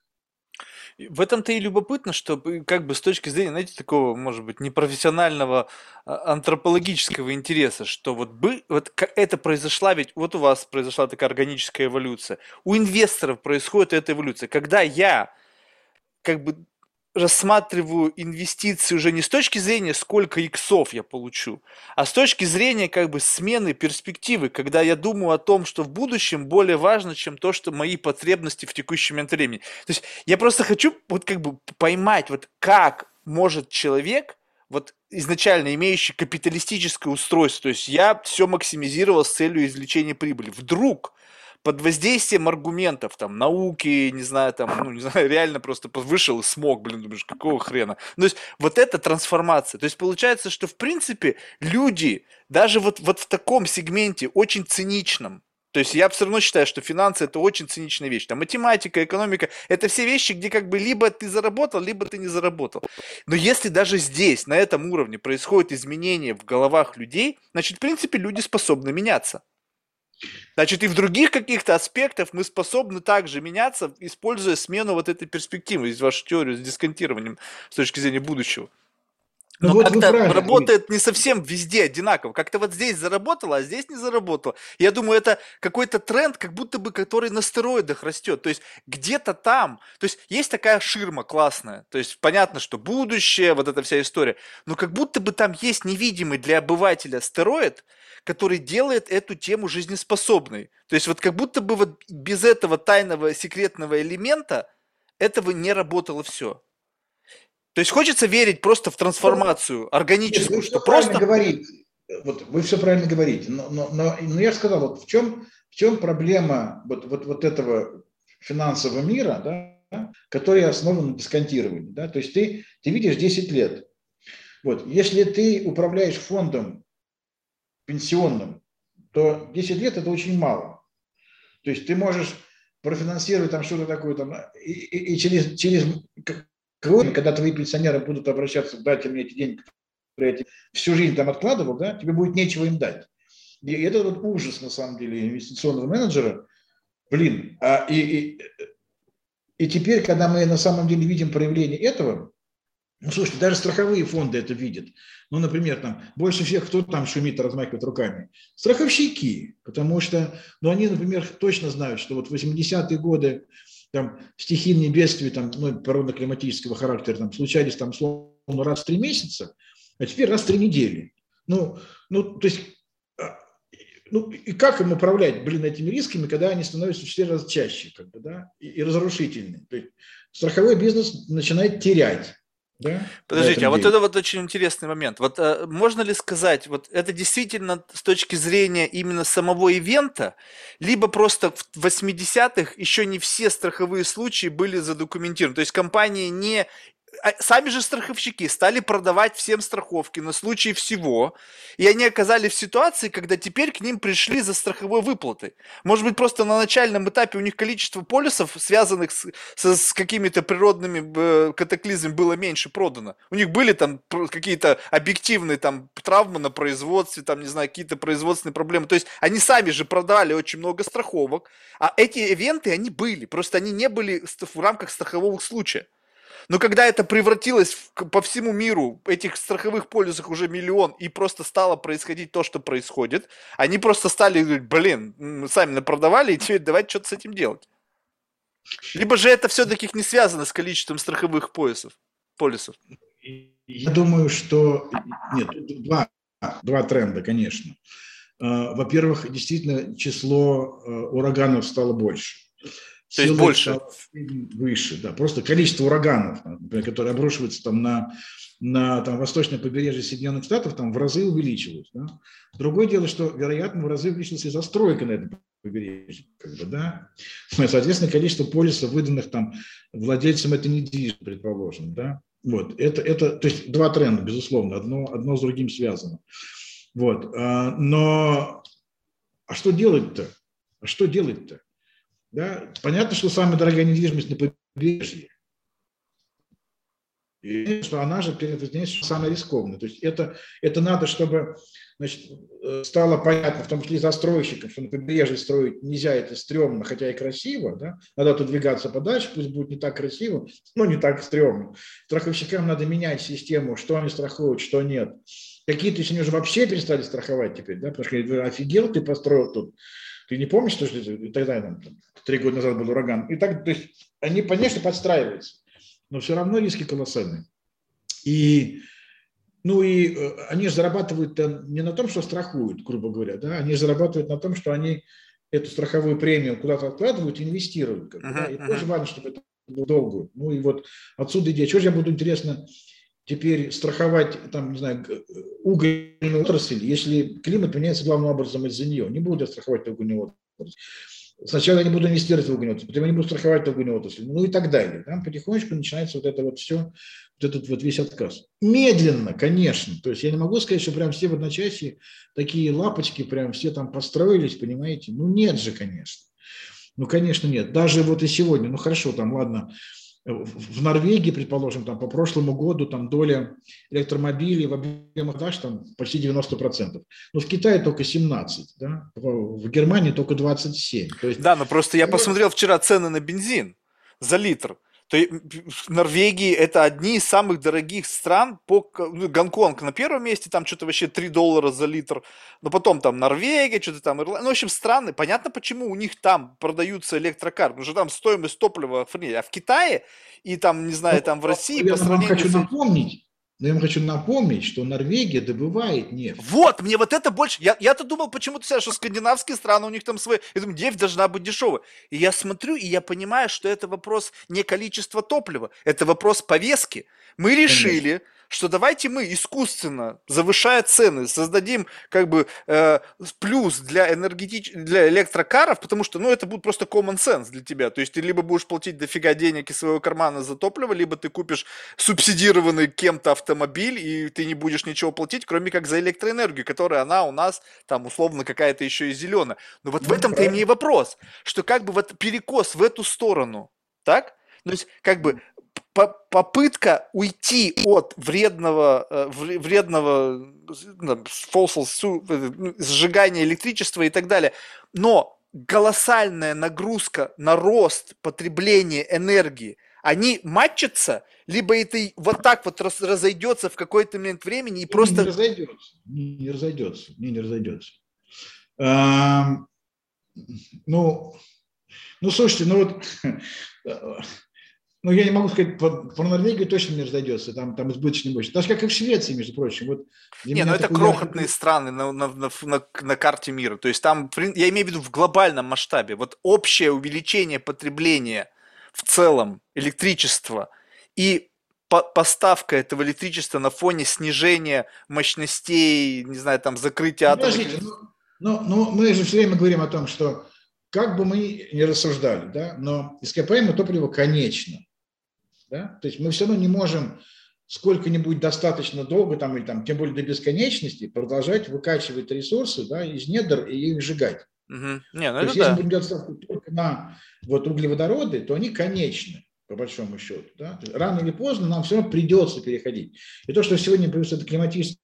В этом-то и любопытно, что как бы с точки зрения, знаете, такого, может быть, непрофессионального а, антропологического интереса, что вот, бы, вот это произошла, ведь вот у вас произошла такая органическая эволюция, у инвесторов происходит эта эволюция. Когда я как бы рассматриваю инвестиции уже не с точки зрения, сколько иксов я получу, а с точки зрения как бы смены перспективы, когда я думаю о том, что в будущем более важно, чем то, что мои потребности в текущем момент времени. То есть я просто хочу вот как бы поймать, вот как может человек вот изначально имеющий капиталистическое устройство, то есть я все максимизировал с целью извлечения прибыли. Вдруг под воздействием аргументов, там, науки, не знаю, там, ну, не знаю, реально просто вышел и смог, блин, думаешь, какого хрена. Ну, то есть вот эта трансформация. То есть получается, что в принципе люди даже вот, вот в таком сегменте очень циничном, то есть я все равно считаю, что финансы это очень циничная вещь. Там математика, экономика, это все вещи, где как бы либо ты заработал, либо ты не заработал. Но если даже здесь, на этом уровне происходит изменение в головах людей, значит, в принципе, люди способны меняться. Значит, и в других каких-то аспектах мы способны также меняться, используя смену вот этой перспективы, из вашей теории с дисконтированием с точки зрения будущего. Ну Но вот как-то работает не совсем везде одинаково. Как-то вот здесь заработало, а здесь не заработало. Я думаю, это какой-то тренд, как будто бы, который на стероидах растет. То есть где-то там, то есть есть такая ширма классная. То есть понятно, что будущее, вот эта вся история. Но как будто бы там есть невидимый для обывателя стероид, который делает эту тему жизнеспособной. То есть вот как будто бы вот без этого тайного секретного элемента этого не работало все. То есть хочется верить просто в трансформацию органическую, Нет, что просто... Говорите. Вот, вы все правильно говорите, но, но, но, но я сказал, вот в чем, в чем проблема вот, вот, вот этого финансового мира, да, который основан на дисконтировании. Да? То есть ты, ты видишь 10 лет. Вот, если ты управляешь фондом пенсионным, то 10 лет это очень мало. То есть ты можешь профинансировать там что-то такое, там, и, и, и через, через когда твои пенсионеры будут обращаться, дайте мне эти деньги, которые я всю жизнь там откладывал, да, тебе будет нечего им дать. И это вот ужас, на самом деле, инвестиционного менеджера. Блин, а, и, и, и теперь, когда мы на самом деле видим проявление этого, ну, слушайте, даже страховые фонды это видят. Ну, например, там, больше всех кто там шумит, размахивает руками? Страховщики, потому что, ну, они, например, точно знают, что вот в 80-е годы там стихийные бедствия, там, ну, природно-климатического характера, там, случались там, словно раз в три месяца, а теперь раз в три недели. Ну, ну, то есть, а, ну, и как им управлять, блин, этими рисками, когда они становятся в 4 раза чаще, как бы, да, и, и разрушительные. То есть, страховой бизнес начинает терять. Да? Подождите, а вот это вот очень интересный момент. Вот э, можно ли сказать, вот это действительно с точки зрения именно самого ивента, либо просто в 80-х еще не все страховые случаи были задокументированы. То есть компании не а, сами же страховщики стали продавать всем страховки на случай всего, и они оказались в ситуации, когда теперь к ним пришли за страховой выплаты. Может быть, просто на начальном этапе у них количество полисов, связанных с, с, с какими-то природными э, катаклизмами, было меньше продано. У них были там какие-то объективные там травмы на производстве, там, не знаю, какие-то производственные проблемы. То есть они сами же продавали очень много страховок, а эти ивенты, они были, просто они не были в рамках страхового случая. Но когда это превратилось в, по всему миру, этих страховых полисов уже миллион, и просто стало происходить то, что происходит, они просто стали говорить, блин, мы сами напродавали, и теперь давайте что-то с этим делать. Либо же это все-таки не связано с количеством страховых поясов, полисов. Я думаю, что... Нет, два, два тренда, конечно. А, во-первых, действительно, число э, ураганов стало больше. То есть больше? Выше, да. Просто количество ураганов, например, которые обрушиваются там на, на там, восточное побережье Соединенных Штатов, там в разы увеличилось. Да? Другое дело, что, вероятно, в разы увеличилась и застройка на этом побережье. Как бы, да? Ну соответственно, количество полисов, выданных там владельцам этой недвижимости, предположим. Да? Вот. Это, это, то есть два тренда, безусловно, одно, одно с другим связано. Вот. А, но а что делать-то? А что делать-то? Да? Понятно, что самая дорогая недвижимость на побережье. И что она же перед самая рискованная. То есть это, это надо, чтобы значит, э, стало понятно, в том числе и застройщикам, что на побережье строить нельзя, это стрёмно, хотя и красиво. Да? Надо тут двигаться подальше, пусть будет не так красиво, но не так стрёмно. Страховщикам надо менять систему, что они страхуют, что нет. Какие-то еще уже вообще перестали страховать теперь, да? потому что офигел, ты построил тут ты не помнишь, что тогда там, три года назад был ураган? И так, то есть они, конечно, подстраиваются, но все равно риски колоссальные. И, ну и э, они же зарабатывают не на том, что страхуют, грубо говоря, да, они же зарабатывают на том, что они эту страховую премию куда-то откладывают, инвестируют. Как uh-huh, да? И uh-huh. тоже важно, чтобы это было долго. Ну и вот отсюда идея. Чего же я буду, интересно, теперь страховать, там, не знаю, угольную отрасль, если климат меняется главным образом из-за нее. Не буду страховать угольную отрасль. Сначала я не буду инвестировать в угольную отрасль, потом я не буду страховать угольную отрасль, ну и так далее. Там потихонечку начинается вот это вот все, вот этот вот весь отказ. Медленно, конечно. То есть я не могу сказать, что прям все в одночасье такие лапочки, прям все там построились, понимаете? Ну нет же, конечно. Ну, конечно, нет. Даже вот и сегодня, ну хорошо, там, ладно, в Норвегии, предположим, там, по прошлому году там, доля электромобилей в объемах продаж там, почти 90%. Но в Китае только 17%, да? в Германии только 27%. То есть... Да, но просто я посмотрел вчера цены на бензин за литр то Норвегии это одни из самых дорогих стран, по, ну, Гонконг на первом месте, там что-то вообще 3 доллара за литр, но потом там Норвегия, что-то там, Ирландия, ну, в общем, страны, понятно, почему у них там продаются электрокары, потому что там стоимость топлива, а в Китае и там, не знаю, ну, там в России я по сравнению... хочу напомнить, но я вам хочу напомнить, что Норвегия добывает нефть. Вот, мне вот это больше... Я, я-то думал почему-то, себя, что скандинавские страны, у них там свои... Я думаю, нефть должна быть дешевая. И я смотрю, и я понимаю, что это вопрос не количества топлива, это вопрос повестки. Мы решили, Конечно что давайте мы искусственно, завышая цены, создадим как бы э, плюс для, энергетич... для электрокаров, потому что, ну, это будет просто common sense для тебя. То есть ты либо будешь платить дофига денег из своего кармана за топливо, либо ты купишь субсидированный кем-то автомобиль, и ты не будешь ничего платить, кроме как за электроэнергию, которая она у нас там условно какая-то еще и зеленая. Но вот в ну, этом-то и мне вопрос, что как бы вот перекос в эту сторону, так? То есть, как бы попытка уйти от вредного, э, вредного fossil, э, ну, сжигания электричества и так далее. Но колоссальная нагрузка на рост потребления энергии, они матчатся, либо это вот так вот разойдется в какой-то момент времени и просто... Не разойдется, не, не разойдется, не, не разойдется. А, ну, Ну, слушайте, ну вот, ну, я не могу сказать, про, про Норвегию точно не разойдется, там, там избыточно больше. Так же, как и в Швеции, между прочим. Вот не, ну это крохотные яркий... страны на, на, на, на, на карте мира. То есть там, я имею в виду в глобальном масштабе, вот общее увеличение потребления в целом электричества и по поставка этого электричества на фоне снижения мощностей, не знаю, там закрытия атомных... Подождите, ну, ну, ну, мы же все время говорим о том, что как бы мы ни рассуждали, да, но ископаемое топливо конечно. Да? То есть мы все равно не можем сколько-нибудь достаточно долго, там, или там, тем более до бесконечности, продолжать выкачивать ресурсы да, из недр и их сжигать. Угу. Не, ну То есть, да. если мы будем только на вот, углеводороды, то они конечны, по большому счету. Да? Рано или поздно нам все равно придется переходить. И то, что сегодня появился это климатический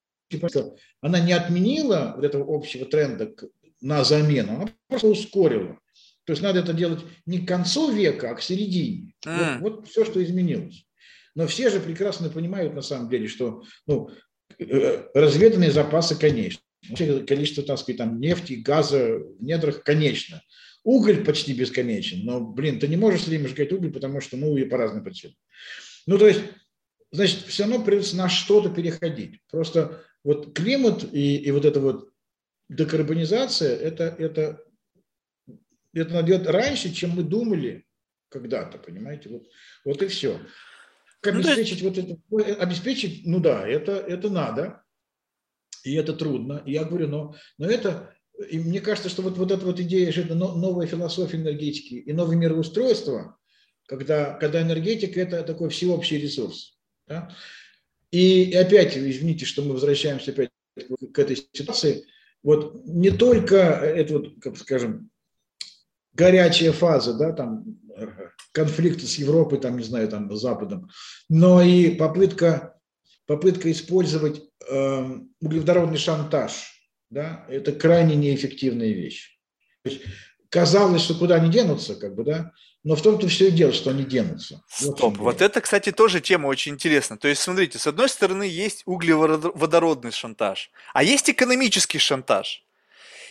она не отменила вот этого общего тренда на замену, она просто ускорила. То есть надо это делать не к концу века, а к середине. Mm. Вот, вот все, что изменилось. Но все же прекрасно понимают на самом деле, что ну, э, разведанные запасы конечно. Количество, так сказать, там, нефти, газа в недрах конечно. Уголь почти бесконечен, но, блин, ты не можешь все время сжигать уголь, потому что, ну, и по разным причинам. Ну, то есть, значит, все равно придется на что-то переходить. Просто вот климат и, и вот эта вот декарбонизация, это, это, это надо раньше, чем мы думали когда-то, понимаете? Вот, вот и все. Как обеспечить ну, вот это, обеспечить, ну да, это, это надо, и это трудно. И я говорю, но, но это, и мне кажется, что вот, вот эта вот идея, что это новая философия энергетики и новое мироустройство, когда, когда энергетика – это такой всеобщий ресурс. Да? И, опять, извините, что мы возвращаемся опять к этой ситуации, вот не только это вот, как скажем, горячая фаза, да, там конфликты с Европой, там, не знаю, там, с Западом, но и попытка, попытка использовать э, углеводородный шантаж, да, это крайне неэффективная вещь. То есть казалось, что куда они денутся, как бы, да, но в том-то все и дело, что они денутся. Стоп, вот это, кстати, тоже тема очень интересная. То есть, смотрите, с одной стороны есть углеводородный шантаж, а есть экономический шантаж.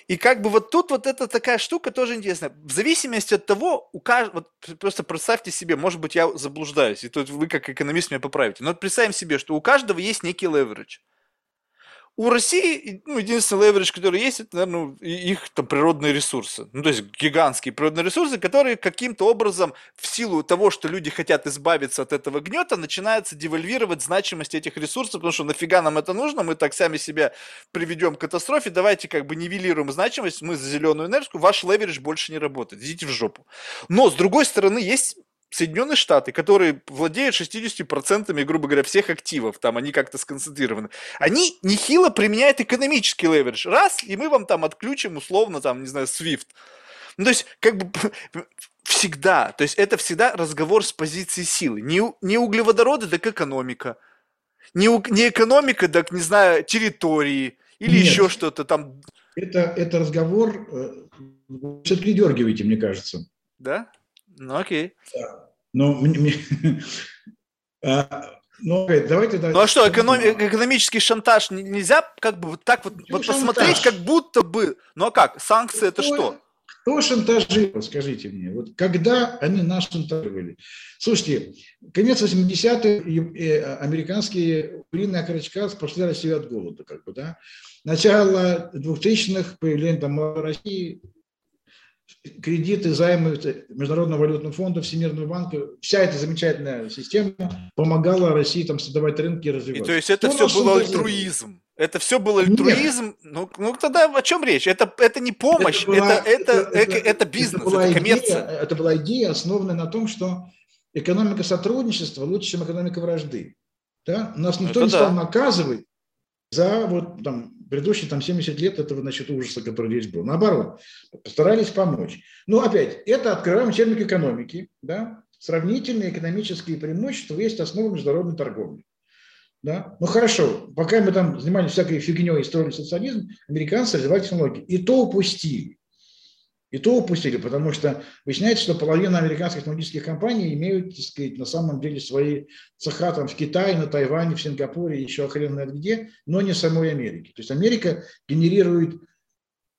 И как бы вот тут вот эта такая штука тоже интересная. В зависимости от того, у каждого, вот просто представьте себе, может быть, я заблуждаюсь, и тут вы как экономист меня поправите, но представим себе, что у каждого есть некий леверидж. У России, ну, единственный леверидж, который есть, это, наверное, их там природные ресурсы. Ну, то есть гигантские природные ресурсы, которые каким-то образом в силу того, что люди хотят избавиться от этого гнета, начинается девальвировать значимость этих ресурсов, потому что нафига нам это нужно, мы так сами себя приведем к катастрофе, давайте как бы нивелируем значимость, мы за зеленую энергию, ваш леверидж больше не работает, идите в жопу. Но, с другой стороны, есть Соединенные Штаты, которые владеют 60%, грубо говоря, всех активов, там они как-то сконцентрированы, они нехило применяют экономический леверидж. Раз, и мы вам там отключим условно, там, не знаю, SWIFT. Ну, то есть, как бы всегда, то есть это всегда разговор с позиции силы. Не, не углеводороды, так экономика. Не, не экономика, так, не знаю, территории или Нет, еще что-то там. Это, это разговор, э, все передергиваете, мне кажется. Да? Ну, окей. Да. Но мне, а, ну, давайте, Ну а что, эконом, экономический шантаж нельзя как бы вот так вот, вот посмотреть, как будто бы. Ну а как? Санкции это что? Кто шантажировал, скажите мне? Вот когда они нас шантажировали? Слушайте, конец 80-х американские куриные окорочка спасли Россию от голода, как бы, да? Начало 2000-х, появление там России, кредиты, займы Международного валютного фонда, Всемирного банка, вся эта замечательная система помогала России там создавать рынки и развиваться. И то есть это Кто все был альтруизм? Это все был альтруизм? Ну, ну тогда о чем речь? Это, это не помощь, это, была, это, это, это, это, бизнес, это, была это коммерция. Идея, это была идея, основанная на том, что экономика сотрудничества лучше, чем экономика вражды. Да? Нас никто это не стал да. наказывать за вот там предыдущие там 70 лет этого, значит, ужаса, который здесь был. Наоборот, постарались помочь. Но опять, это открываем учебник экономики, да, сравнительные экономические преимущества есть основа международной торговли. Да? Ну хорошо, пока мы там занимались всякой фигней и строили социализм, американцы развивали технологии. И то упустили. И то упустили, потому что выясняется, что половина американских технологических компаний имеют, так сказать, на самом деле свои цеха там в Китае, на Тайване, в Сингапуре, еще хрен знает где, но не в самой Америке. То есть Америка генерирует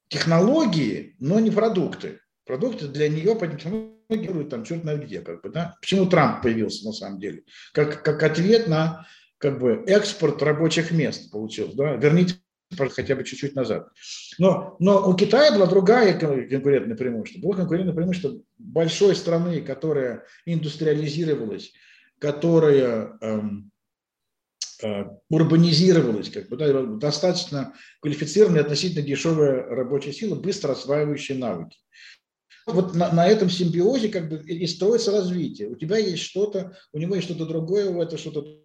технологии, но не продукты. Продукты для нее, почему делают там черт знает где, как бы, да? Почему Трамп появился на самом деле? Как, как ответ на как бы экспорт рабочих мест получился, да? Верните хотя бы чуть-чуть назад. Но, но у Китая была другая конкурентное преимущество. Было конкурентное преимущество большой страны, которая индустриализировалась, которая эм, э, урбанизировалась, как бы, да, достаточно квалифицированная, относительно дешевая рабочая сила, быстро осваивающая навыки. Вот на, на этом симбиозе как бы и строится развитие. У тебя есть что-то, у него есть что-то другое, у этого что-то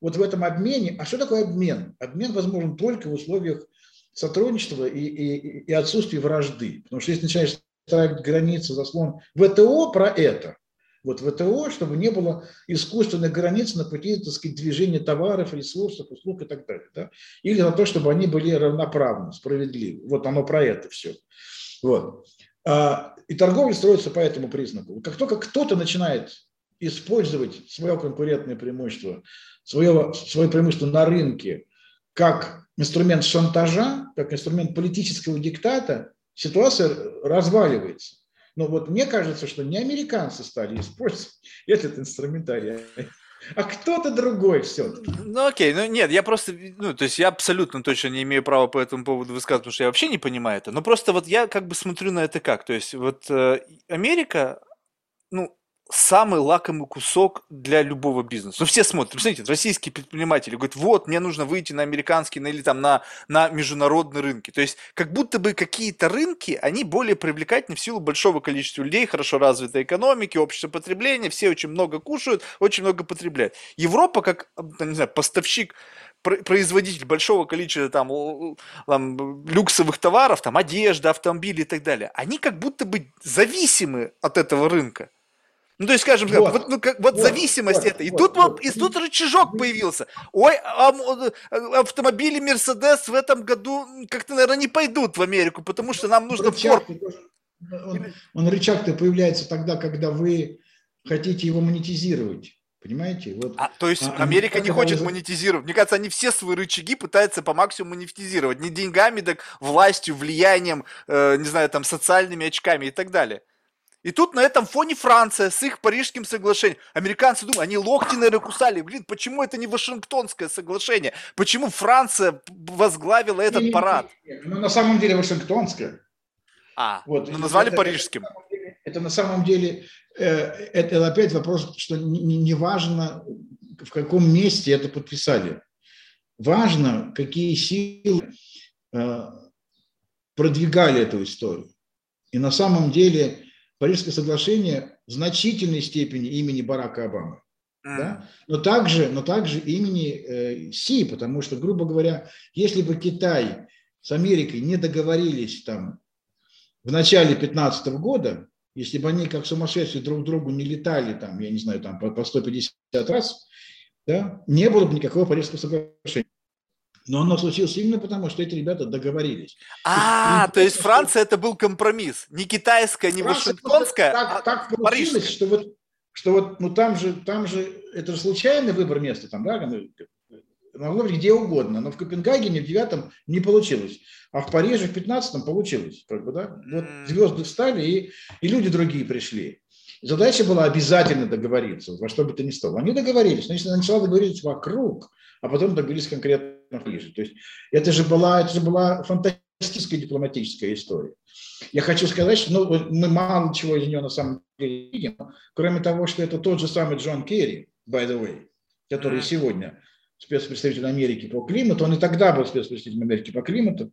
вот в этом обмене, а что такое обмен? Обмен возможен только в условиях сотрудничества и, и, и отсутствия вражды. Потому что если начинаешь ставить границы, заслон ВТО про это, вот ВТО, чтобы не было искусственных границ на пути, так сказать, движения товаров, ресурсов, услуг и так далее. Да? Или на то, чтобы они были равноправны, справедливы. Вот оно про это все. Вот. А, и торговля строится по этому признаку. Как только кто-то начинает использовать свое конкурентное преимущество, свое, свое преимущество на рынке как инструмент шантажа, как инструмент политического диктата, ситуация разваливается. Но вот мне кажется, что не американцы стали использовать этот инструментарий, а кто-то другой все Ну окей, ну нет, я просто, ну то есть я абсолютно точно не имею права по этому поводу высказывать, потому что я вообще не понимаю это. Но просто вот я как бы смотрю на это как, то есть вот э, Америка, ну самый лакомый кусок для любого бизнеса. Ну, все смотрят, посмотрите, российские предприниматели говорят, вот, мне нужно выйти на американский на, или там на, на международные рынки. То есть, как будто бы какие-то рынки, они более привлекательны в силу большого количества людей, хорошо развитой экономики, общества потребления, все очень много кушают, очень много потребляют. Европа, как, не знаю, поставщик производитель большого количества там, там люксовых товаров, там одежда, автомобили и так далее, они как будто бы зависимы от этого рынка. Ну, то есть, скажем так, вот, вот, ну, как, вот, вот зависимость вот, это. И вот, тут вот, и тут рычажок появился. Ой, а, а, автомобили Мерседес в этом году как-то, наверное, не пойдут в Америку, потому что нам нужно рычаг, он, он рычаг-то появляется тогда, когда вы хотите его монетизировать. Понимаете? Вот, а, то есть а, Америка не хочет вы... монетизировать. Мне кажется, они все свои рычаги пытаются по максимуму монетизировать. Не деньгами, так властью, влиянием, э, не знаю, там, социальными очками и так далее. И тут на этом фоне Франция с их Парижским соглашением. Американцы думают, они локти, наверное, кусали. Блин, почему это не Вашингтонское соглашение? Почему Франция возглавила этот не, парад? Ну, на самом деле Вашингтонское. А, вот, ну, назвали это, Парижским. Это, это на самом деле, э, это опять вопрос, что не, не важно, в каком месте это подписали. Важно, какие силы э, продвигали эту историю. И на самом деле Парижское соглашение в значительной степени имени Барака Обамы. Да? Но, также, но также имени э, Си, потому что, грубо говоря, если бы Китай с Америкой не договорились там в начале 2015 года, если бы они как сумасшедшие друг к другу не летали там, я не знаю, там по, по 150 раз, да, не было бы никакого Парижского соглашения. Но оно случилось именно потому, что эти ребята договорились. А, то есть Франция это был компромисс. Не китайская, не вашингтонская, а так получилось, что вот, что вот, ну там же, там же, это же случайный выбор места, там, да, ну, могло быть где угодно, но в Копенгагене в девятом не получилось, а в Париже в пятнадцатом получилось, как бы, да, вот звезды встали и, и люди другие пришли. Задача была обязательно договориться, во что бы то ни стало. Они договорились, если сначала договорились вокруг, а потом договорились конкретно ближе. То есть это же была, это же была фантастическая дипломатическая история. Я хочу сказать, что ну, мы мало чего из нее на самом деле видим, кроме того, что это тот же самый Джон Керри, by the way, который сегодня спецпредставитель Америки по климату, он и тогда был спецпредставителем Америки по климату,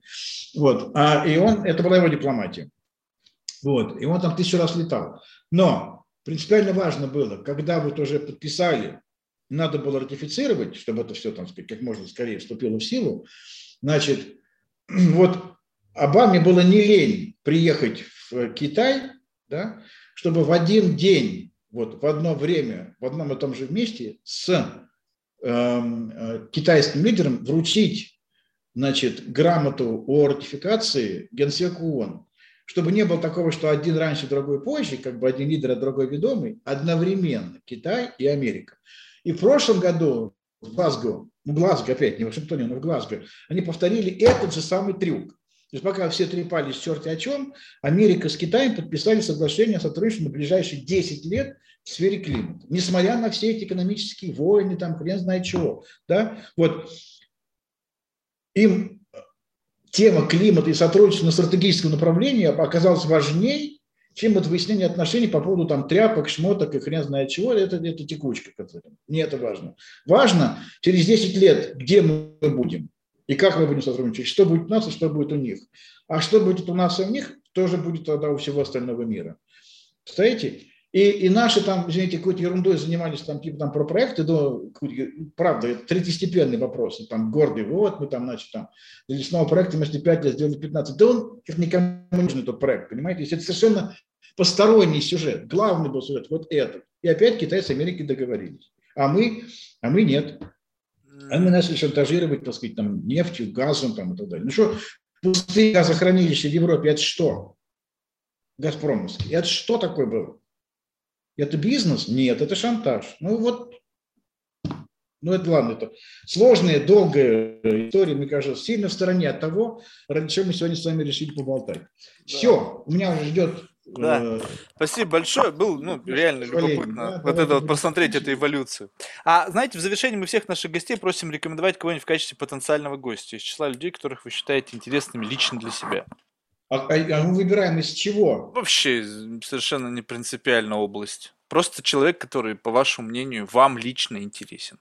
вот, а, и он, это была его дипломатия, вот, и он там тысячу раз летал. Но принципиально важно было, когда вы тоже подписали надо было ратифицировать, чтобы это все, там, сказать, как можно скорее вступило в силу. Значит, вот Обаме было не лень приехать в Китай, да, чтобы в один день, вот в одно время, в одном и том же месте с эм, э, китайским лидером вручить значит, грамоту о ратификации Генсеку ООН, чтобы не было такого, что один раньше, другой позже, как бы один лидер, а другой ведомый, одновременно Китай и Америка. И в прошлом году в Глазго, в Глазго опять, не в Вашингтоне, но в Глазго, они повторили этот же самый трюк. То есть пока все трепались черти о чем, Америка с Китаем подписали соглашение о сотрудничестве на ближайшие 10 лет в сфере климата. Несмотря на все эти экономические войны, там хрен знает чего. Да? Вот. Им тема климата и сотрудничества на стратегическом направлении оказалась важнее, чем вот выяснение отношений по поводу там тряпок, шмоток и хрен знает чего, это, это текучка. Не это важно. Важно через 10 лет, где мы будем и как мы будем сотрудничать, что будет у нас и что будет у них. А что будет у нас и у них, тоже будет тогда у всего остального мира. Представляете? И, и наши там, извините, какой-то ерундой занимались там типа там про проекты, но, правда, это третьестепенный вопрос. Там гордый, вот мы там, значит, там для лесного проекта вместо 5 лет сделали 15. Да он никому не нужен этот проект, понимаете? Если это совершенно посторонний сюжет. Главный был сюжет вот этот. И опять Китай с Америкой договорились. А мы, а мы нет. А мы начали шантажировать, так сказать, там, нефтью, газом там, и так далее. Ну что, пустые газохранилища в Европе, это что? Газпромовские. Это что такое было? Это бизнес? Нет, это шантаж. Ну вот, ну это ладно, это сложная, долгая история, мне кажется, сильно в стороне от того, ради чего мы сегодня с вами решили поболтать. Да. Все, у меня уже ждет да. Э, Спасибо большое. Был ну, реально любопытно да, вот это вот посмотреть эту эволюцию. А знаете, в завершении мы всех наших гостей просим рекомендовать кого-нибудь в качестве потенциального гостя из числа людей, которых вы считаете интересными лично для себя. А, а, а мы выбираем из чего? Вообще совершенно не принципиальная область. Просто человек, который, по вашему мнению, вам лично интересен.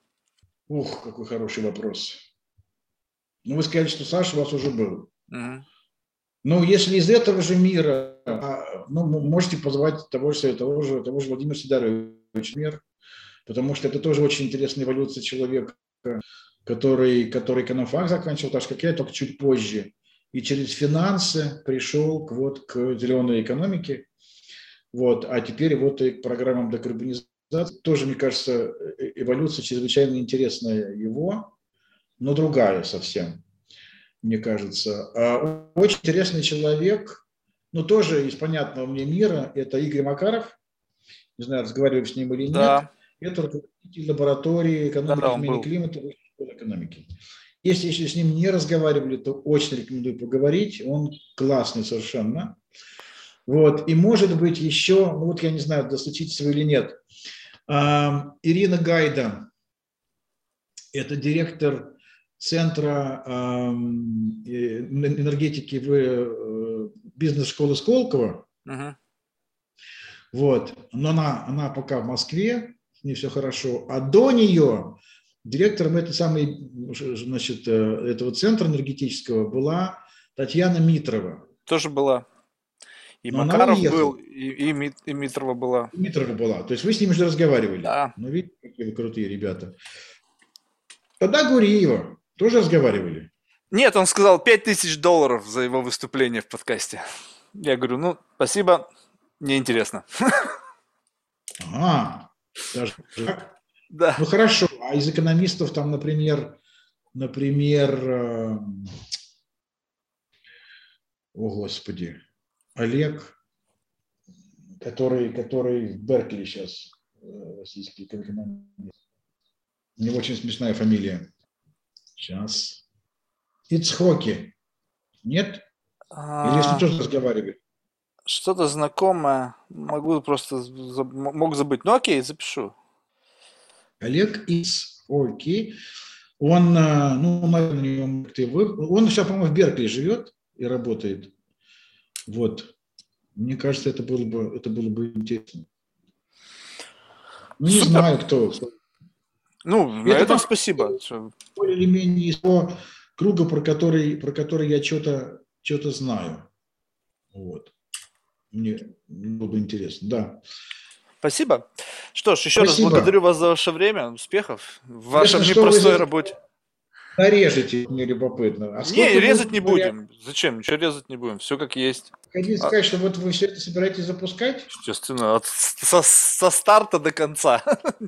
Ух, какой хороший вопрос. Ну, вы сказали, что Саша у вас уже был. Угу. Ну, если из этого же мира, а, ну, можете позвать того же, того же, того же Владимира Сидоровича мир, потому что это тоже очень интересная эволюция человека, который, который экономфак заканчивал, так же, как я, только чуть позже. И через финансы пришел к, вот, к зеленой экономике. Вот, а теперь вот и к программам декарбонизации. Тоже, мне кажется, э, эволюция чрезвычайно интересная его, но другая совсем мне кажется. А очень интересный человек, ну, тоже из понятного мне мира, это Игорь Макаров. Не знаю, разговаривали с ним или нет. Да. Это руководитель лаборатории экономики да, изменения климата в экономики. Если еще с ним не разговаривали, то очень рекомендую поговорить. Он классный совершенно. Вот. И может быть еще, ну вот я не знаю, достучитесь вы или нет, Ирина Гайда, это директор Центра энергетики в э, бизнес-школы Сколково. Uh-huh. Вот. Но она, она пока в Москве, не все хорошо. А до нее директором этой самой, значит, э, этого центра энергетического была Татьяна Митрова. Тоже была. И Но Макаров был, и, и, и Митрова была. И Митрова была. То есть вы с ними уже разговаривали. Да. Ну, видите, какие вы крутые ребята. Тогда Гуриева. Тоже разговаривали? Нет, он сказал 5000 долларов за его выступление в подкасте. Я говорю, ну, спасибо, неинтересно. Ага, даже так? Да. Ну, хорошо. А из экономистов там, например, например, э, о, Господи, Олег, который, который в Беркли сейчас, э, российский экономист. У него очень смешная фамилия. Сейчас. Ицхоки. Нет? А... Или с ним тоже разговаривали? Что-то знакомое. Могу просто мог забыть. Ну окей, запишу. Олег Ицхоки. Он, э, ну, наверное, он сейчас, по-моему, в Беркли живет и работает. Вот. Мне кажется, это было бы, это было бы интересно. Ну, не Супер. знаю, кто, ну, на это этом спасибо. Более или менее из того круга, про который, про который я что-то что знаю. Вот. Мне было бы интересно, да. Спасибо. Что ж, еще Спасибо. раз благодарю вас за ваше время, успехов в Если непростой работе. Нарежете, мне любопытно. А не, резать не будем. Зачем? Ничего резать не будем. Все как есть. Хотите а... сказать, что вот вы все это собираетесь запускать? Естественно, от, со, со старта до конца.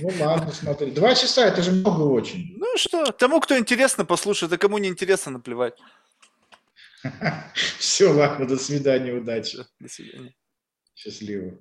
Ну ладно, смотри. Два часа, это же много очень. Ну что, тому, кто интересно, послушает, а кому не интересно, наплевать. Все, ладно, до свидания, удачи. До свидания. Счастливо.